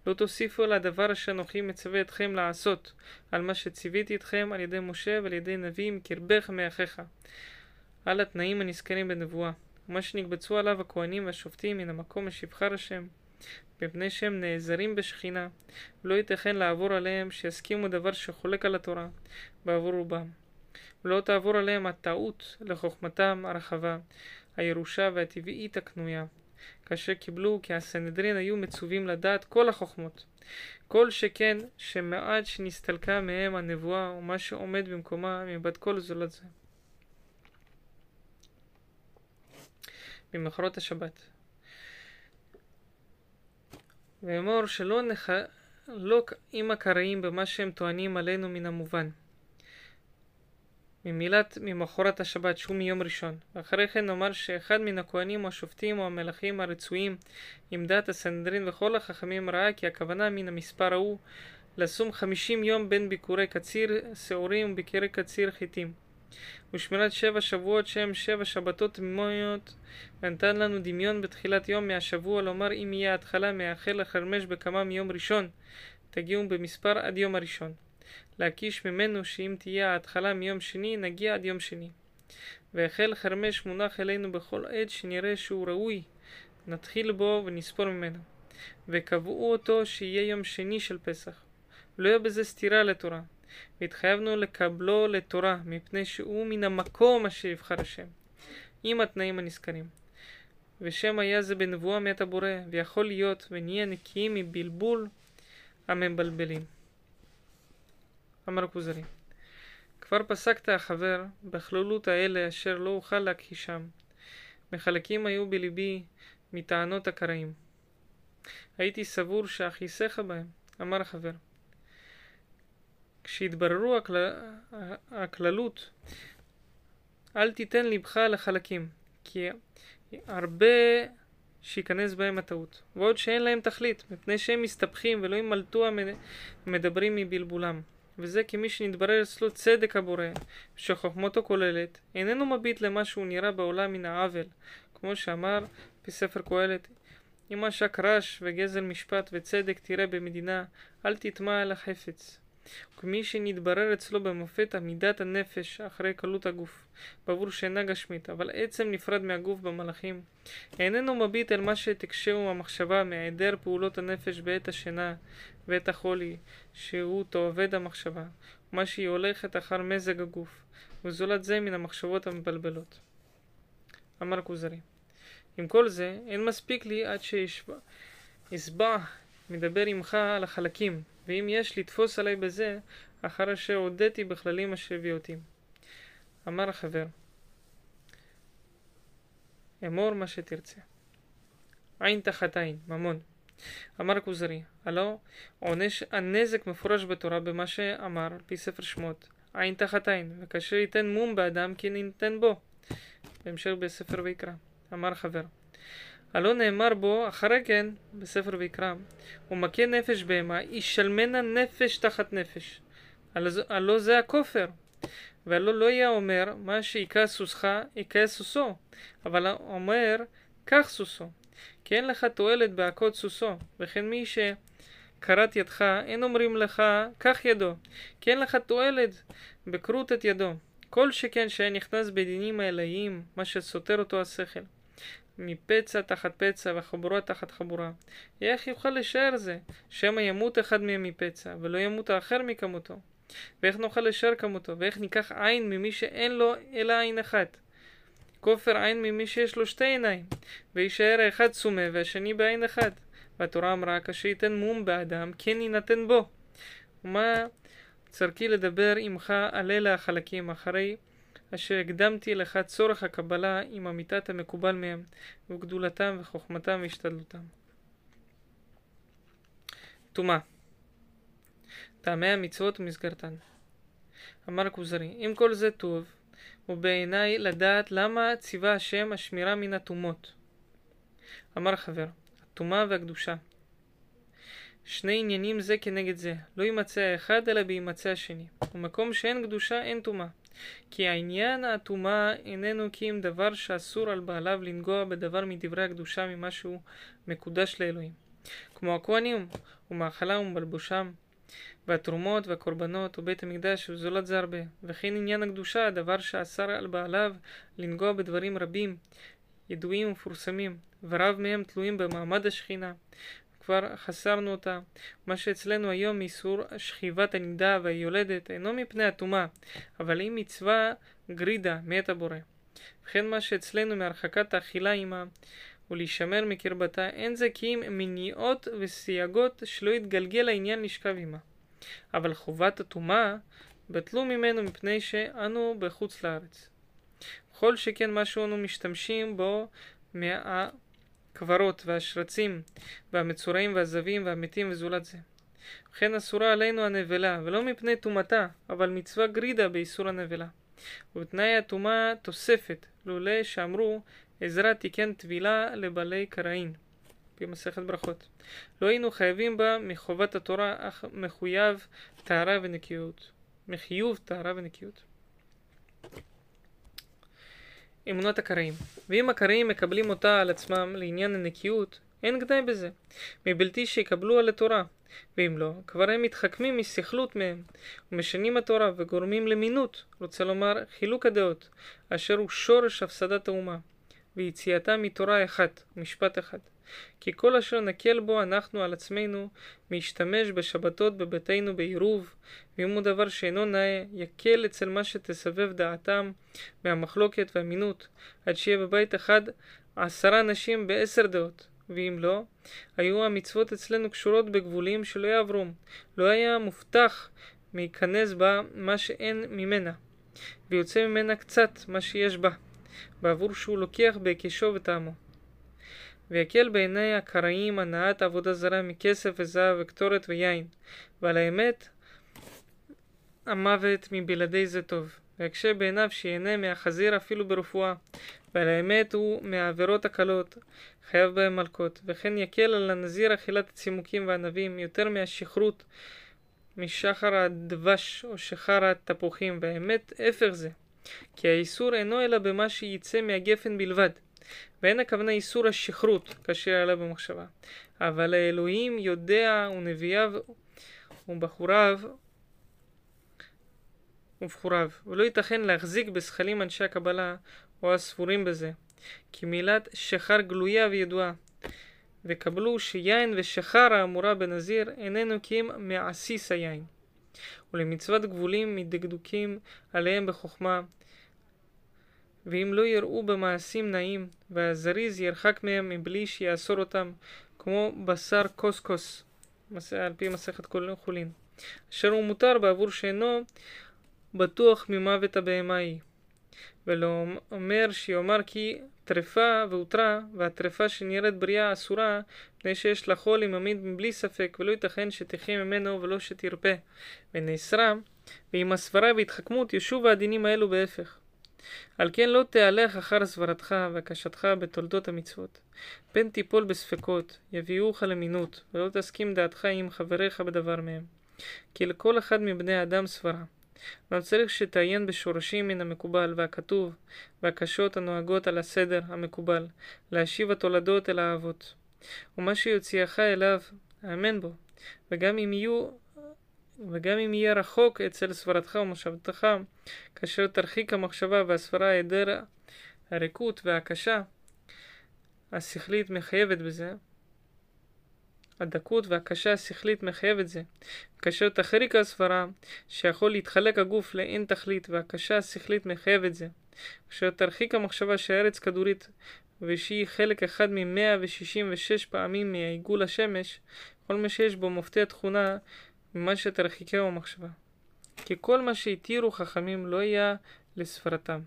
לא תוסיפו על הדבר אשר אנוכי מצווה אתכם לעשות, על מה שציוויתי אתכם על ידי משה ועל ידי נביא מקרבך מאחיך. על התנאים הנזכרים בנבואה, ומה שנקבצו עליו הכהנים והשופטים מן המקום אשר השם. מפני שהם נעזרים בשכינה, לא ייתכן לעבור עליהם שיסכימו דבר שחולק על התורה בעבור רובם. ולא תעבור עליהם הטעות לחוכמתם הרחבה, הירושה והטבעית הקנויה, כאשר קיבלו כי הסנהדרין היו מצווים לדעת כל החוכמות. כל שכן שמעט שנסתלקה מהם הנבואה ומה שעומד במקומה מבת כל זולת זה. במחרות השבת ואמור שלא נחלוק עם הקראים במה שהם טוענים עלינו מן המובן. ממילת ממחרת השבת שהוא מיום ראשון. ואחרי כן נאמר שאחד מן הכהנים או השופטים או המלכים הרצויים עם דעת הסנדרין וכל החכמים ראה כי הכוונה מן המספר ההוא לשום חמישים יום בין ביקורי קציר שעורים וביקורי קציר חיטים. ושמירת שבע שבועות שהם שבע שבתות תמימות ונתן לנו דמיון בתחילת יום מהשבוע לומר אם יהיה התחלה מהחל לחרמש בכמה מיום ראשון תגיעו במספר עד יום הראשון. להקיש ממנו שאם תהיה ההתחלה מיום שני נגיע עד יום שני. והחל חרמש מונח אלינו בכל עת שנראה שהוא ראוי נתחיל בו ונספור ממנו. וקבעו אותו שיהיה יום שני של פסח. לא יהיה בזה סתירה לתורה. והתחייבנו לקבלו לתורה, מפני שהוא מן המקום אשר יבחר השם, עם התנאים הנזכרים. ושם היה זה בנבואה מת הבורא, ויכול להיות ונהיה נקיים מבלבול המבלבלים. אמר כוזרי, כבר פסקת החבר בכללות האלה אשר לא אוכל להכחישם. מחלקים היו בלבי מטענות הקראים. הייתי סבור שאכיסך בהם, אמר החבר. כשיתבררו הכל... הכללות, אל תיתן לבך לחלקים, כי הרבה שייכנס בהם הטעות, ועוד שאין להם תכלית, מפני שהם מסתבכים ולא ימלטו המדברים מבלבולם. וזה כמי שנתברר אצלו צדק הבורא, שחוכמתו כוללת, איננו מביט למה שהוא נראה בעולם מן העוול, כמו שאמר בספר קהלת, אם השק רש וגזל משפט וצדק תראה במדינה, אל תטמע על החפץ. וכמי שנתברר אצלו במופת עמידת הנפש אחרי קלות הגוף, בעבור שאינה גשמית, אבל עצם נפרד מהגוף במלאכים, איננו מביט אל מה שתקשהו המחשבה מהיעדר פעולות הנפש בעת השינה ועת החולי, שהוא תאבד המחשבה, ומה שהיא הולכת אחר מזג הגוף, וזולת זה מן המחשבות המבלבלות. אמר כוזרי. עם כל זה, אין מספיק לי עד שאשבע מדבר עמך על החלקים, ואם יש לתפוס עלי בזה, אחר אשר הודיתי בכללים אשר הביאותים. אמר החבר, אמור מה שתרצה. עין תחת עין, ממון. אמר כוזרי, הלא עונש הנזק מפורש בתורה במה שאמר על פי ספר שמות, עין תחת עין, וכאשר ייתן מום באדם כי ניתן בו. בהמשך בספר ויקרא. אמר חבר, הלא נאמר בו אחרי כן בספר ויקרא, ומכה נפש בהמה, ישלמנה נפש תחת נפש. הלא זה הכופר. והלא לא יהיה אומר, מה שהיכה סוסך, היכה סוסו. אבל אומר, קח סוסו. כי אין לך תועלת בהכות סוסו. וכן מי שקרת ידך, אין אומרים לך, קח ידו. כי אין לך תועלת בכרות את ידו. כל שכן שהיה נכנס בדינים האלוהיים, מה שסותר אותו השכל. מפצע תחת פצע וחבורה תחת חבורה. איך יוכל לשער זה? שמא ימות אחד מהם מפצע, ולא ימות האחר מכמותו. ואיך נוכל לשער כמותו? ואיך ניקח עין ממי שאין לו אלא עין אחת? כופר עין ממי שיש לו שתי עיניים, ויישאר האחד סומה והשני בעין אחת. והתורה אמרה, כאשר ייתן מום באדם, כן יינתן בו. ומה צרכי לדבר עמך על אלה החלקים, אחרי אשר הקדמתי לך צורך הקבלה עם אמיתת המקובל מהם, וגדולתם וחוכמתם והשתדלותם. טומאה טעמי המצוות ומסגרתן. אמר כוזרי, אם כל זה טוב, ובעיניי לדעת למה ציווה השם השמירה מן הטומאות. אמר חבר, הטומאה והקדושה. שני עניינים זה כנגד זה, לא יימצא האחד אלא בהימצא השני. ומקום שאין קדושה אין טומאה. כי העניין הטומאה איננו כי אם דבר שאסור על בעליו לנגוע בדבר מדברי הקדושה ממה שהוא מקודש לאלוהים. כמו הכהנים, ומאכלם ומלבושם, והתרומות והקורבנות ובית המקדש וזולת זה הרבה. וכן עניין הקדושה, הדבר שאסר על בעליו לנגוע בדברים רבים, ידועים ומפורסמים, ורב מהם תלויים במעמד השכינה, כבר חסרנו אותה. מה שאצלנו היום איסור שכיבת הנידה והיולדת אינו מפני הטומאה, אבל היא מצווה גרידה מאת הבורא. וכן מה שאצלנו מהרחקת האכילה עמה ולהישמר מקרבתה, אין זה כי אם מניעות וסייגות שלא יתגלגל העניין לשכב עמה. אבל חובת הטומאה בטלו ממנו מפני שאנו בחוץ לארץ. כל שכן מה שאנו משתמשים בו מה... הקברות והשרצים והמצורעים והזבים והמתים וזולת זה. וכן אסורה עלינו הנבלה, ולא מפני טומאתה, אבל מצווה גרידה באיסור הנבלה. ובתנאי הטומאה תוספת, לולא שאמרו עזרא תיקן טבילה לבעלי קראין. במסכת ברכות. לא היינו חייבים בה מחובת התורה, אך מחויב טהרה ונקיות. מחיוב טהרה ונקיות. אמונות הקראים. ואם הקראים מקבלים אותה על עצמם לעניין הנקיות, אין גדי בזה, מבלתי שיקבלו על התורה. ואם לא, כבר הם מתחכמים מסכלות מהם, ומשנים התורה וגורמים למינות, רוצה לומר חילוק הדעות, אשר הוא שורש הפסדת האומה, ויציאתה מתורה אחת, משפט אחד. כי כל אשר נקל בו אנחנו על עצמנו, מהשתמש בשבתות בביתנו בעירוב, ואם הוא דבר שאינו נאה, יקל אצל מה שתסבב דעתם מהמחלוקת והמינות, עד שיהיה בבית אחד עשרה אנשים בעשר דעות. ואם לא, היו המצוות אצלנו קשורות בגבולים שלא יעברו. לא היה מובטח להיכנס בה מה שאין ממנה, ויוצא ממנה קצת מה שיש בה, בעבור שהוא לוקח בהיקשו וטעמו. ויקל בעיני הקראים הנעת עבודה זרה מכסף וזהב וקטורת ויין, ועל האמת המוות מבלעדי זה טוב. ויקשה בעיניו שיהנה מהחזיר אפילו ברפואה, ועל האמת הוא מהעבירות הקלות, חייב בהם מלקות, וכן יקל על הנזיר אכילת הצימוקים והענבים יותר מהשכרות משחר הדבש או שחר התפוחים, והאמת הפך זה, כי האיסור אינו אלא במה שיצא מהגפן בלבד, ואין הכוונה איסור השכרות, כאשר עלה במחשבה. אבל האלוהים יודע ונביאיו ובחוריו ובחוריו, ולא ייתכן להחזיק בשכלים אנשי הקבלה או הספורים בזה, כי מילת שחר גלויה וידועה. וקבלו שיין ושחר האמורה בנזיר איננו כי אם מעסיס היין. ולמצוות גבולים מדקדוקים עליהם בחוכמה, ואם לא יראו במעשים נעים, והזריז ירחק מהם מבלי שיאסור אותם, כמו בשר קוסקוס, על פי מסכת חולין, אשר הוא מותר בעבור שאינו בטוח ממוות הבהמה היא. ולא אומר שיאמר כי טרפה והותרה, והטרפה שנראית בריאה אסורה, מפני שיש לאכול עם עמיד מבלי ספק, ולא ייתכן שתחיה ממנו ולא שתרפה, ונאסרה, ועם הסברה והתחכמות ישובו הדינים האלו בהפך. על כן לא תהלך אחר סברתך והקשתך בתולדות המצוות. פן תיפול בספקות, יביאוך למינות, ולא תסכים דעתך עם חבריך בדבר מהם. כי לכל אחד מבני האדם סברה. אבל צריך שתעיין בשורשים מן המקובל והכתוב, והקשות הנוהגות על הסדר המקובל, להשיב התולדות אל האבות. ומה שיוציאך אליו, האמן בו, וגם אם יהיו וגם אם יהיה רחוק אצל סברתך ומחשבתך, כאשר תרחיק המחשבה והסברה היעדר הריקות והקשה השכלית מחייבת בזה, הדקות והקשה השכלית מחייבת זה. כאשר תחריק הסברה, שיכול להתחלק הגוף לאין תכלית, והקשה השכלית מחייבת זה. כאשר תרחיק המחשבה שהארץ כדורית, ושהיא חלק אחד מ-166 פעמים מעיגול השמש, כל מה שיש בו מופתי התכונה ממה שתרחיקהו המחשבה. כי כל מה שהתירו חכמים לא היה לספרתם,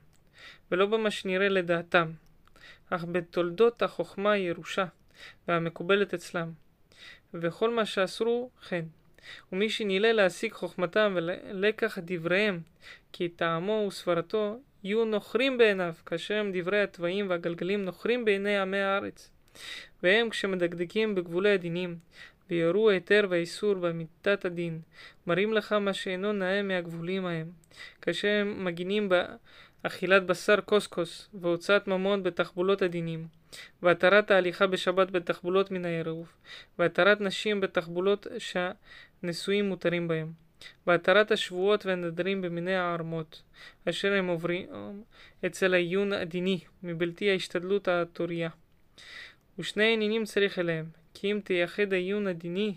ולא במה שנראה לדעתם, אך בתולדות החוכמה הירושה והמקובלת אצלם, וכל מה שאסרו כן. ומי שנילא להשיג חוכמתם ולקח דבריהם, כי טעמו וסברתו יהיו נוכרים בעיניו, כאשר הם דברי התוואים והגלגלים נוכרים בעיני עמי הארץ. והם כשמדקדקים בגבולי הדינים, ויורו ההיתר והאיסור במיתת הדין, מראים לך מה שאינו נאה מהגבולים ההם, כאשר הם מגינים באכילת בשר קוסקוס, והוצאת ממון בתחבולות הדינים, והתרת ההליכה בשבת בתחבולות מן העירוב, והתרת נשים בתחבולות שהנשואים מותרים בהם, והתרת השבועות והנדרים במיני הערמות, אשר הם עוברים אצל העיון הדיני, מבלתי ההשתדלות התוריה. ושני עניינים צריך אליהם, כי אם תייחד העיון הדיני,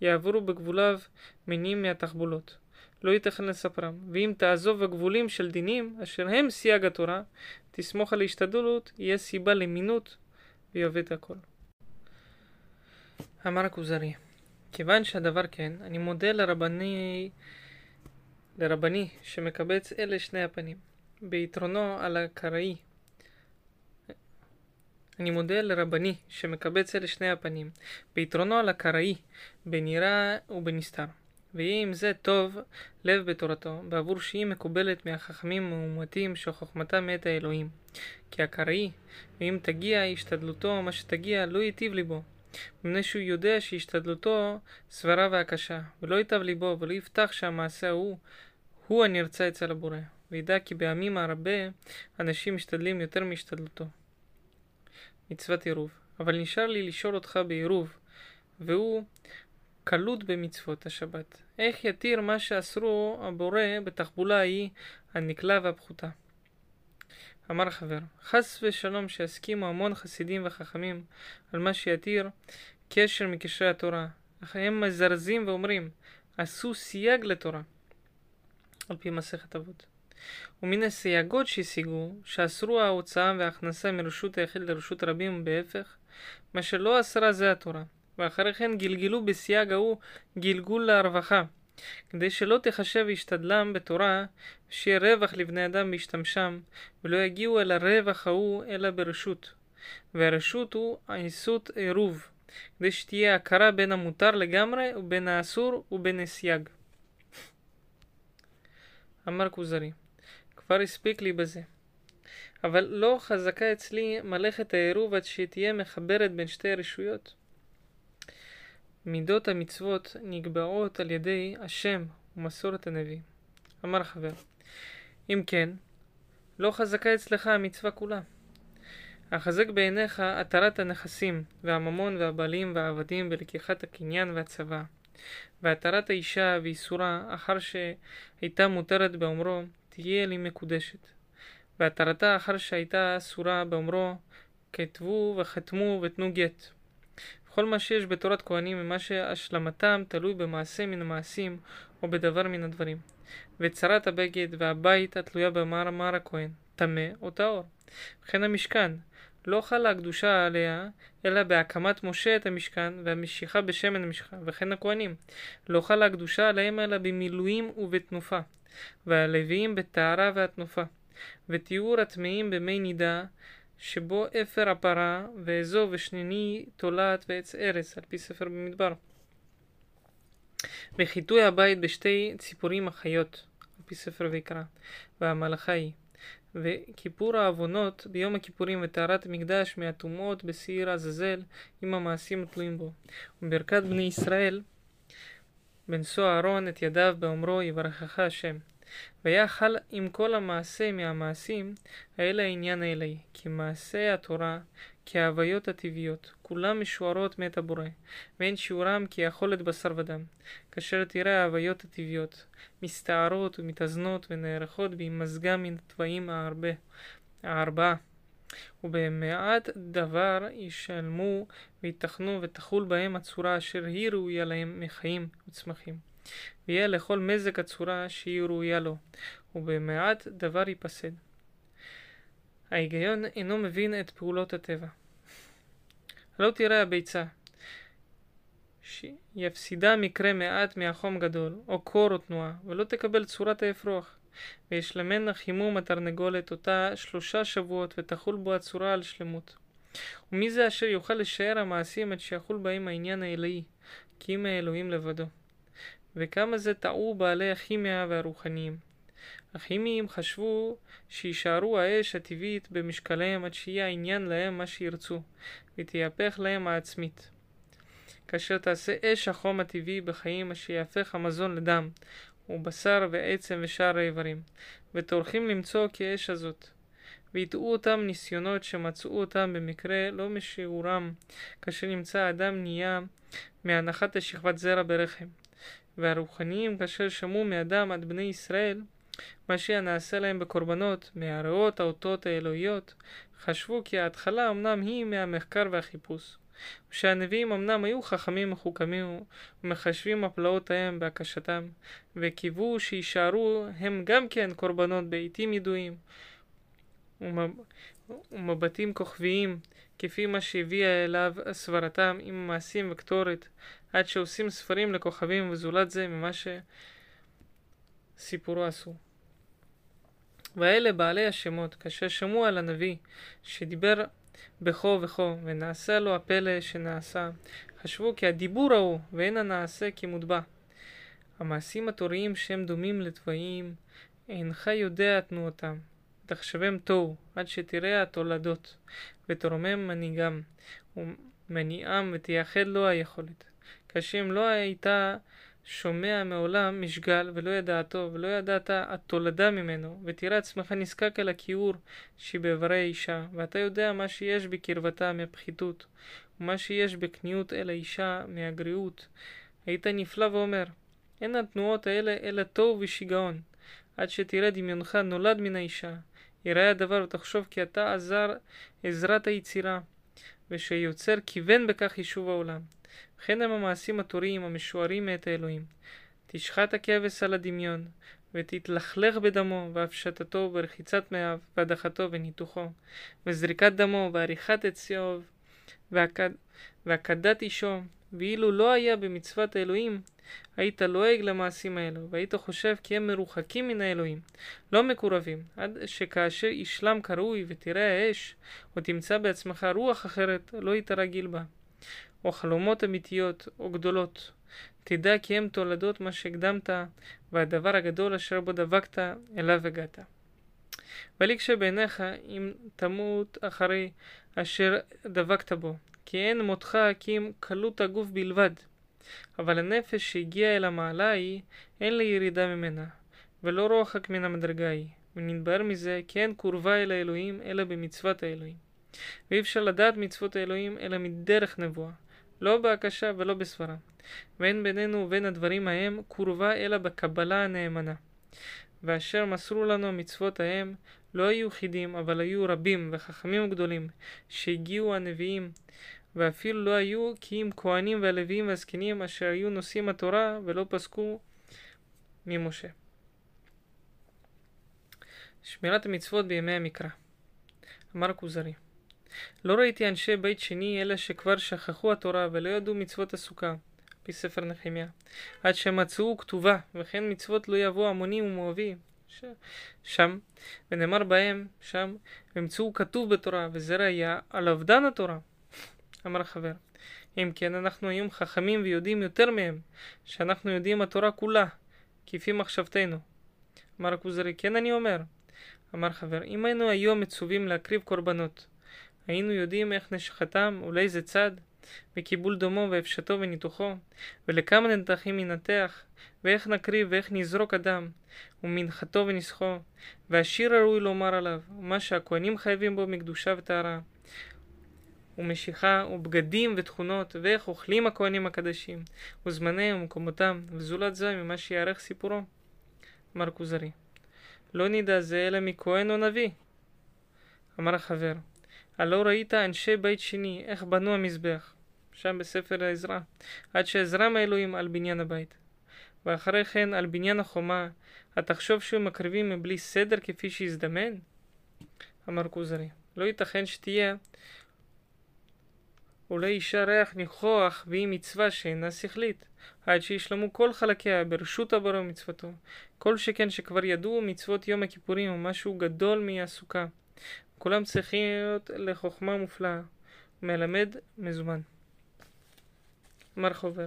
יעברו בגבוליו מינים מהתחבולות. לא ייתכן לספרם. ואם תעזוב הגבולים של דינים, אשר הם סייג התורה, תסמוך על ההשתדלות, יהיה סיבה למינות, ויאבד הכל. אמר הכוזרי, כיוון שהדבר כן, אני מודה לרבני, לרבני שמקבץ אלה שני הפנים, ביתרונו על הקראי אני מודה לרבני שמקבץ אלה שני הפנים, ביתרונו על הקראי, בנראה ובנסתר. ויהי עם זה טוב לב בתורתו, בעבור שהיא מקובלת מהחכמים המאומתים שחוכמתם מאת האלוהים. כי הקראי, ואם תגיע השתדלותו מה שתגיע, לא ייטיב ליבו. מפני שהוא יודע שהשתדלותו סברה והקשה, ולא ייטב ליבו, ולא יפתח שהמעשה ההוא הוא הנרצה אצל הבורא. וידע כי בימים הרבה אנשים משתדלים יותר מהשתדלותו. מצוות עירוב. אבל נשאר לי לשאול אותך בעירוב, והוא קלות במצוות השבת. איך יתיר מה שאסרו הבורא בתחבולה ההיא הנקלה והפחותה? אמר החבר, חס ושלום שיסכימו המון חסידים וחכמים על מה שיתיר קשר מקשרי התורה, אך הם מזרזים ואומרים, עשו סייג לתורה, על פי מסכת אבות. ומן הסייגות שהשיגו, שאסרו ההוצאה וההכנסה מרשות היחיד לרשות רבים בהפך, מה שלא אסרה זה התורה, ואחרי כן גלגלו בסייג ההוא גלגול לרווחה, כדי שלא תחשב השתדלם בתורה, שיהיה רווח לבני אדם בהשתמשם, ולא יגיעו אל הרווח ההוא אלא ברשות. והרשות הוא העיסות עירוב, כדי שתהיה הכרה בין המותר לגמרי ובין האסור ובין הסייג. אמר כוזרי כבר הספיק לי בזה. אבל לא חזקה אצלי מלאכת העירוב עד שתהיה מחברת בין שתי רשויות. מידות המצוות נקבעות על ידי השם ומסורת הנביא. אמר חבר, אם כן, לא חזקה אצלך המצווה כולה. החזק בעיניך התרת הנכסים, והממון והבעלים והעבדים ולקיחת הקניין והצבא, והתרת האישה ואיסורה אחר שהייתה מותרת באומרו, תהיה לי מקודשת. והתרתה אחר שהייתה אסורה באומרו, כתבו וחתמו ותנו גט. כל מה שיש בתורת כהנים ומה שהשלמתם תלוי במעשה מן המעשים או בדבר מן הדברים. וצרת הבגד והבית התלויה במאמר הכהן, טמא או טהור. וכן המשכן, לא חלה הקדושה עליה, אלא בהקמת משה את המשכן והמשיכה בשמן המשכן, וכן הכהנים. לא חלה הקדושה עליהם אלא במילואים ובתנופה, והלוויים בטהרה והתנופה. ותיאור הטמאים במי נידה, שבו אפר הפרה, ואזוב ושניני תולעת ועץ ארץ, על פי ספר במדבר. בחיטוי הבית בשתי ציפורים החיות, על פי ספר ויקרא, והמלאכה היא. וכיפור העוונות ביום הכיפורים וטהרת המקדש מהטומאות בשעיר עזאזל עם המעשים התלויים בו. וברכת בני ישראל בנשוא אהרון את ידיו באומרו יברכך השם. ויחל עם כל המעשה מהמעשים האלה העניין האלוהי, כי מעשה התורה כהוויות הטבעיות, כולם משוערות מאת הבורא, ואין שיעורם כיכולת בשר ודם. כאשר תראה ההוויות הטבעיות, מסתערות ומתאזנות ונערכות בהימזגם מן התוואים הארבע, הארבעה. ובמעט דבר ישלמו ויתכנו ותחול בהם הצורה אשר היא ראויה להם מחיים וצמחים. ויהיה לכל מזג הצורה שהיא ראויה לו, ובמעט דבר ייפסד. ההיגיון אינו מבין את פעולות הטבע. לא תראה הביצה, שיפסידה מקרה מעט מהחום גדול, או קור או תנועה, ולא תקבל צורת האפרוח. וישלמנה חימום התרנגולת אותה שלושה שבועות, ותחול בו הצורה על שלמות. ומי זה אשר יוכל לשער המעשים עד שיחול בהם העניין האלוהי, כי אם האלוהים לבדו. וכמה זה טעו בעלי הכימיה והרוחניים. הכימיים חשבו שיישארו האש הטבעית במשקליהם עד שיהיה העניין להם מה שירצו, ותייפך להם העצמית. כאשר תעשה אש החום הטבעי בחיים אשר יהפך המזון לדם, ובשר ועצם ושאר האיברים, וטורחים למצוא כאש הזאת. ויטעו אותם ניסיונות שמצאו אותם במקרה לא משיעורם, כאשר נמצא האדם נהיה מהנחת השכבת זרע ברחם. והרוחניים כאשר שמעו מאדם עד בני ישראל מה שנעשה להם בקורבנות מהריאות האותות האלוהיות, חשבו כי ההתחלה אמנם היא מהמחקר והחיפוש. ושהנביאים אמנם היו חכמים מחוכמים ומחשבים הפלאות ההם בהקשתם, וקיוו שיישארו הם גם כן קורבנות בעיתים ידועים ומבטים כוכביים, כפי מה שהביאה אליו סברתם עם מעשים וקטורת, עד שעושים ספרים לכוכבים וזולת זה ממה שסיפורו עשו. ואלה בעלי השמות, כאשר שמעו על הנביא שדיבר בכו וכו, ונעשה לו הפלא שנעשה, חשבו כי הדיבור ההוא ואין הנעשה כמוטבע. המעשים התוריים שהם דומים לתוואים, אינך יודע תנועתם. תחשבם תוהו, עד שתראה התולדות, ותרומם מנהיגם, ומניעם ותייחד לו היכולת. כאשר אם לא הייתה שומע מעולם משגל ולא ידעתו ולא ידעת התולדה ממנו ותראה עצמך נזקק אל הכיעור שבאיברי האישה ואתה יודע מה שיש בקרבתה מהפחיתות ומה שיש בקניעות אל האישה מהגריעות. היית נפלא ואומר אין התנועות האלה אלא תוהו ושיגעון. עד שתראה דמיונך נולד מן האישה יראה הדבר ותחשוב כי אתה עזר עזרת היצירה ושיוצר כיוון בכך יישוב העולם וכן הם המעשים התוריים המשוערים מאת האלוהים. תשחט הכבש על הדמיון, ותתלכלך בדמו, והפשטתו, ורחיצת מאיו, והדחתו וניתוחו, וזריקת דמו, ועריכת עציו, והכדת אישו, ואילו לא היה במצוות האלוהים, היית לועג למעשים האלו, והיית חושב כי הם מרוחקים מן האלוהים, לא מקורבים, עד שכאשר ישלם כראוי ותראה האש, או תמצא בעצמך רוח אחרת, לא היית רגיל בה. או חלומות אמיתיות או גדולות. תדע כי הם תולדות מה שהקדמת, והדבר הגדול אשר בו דבקת, אליו הגעת. ולי כשבעיניך אם תמות אחרי אשר דבקת בו, כי אין מותך כי אם קלות הגוף בלבד. אבל הנפש שהגיעה אל המעלה היא, אין לה ירידה ממנה, ולא רוחק מן המדרגה היא. ונתבהר מזה כי אין קורבה אל האלוהים, אלא במצוות האלוהים. ואי אפשר לדעת מצוות האלוהים אלא מדרך נבואה. לא בהקשה ולא בסברה. ואין בינינו ובין הדברים ההם קרובה אלא בקבלה הנאמנה. ואשר מסרו לנו המצוות ההם, לא היו חידים, אבל היו רבים וחכמים גדולים, שהגיעו הנביאים, ואפילו לא היו כי אם כהנים והלוויים והזקנים אשר היו נושאים התורה ולא פסקו ממשה. שמירת המצוות בימי המקרא אמר כוזרי לא ראיתי אנשי בית שני אלא שכבר שכחו התורה ולא ידעו מצוות הסוכה, פי ספר נחמיה, עד שמצאו כתובה, וכן מצוות לא יבוא המונים ומואבים, ש... שם, ונאמר בהם, שם, ומצאו כתוב בתורה, וזה ראיה על אובדן התורה. אמר החבר, אם כן אנחנו היום חכמים ויודעים יותר מהם, שאנחנו יודעים התורה כולה, כפי מחשבתנו. אמר הכוזרי, כן אני אומר. אמר חבר, אם היינו היום מצווים להקריב קורבנות, היינו יודעים איך נשחתם ולאיזה צד, וקיבול דומו ואפשתו וניתוחו, ולכמה נתחים ינתח, ואיך נקריב ואיך נזרוק אדם, ומנחתו ונסחו, והשיר הראוי לומר עליו, ומה שהכהנים חייבים בו מקדושה וטהרה, ומשיכה, ובגדים ותכונות, ואיך אוכלים הכהנים הקדשים, וזמניהם ומקומותם, וזולת זה ממה שיערך סיפורו. אמר כוזרי, לא נדע זה אלא מכהן או נביא. אמר החבר, הלא ראית אנשי בית שני, איך בנו המזבח, שם בספר העזרא, עד שעזרא מאלוהים על בניין הבית. ואחרי כן על בניין החומה, התחשוב שהוא מקריבים מבלי סדר כפי שהזדמן? אמר כוזרי, לא ייתכן שתהיה אולי אישה ריח ניחוח והיא מצווה שאינה שכלית, עד שישלמו כל חלקיה ברשות הבורא ומצוותו, כל שכן שכבר ידעו מצוות יום הכיפורים ומשהו גדול מהסוכה. כולם צריכים להיות לחוכמה מופלאה, מלמד מזומן. אמר חובר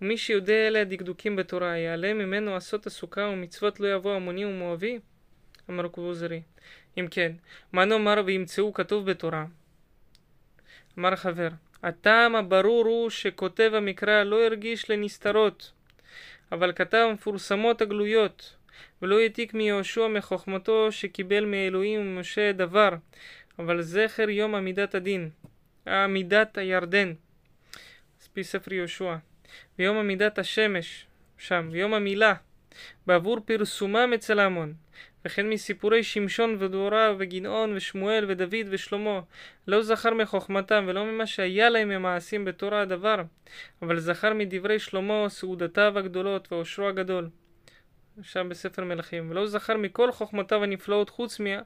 ומי שיודע אלה הדקדוקים בתורה, יעלה ממנו עשות הסוכה ומצוות לא יבוא המוני ומואבי? אמר כבוזרי. אם כן, מה נאמר וימצאו כתוב בתורה? אמר חבר, הטעם הברור הוא שכותב המקרא לא הרגיש לנסתרות, אבל כתב מפורסמות הגלויות, ולא העתיק מיהושע מחוכמתו שקיבל מאלוהים ומשה דבר, אבל זכר יום עמידת הדין, עמידת הירדן, אז פי ספר יהושע, ויום עמידת השמש, שם, ויום המילה, בעבור פרסומם אצל ההמון, וכן מסיפורי שמשון ודבורה וגנעון ושמואל ודוד ושלמה. לא זכר מחוכמתם ולא ממה שהיה להם ממעשים בתורה הדבר אבל זכר מדברי שלמה סעודתיו הגדולות ועושרו הגדול שם בספר מלכים ולא זכר מכל חוכמותיו הנפלאות חוץ מה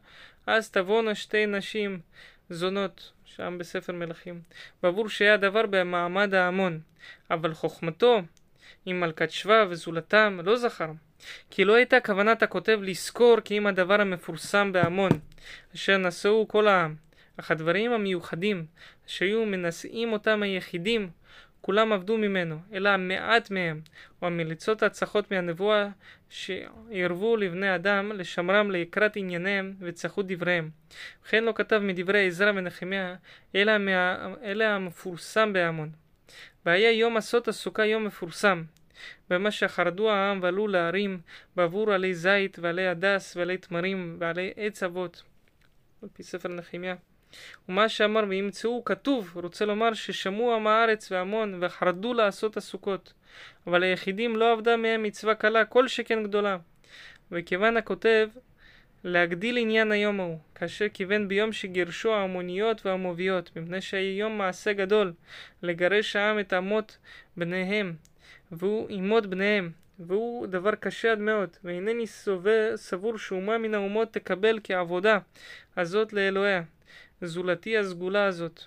אז תבואנה שתי נשים זונות שם בספר מלכים בעבור שהיה דבר במעמד ההמון אבל חוכמתו עם מלכת שבא וזולתם לא זכר כי לא הייתה כוונת הכותב לזכור כי אם הדבר המפורסם בהמון, אשר נשאו כל העם, אך הדברים המיוחדים, שהיו מנשאים אותם היחידים, כולם עבדו ממנו, אלא המעט מהם, או המליצות ההצחות מהנבואה, שעירבו לבני אדם לשמרם ליקרת ענייניהם וצחו דבריהם. וכן לא כתב מדברי עזרא ונחמיה, אלא, מה... אלא המפורסם בהמון. והיה יום עשות הסוכה יום מפורסם, במה שחרדו העם ועלו להרים בעבור עלי זית ועלי הדס ועלי תמרים ועלי עץ אבות. על פי ספר נחמיה. ומה שאמר וימצאו כתוב, רוצה לומר ששמעו עם הארץ והמון וחרדו לעשות הסוכות. אבל היחידים לא עבדה מהם מצווה קלה כל שכן גדולה. וכיוון הכותב להגדיל עניין היום ההוא, כאשר כיוון ביום שגירשו ההמוניות והמוביות, מפני שהיה יום מעשה גדול, לגרש העם את אמות בניהם, והוא ימות בניהם, והוא דבר קשה עד מאוד, ואינני סובר, סבור שאומה מן האומות תקבל כעבודה הזאת לאלוהיה, זולתי הסגולה הזאת.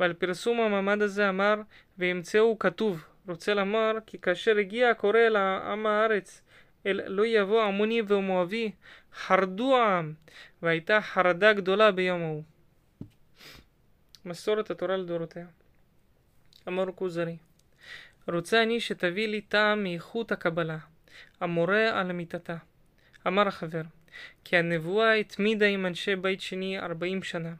ועל פרסום המעמד הזה אמר, וימצאו כתוב, רוצה לומר, כי כאשר הגיע הקורא לעם הארץ, אל לא יבוא עמוני ומואבי, חרדו העם, והייתה חרדה גדולה ביום ההוא. מסורת התורה לדורותיה. אמר כוזרי רוצה אני שתביא לי טעם מאיכות הקבלה, המורה על אמיתתה. אמר החבר, כי הנבואה התמידה עם אנשי בית שני ארבעים שנה,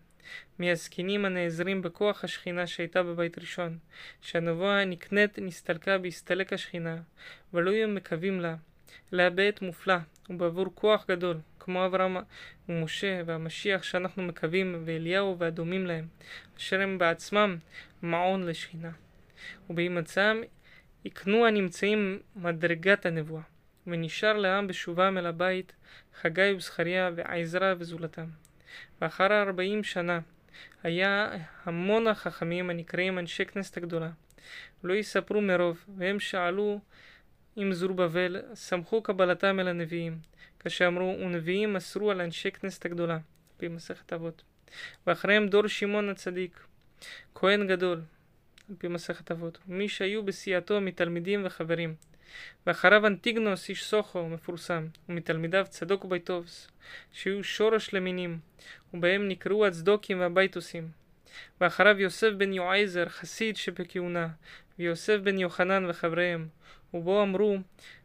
מהזקנים הנעזרים בכוח השכינה שהייתה בבית ראשון, שהנבואה נקנית נסתלקה בהסתלק השכינה, ולא היו מקווים לה, אלא בעת מופלא, ובעבור כוח גדול, כמו אברהם ומשה והמשיח שאנחנו מקווים, ואליהו והדומים להם, אשר הם בעצמם מעון לשכינה. ובהימצאם יקנו הנמצאים מדרגת הנבואה, ונשאר לעם בשובם אל הבית חגי וזכריה ועזרא וזולתם. ואחר ארבעים שנה היה המון החכמים הנקראים אנשי כנסת הגדולה. לא יספרו מרוב, והם שאלו עם זרובבל, סמכו קבלתם אל הנביאים, כאשר אמרו, ונביאים מסרו על אנשי כנסת הגדולה, על מסכת אבות. ואחריהם דור שמעון הצדיק, כהן גדול, על פי מסכת אבות, מי שהיו בסיעתו מתלמידים וחברים. ואחריו אנטיגנוס איש סוכו מפורסם, ומתלמידיו צדוק ובייטובס, שהיו שורש למינים, ובהם נקראו הצדוקים והבייטוסים. ואחריו יוסף בן יועזר, חסיד שבכהונה, ויוסף בן יוחנן וחבריהם, ובו אמרו,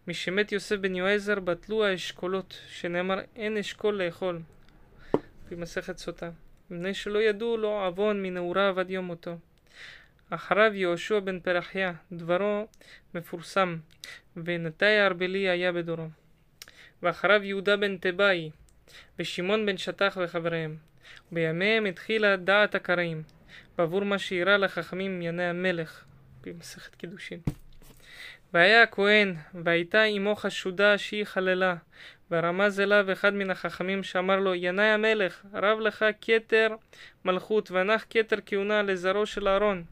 משמת יוסף בן יועזר בטלו האשכולות, שנאמר אין אשכול לאכול, במסכת סוטה, מפני שלא ידעו לו עוון מנעוריו עד יום מותו. אחריו יהושע בן פרחיה, דברו מפורסם, ונתאי ארבלי היה בדורו. ואחריו יהודה בן תבאי, ושמעון בן שטח וחבריהם. ובימיהם התחילה דעת הקראים, בעבור מה שאירע לחכמים ענייני המלך, במסכת קידושין. והיה הכהן, והייתה עמו חשודה שהיא חללה, ורמז אליו אחד מן החכמים שאמר לו, ינאי המלך, רב לך כתר מלכות, ונח כתר כהונה לזרעו של אהרון.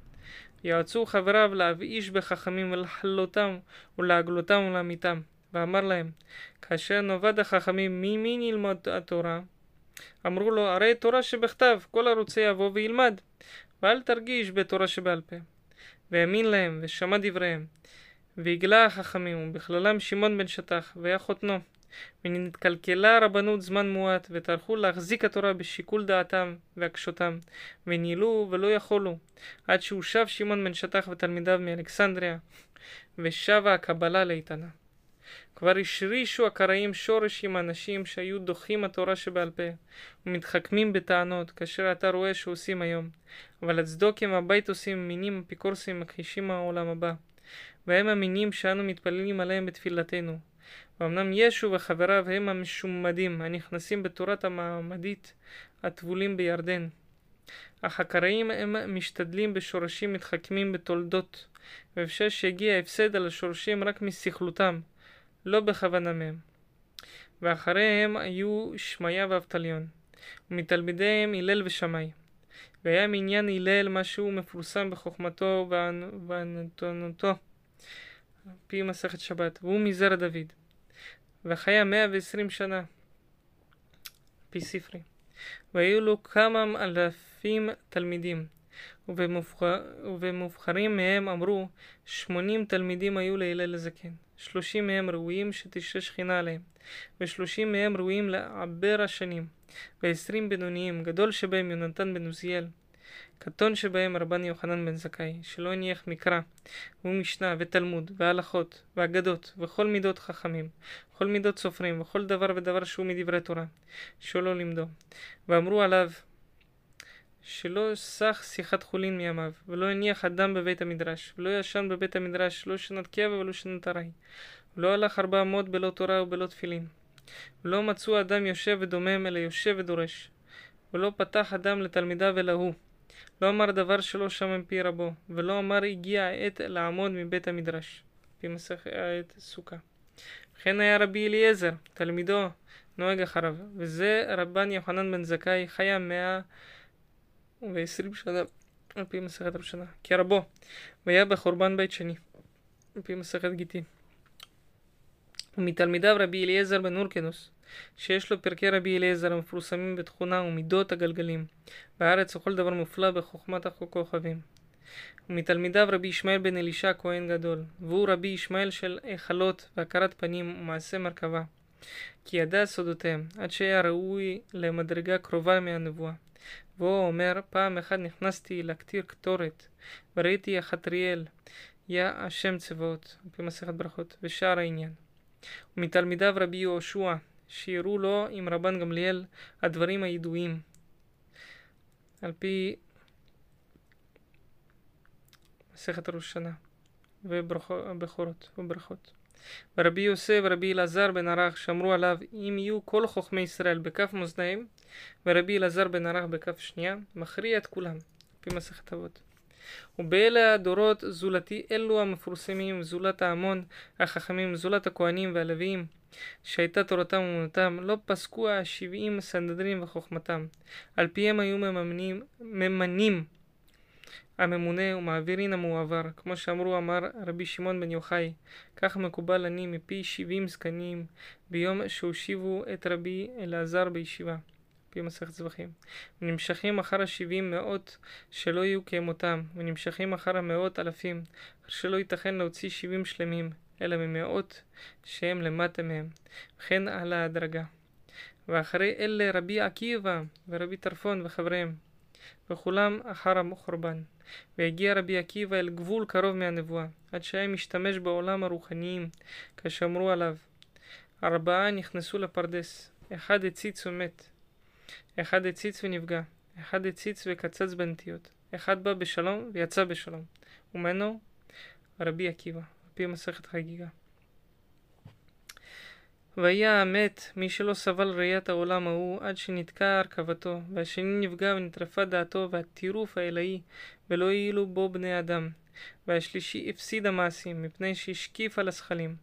יעצו חבריו להבאיש בחכמים ולחלותם ולהגלותם ולעמיתם. ואמר להם, כאשר נאבד החכמים ממי נלמד התורה? אמרו לו, הרי תורה שבכתב, כל הרוצה יבוא וילמד, ואל תרגיש בתורה שבעל פה. והאמין להם, ושמע דבריהם. והגלה החכמים, ובכללם שמעון בן שטח, והיה חותנו. ונתקלקלה הרבנות זמן מועט, וטרחו להחזיק התורה בשיקול דעתם והקשותם, וניהלו ולא יכולו, עד שהושב שמעון בן שטח ותלמידיו מאלכסנדריה, ושבה הקבלה לאיתנה. כבר השרישו הקראים שורש עם אנשים שהיו דוחים התורה שבעל פה, ומתחכמים בטענות, כאשר אתה רואה שעושים היום. אבל הצדוקים והבית עושים מינים אפיקורסים מכחישים העולם הבא. והם המינים שאנו מתפללים עליהם בתפילתנו. ואמנם ישו וחבריו הם המשומדים, הנכנסים בתורת המעמדית, הטבולים בירדן. אך הקראים הם משתדלים בשורשים מתחכמים בתולדות, ואפשר שיגיע הפסד על השורשים רק מסכלותם, לא בכוונה מהם. ואחריהם היו שמעיה ואבטליון, ומתלמידיהם הלל ושמאי. והיה מעניין הלל משהו מפורסם בחוכמתו וענותנותו, על פי מסכת שבת, והוא מזרע דוד. וחיה מאה ועשרים שנה, פי ספרי. והיו לו כמה אלפים תלמידים, ובמובחר, ובמובחרים מהם אמרו, שמונים תלמידים היו להלל הזקן. שלושים מהם ראויים שתשרה שכינה עליהם, ושלושים מהם ראויים לעבר השנים, ועשרים בינוניים, גדול שבהם יונתן בן עוזיאל, קטון שבהם רבן יוחנן בן זכאי, שלא הניח מקרא, ומשנה, ותלמוד, והלכות, ואגדות, וכל מידות חכמים, וכל מידות סופרים, וכל דבר ודבר שהוא מדברי תורה, שלא למדו. ואמרו עליו, שלא סח שיחת חולין מימיו, ולא הניח אדם בבית המדרש, ולא ישן בבית המדרש, לא שנת קבע ולא שנת ארעי. ולא הלך ארבע אמות בלא תורה ובלא תפילין. ולא מצאו אדם יושב ודומם, אלא יושב ודורש. ולא פתח אדם לתלמידיו אלא הוא. לא אמר דבר שלא שם מפי רבו, ולא אמר הגיע העת לעמוד מבית המדרש. פי מסכת סוכה. וכן היה רבי אליעזר, תלמידו, נוהג אחריו, וזה רבן יוחנן בן זכאי, חיה מאה ועשרים שנה, על פי מסכת ראשונה, כרבו, והיה בחורבן בית שני, על פי מסכת גיטין. ומתלמידיו רבי אליעזר בן אורקנוס, שיש לו פרקי רבי אליעזר המפורסמים בתכונה ומידות הגלגלים, בארץ וכל דבר מופלא בחוכמת הכוכבים. ומתלמידיו רבי ישמעאל בן אלישע כהן גדול, והוא רבי ישמעאל של היכלות והכרת פנים ומעשה מרכבה, כי ידע סודותיהם, עד שהיה ראוי למדרגה קרובה מהנבואה. והוא אומר, פעם אחת נכנסתי להקטיר קטורת, וראיתי החטריאל, יא השם צבאות, על פי מסכת ברכות, ושאר העניין. ומתלמידיו רבי יהושע, שיראו לו עם רבן גמליאל הדברים הידועים, על פי מסכת ראש שנה ובכורות וברכות. ורבי יוסף ורבי אלעזר בן ערך שאמרו עליו אם יהיו כל חכמי ישראל בכף מאזניים ורבי אלעזר בן ערך בכף שנייה מכריע את כולם, לפי מסכת אבות. ובאלה הדורות זולתי אלו המפורסמים, זולת ההמון, החכמים, זולת הכהנים והלוויים, שהייתה תורתם ואמונתם, לא פסקו השבעים סנדרים וחוכמתם. על פיהם היו ממנים, ממנים הממונה ומעבירין המועבר, כמו שאמרו אמר רבי שמעון בן יוחאי, כך מקובל אני מפי שבעים זקנים ביום שהושיבו את רבי אלעזר בישיבה. פי מסכת זבחים. ונמשכים אחר השבעים מאות שלא יהיו כמותם, ונמשכים אחר המאות אלפים, שלא ייתכן להוציא שבעים שלמים, אלא ממאות שהם למטה מהם, וכן על ההדרגה. ואחרי אלה רבי עקיבא ורבי טרפון וחבריהם, וכולם אחר החורבן. והגיע רבי עקיבא אל גבול קרוב מהנבואה, עד שהיה משתמש בעולם הרוחניים, כשאמרו עליו. ארבעה נכנסו לפרדס, אחד הציץ ומת, אחד הציץ ונפגע, אחד הציץ וקצץ בנטיות, אחד בא בשלום ויצא בשלום, ומנו רבי עקיבא, פי מסכת חגיגה. והיה המת מי שלא סבל ראיית העולם ההוא עד שנתקע הרכבתו, והשני נפגע ונטרפה דעתו והטירוף האלוהי, ולא יהיו בו בני אדם. והשלישי הפסיד המעשים, מפני שהשקיף על הזכלים.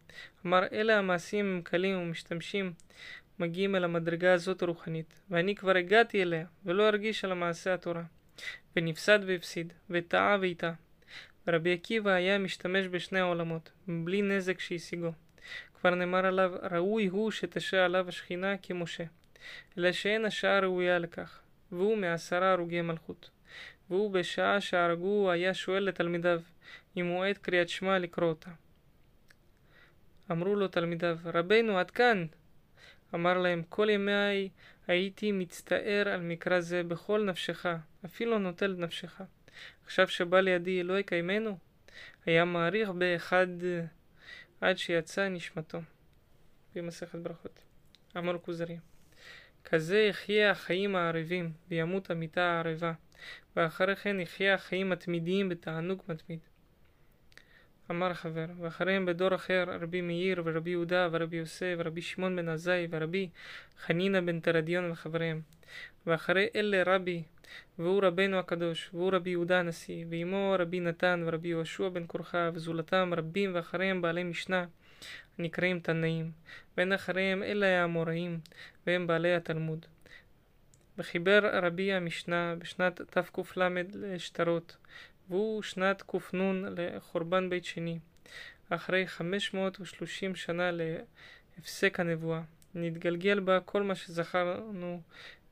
אמר אלה המעשים הם קלים ומשתמשים, מגיעים אל המדרגה הזאת הרוחנית, ואני כבר הגעתי אליה, ולא ארגיש על המעשה התורה. ונפסד והפסיד, וטעה והטעה. ורבי עקיבא היה משתמש בשני העולמות, בלי נזק שהשיגו. כבר נאמר עליו, ראוי הוא שתשע עליו השכינה כמשה. אלא שאין השעה ראויה לכך, והוא מעשרה הרוגי מלכות. והוא בשעה שהרגוהו היה שואל לתלמידיו, אם הוא עת קריאת שמע לקרוא אותה. אמרו לו תלמידיו, רבנו עד כאן! אמר להם, כל ימי הייתי מצטער על מקרא זה בכל נפשך, אפילו נוטל נפשך. עכשיו שבא לידי לא יקיימנו? היה מעריך באחד עד שיצא נשמתו. במסכת ברכות. אמר כוזרי. כזה יחיה החיים הערבים, וימות המיטה הערבה, ואחרי כן יחיה החיים התמידיים בתענוג מתמיד. אמר חבר, ואחריהם בדור אחר רבי מאיר ורבי יהודה ורבי יוסף ורבי שמעון בן עזאי ורבי חנינא בן תרדיון וחבריהם. ואחרי אלה רבי, והוא רבנו הקדוש, והוא רבי יהודה הנשיא, ועמו רבי נתן ורבי יהושע בן כורחה, וזולתם רבים ואחריהם בעלי משנה, הנקראים תנאים, ואין אחריהם אלא האמוראים, והם בעלי התלמוד. וחיבר רבי המשנה בשנת תק"ל לשטרות, והוא שנת ק"נ לחורבן בית שני, אחרי 530 שנה להפסק הנבואה. נתגלגל בה כל מה שזכרנו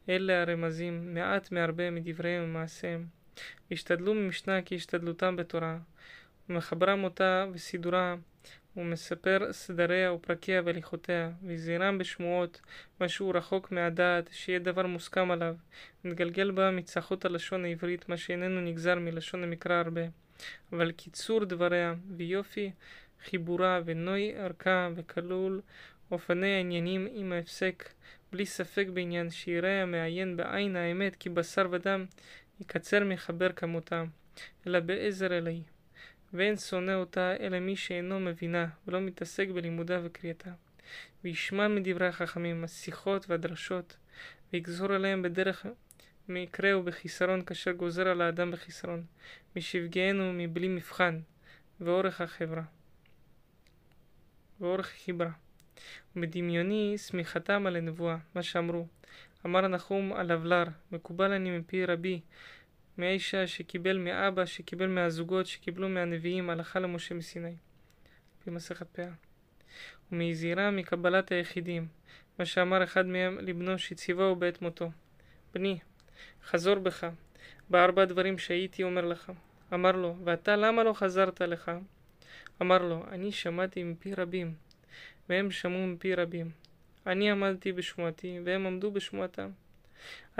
אלה הרמזים, מעט מהרבה מדבריהם ומעשיהם. השתדלו ממשנה כהשתדלותם בתורה, ומחברם אותה וסידורה, ומספר סדריה ופרקיה והליכותיה, וזהירם בשמועות, משהו רחוק מהדעת, שיהיה דבר מוסכם עליו, מתגלגל בה מצחות הלשון העברית, מה שאיננו נגזר מלשון המקרא הרבה. אבל קיצור דבריה, ויופי חיבורה, ונוי ערכה, וכלול אופני העניינים עם ההפסק, בלי ספק בעניין שיראה המעיין בעין האמת כי בשר ודם יקצר מחבר כמותה, אלא בעזר אלוהי. ואין שונא אותה אלא מי שאינו מבינה ולא מתעסק בלימודה וקריאתה. וישמע מדברי החכמים השיחות והדרשות, ויגזור עליהם בדרך מקרה ובחיסרון כאשר גוזר על האדם בחיסרון, משפגענו מבלי מבחן, ואורך החברה. ואורך חיברה. ובדמיוני שמיכתם על הנבואה, מה שאמרו. אמר נחום על אבלר, מקובל אני מפי רבי, מאישה שקיבל מאבא, שקיבל מהזוגות, שקיבלו מהנביאים, הלכה למשה מסיני. במסכת פאה. ומזהירה מקבלת היחידים, מה שאמר אחד מהם לבנו שציווהו בעת מותו. בני, חזור בך, בארבע דברים שהייתי אומר לך. אמר לו, ואתה למה לא חזרת לך? אמר לו, אני שמעתי מפי רבים, והם שמעו מפי רבים. אני עמדתי בשמועתי, והם עמדו בשמועתם.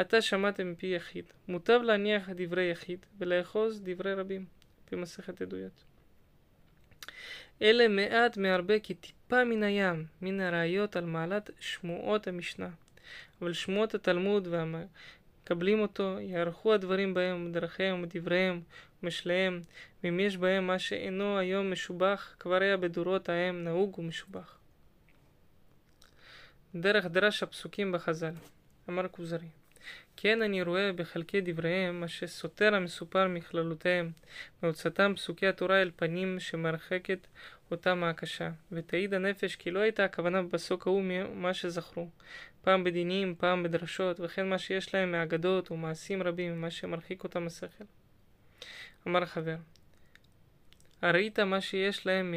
אתה שמעת מפי יחיד. מוטב להניח דברי יחיד, ולאחוז דברי רבים, במסכת עדויות. אלה מעט מהרבה כטיפה מן הים, מן הראיות על מעלת שמועות המשנה. אבל שמועות התלמוד מקבלים אותו, יערכו הדברים בהם, ובדרכיהם, ובדבריהם, ומשליהם, ואם יש בהם מה שאינו היום משובח, כבר היה בדורות ההם נהוג ומשובח. דרך דרש הפסוקים בחז"ל, אמר כוזרי כן אני רואה בחלקי דבריהם מה שסותר המסופר מכללותיהם, והוצאתם פסוקי התורה אל פנים שמרחקת אותם מהקשה, ותעיד הנפש כי לא הייתה הכוונה בפסוק ההוא ממה שזכרו, פעם בדינים, פעם בדרשות, וכן מה שיש להם מאגדות ומעשים רבים, מה שמרחיק אותם השכל. אמר החבר, הראית מה שיש להם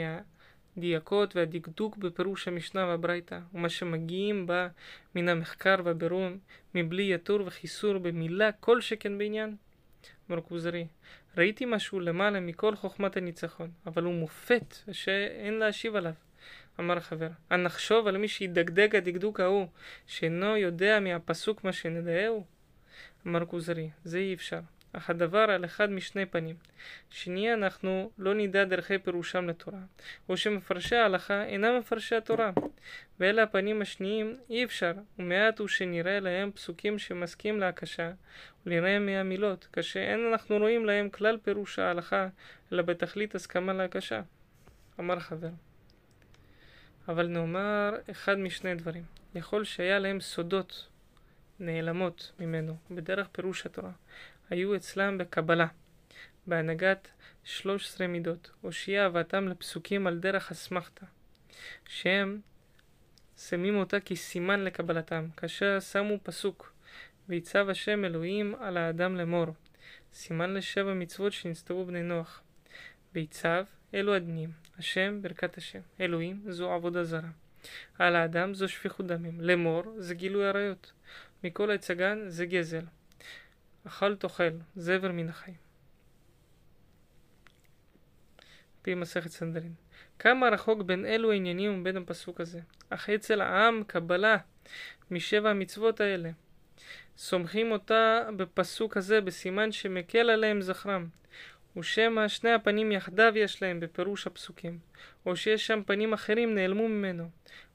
מהדייקות והדקדוק בפירוש המשנה והברייתא, ומה שמגיעים בה מן המחקר והבירור, מבלי יתור וחיסור במילה כל שכן בעניין? אמר כוזרי, ראיתי משהו למעלה מכל חוכמת הניצחון, אבל הוא מופת שאין להשיב עליו. אמר החבר, אל נחשוב על מי שידקדק הדקדוק ההוא, שאינו יודע מהפסוק מה שנדעהו? אמר כוזרי, זה אי אפשר. אך הדבר על אחד משני פנים. שני אנחנו לא נדע דרכי פירושם לתורה, או שמפרשי ההלכה אינם מפרשי התורה. ואלה הפנים השניים אי אפשר, ומעט הוא שנראה להם פסוקים שמסכים להקשה, ולנראה מהמילות, כשאין אנחנו רואים להם כלל פירוש ההלכה, אלא בתכלית הסכמה להקשה. אמר חבר. אבל נאמר אחד משני דברים. יכול שהיה להם סודות נעלמות ממנו בדרך פירוש התורה. היו אצלם בקבלה, בהנהגת 13 מידות, הושיע הבאתם לפסוקים על דרך אסמכתה, שהם שמים אותה כסימן לקבלתם, כאשר שמו פסוק, ויצב השם אלוהים על האדם לאמור, סימן לשבע מצוות שנסתרו בני נוח. ויצב אלו הדנים, השם ברכת השם, אלוהים זו עבודה זרה. על האדם זו שפיכות דמים, לאמור זה גילוי עריות, מכל הצגן זה גזל. אכל תאכל, זבר מן החיים. פי מסכת סנדרין. כמה רחוק בין אלו העניינים ובין הפסוק הזה. אך אצל העם קבלה משבע המצוות האלה. סומכים אותה בפסוק הזה בסימן שמקל עליהם זכרם. ושמא שני הפנים יחדיו יש להם בפירוש הפסוקים, או שיש שם פנים אחרים נעלמו ממנו,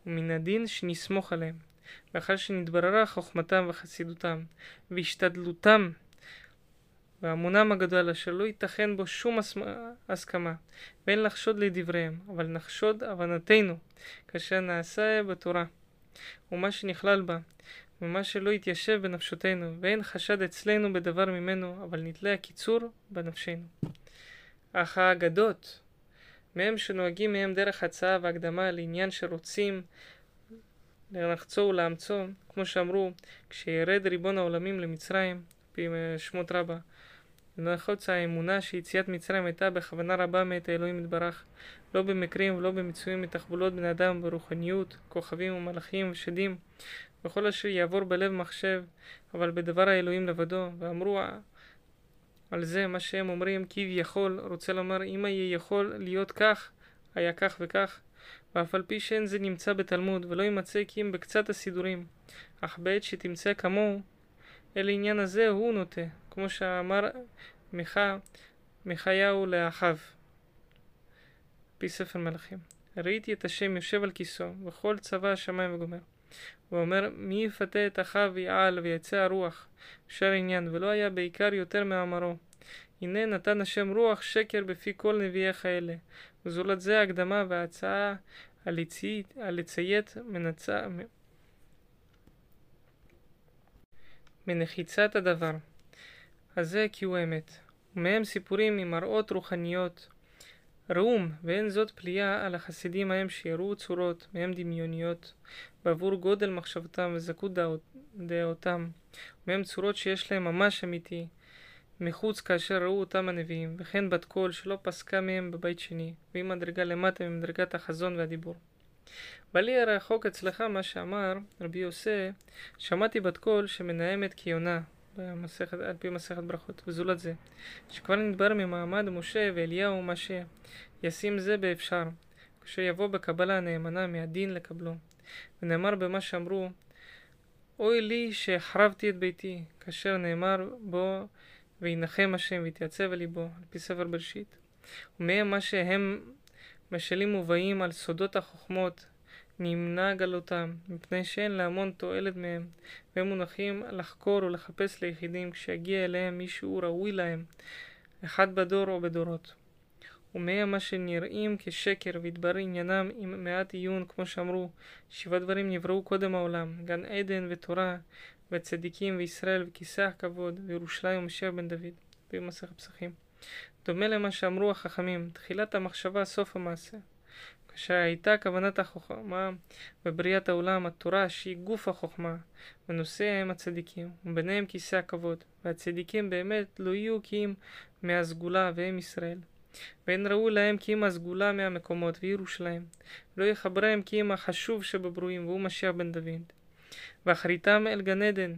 ומן הדין שנסמוך עליהם. לאחר שנתבררה חוכמתם וחסידותם, והשתדלותם, ואמונם הגדול אשר לא ייתכן בו שום הסכמה, ואין לחשוד לדבריהם, אבל נחשוד הבנתנו, כאשר נעשה בתורה, ומה שנכלל בה, ומה שלא יתיישב בנפשותנו, ואין חשד אצלנו בדבר ממנו, אבל נתלה הקיצור בנפשנו. אך האגדות, מהם שנוהגים מהם דרך הצעה והקדמה לעניין שרוצים לרחצו ולאמצו, כמו שאמרו, כשירד ריבון העולמים למצרים, פי שמות רבה, לנחוץ האמונה שיציאת מצרים הייתה בכוונה רבה מאת האלוהים יתברך, לא במקרים ולא במצויים מתחבולות בני אדם ברוחניות, כוכבים ומלאכים ושדים, וכל אשר יעבור בלב מחשב, אבל בדבר האלוהים לבדו, ואמרו על זה מה שהם אומרים כביכול, רוצה לומר אם היה יכול להיות כך, היה כך וכך, ואף על פי שאין זה נמצא בתלמוד, ולא יימצא כי אם בקצת הסידורים, אך בעת שתמצא כמוהו, אל העניין הזה הוא נוטה, כמו שאמר מיכה, מיכיהו לאחיו, פי ספר מלכים. ראיתי את השם יושב על כיסו, וכל צבא השמיים וגומר. ואומר מי יפתה את אחיו ויעל ויצא הרוח, שר עניין, ולא היה בעיקר יותר מאמרו. הנה נתן השם רוח שקר בפי כל נביאיך אלה, וזולת זה ההקדמה וההצעה הלציית מנצה... מנחיצת הדבר. הזה כי הוא אמת. ומהם סיפורים ממראות רוחניות. ראום, ואין זאת פליאה על החסידים ההם שיראו צורות, מהם דמיוניות, בעבור גודל מחשבתם וזכות דעותם, ומהם צורות שיש להם ממש אמיתי, מחוץ כאשר ראו אותם הנביאים, וכן בת קול שלא פסקה מהם בבית שני, והיא מדרגה למטה ממדרגת החזון והדיבור. בלי הרחוק אצלך מה שאמר רבי יוסי, שמעתי בת קול שמנהמת כיונה, במסכת, על פי מסכת ברכות, וזולת זה, שכבר נדבר ממעמד משה ואליהו מה שישים זה באפשר, כאשר יבוא בקבלה הנאמנה מהדין לקבלו. ונאמר במה שאמרו, אוי לי שהחרבתי את ביתי, כאשר נאמר בו וינחם השם ויתייצב על ליבו, על פי ספר בראשית. ומהם מה שהם משלים ובאים על סודות החוכמות נמנע גלותם, מפני שאין להמון תועלת מהם, והם מונחים לחקור ולחפש ליחידים כשיגיע אליהם מישהו ראוי להם, אחד בדור או בדורות. ומהם מה שנראים כשקר והתברר עניינם עם מעט עיון, כמו שאמרו, שבעה דברים נבראו קודם העולם, גן עדן ותורה, וצדיקים וישראל וכיסא הכבוד, וירושלים ומשיח בן דוד, במסכת פסחים. דומה למה שאמרו החכמים, תחילת המחשבה סוף המעשה. כאשר הייתה כוונת החוכמה בבריאת העולם, התורה שהיא גוף החוכמה, ונושאיה הם הצדיקים, וביניהם כיסא הכבוד, והצדיקים באמת לא יהיו כי אם מהסגולה והם ישראל. ואין ראוי להם כי אם הסגולה מהמקומות וירושלים, לא יחברם כי אם החשוב שבברואים, והוא משיח בן דוד. ואחריתם אל גן עדן,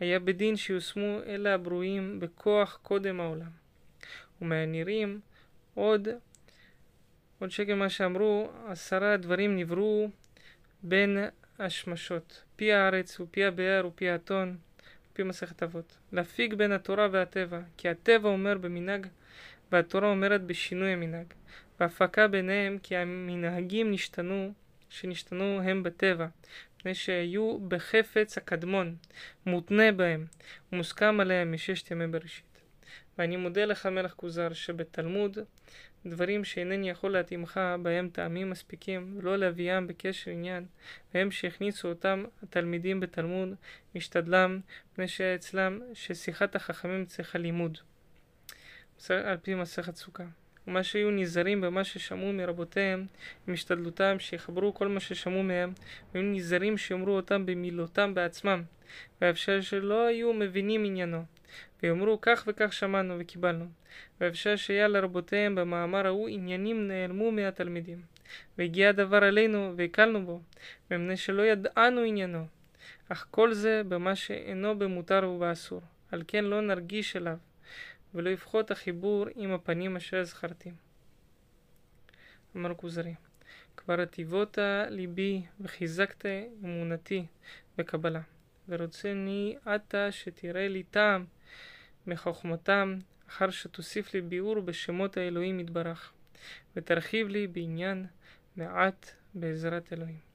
היה בדין שיושמו אלה הברואים בכוח קודם העולם. ומהנראים עוד, עוד שקר מה שאמרו, עשרה דברים נבראו בין השמשות, פי הארץ ופי הבאר ופי האתון, פי מסכת אבות. להפיק בין התורה והטבע, כי הטבע אומר במנהג והתורה אומרת בשינוי המנהג. והפקה ביניהם כי המנהגים נשתנו, שנשתנו הם בטבע, מפני שהיו בחפץ הקדמון, מותנה בהם, ומוסכם עליהם מששת ימי בראשית. ואני מודה לך מלך כוזר שבתלמוד דברים שאינני יכול להתאימך בהם טעמים מספיקים ולא להביאם בקשר עניין והם שהכניסו אותם התלמידים בתלמוד משתדלם מפני שאצלם ששיחת החכמים צריכה לימוד על פי מסכת סוכה ומה שהיו נזהרים במה ששמעו מרבותיהם עם השתדלותם שיחברו כל מה ששמעו מהם והיו נזהרים שיאמרו אותם במילותם בעצמם ואפשר שלא היו מבינים עניינו ויאמרו כך וכך שמענו וקיבלנו. ואפשר שהיה לרבותיהם במאמר ההוא עניינים נעלמו מהתלמידים. והגיע הדבר עלינו והקלנו בו, מפני שלא ידענו עניינו. אך כל זה במה שאינו במותר ובאסור. על כן לא נרגיש אליו, ולא יפחות החיבור עם הפנים אשר זכרתי. אמר כוזרי, כבר הטיבות ליבי וחיזקת אמונתי בקבלה, ורוצני עתה שתראה לי טעם מחוכמתם, אחר שתוסיף לי ביאור בשמות האלוהים יתברך, ותרחיב לי בעניין מעט בעזרת אלוהים.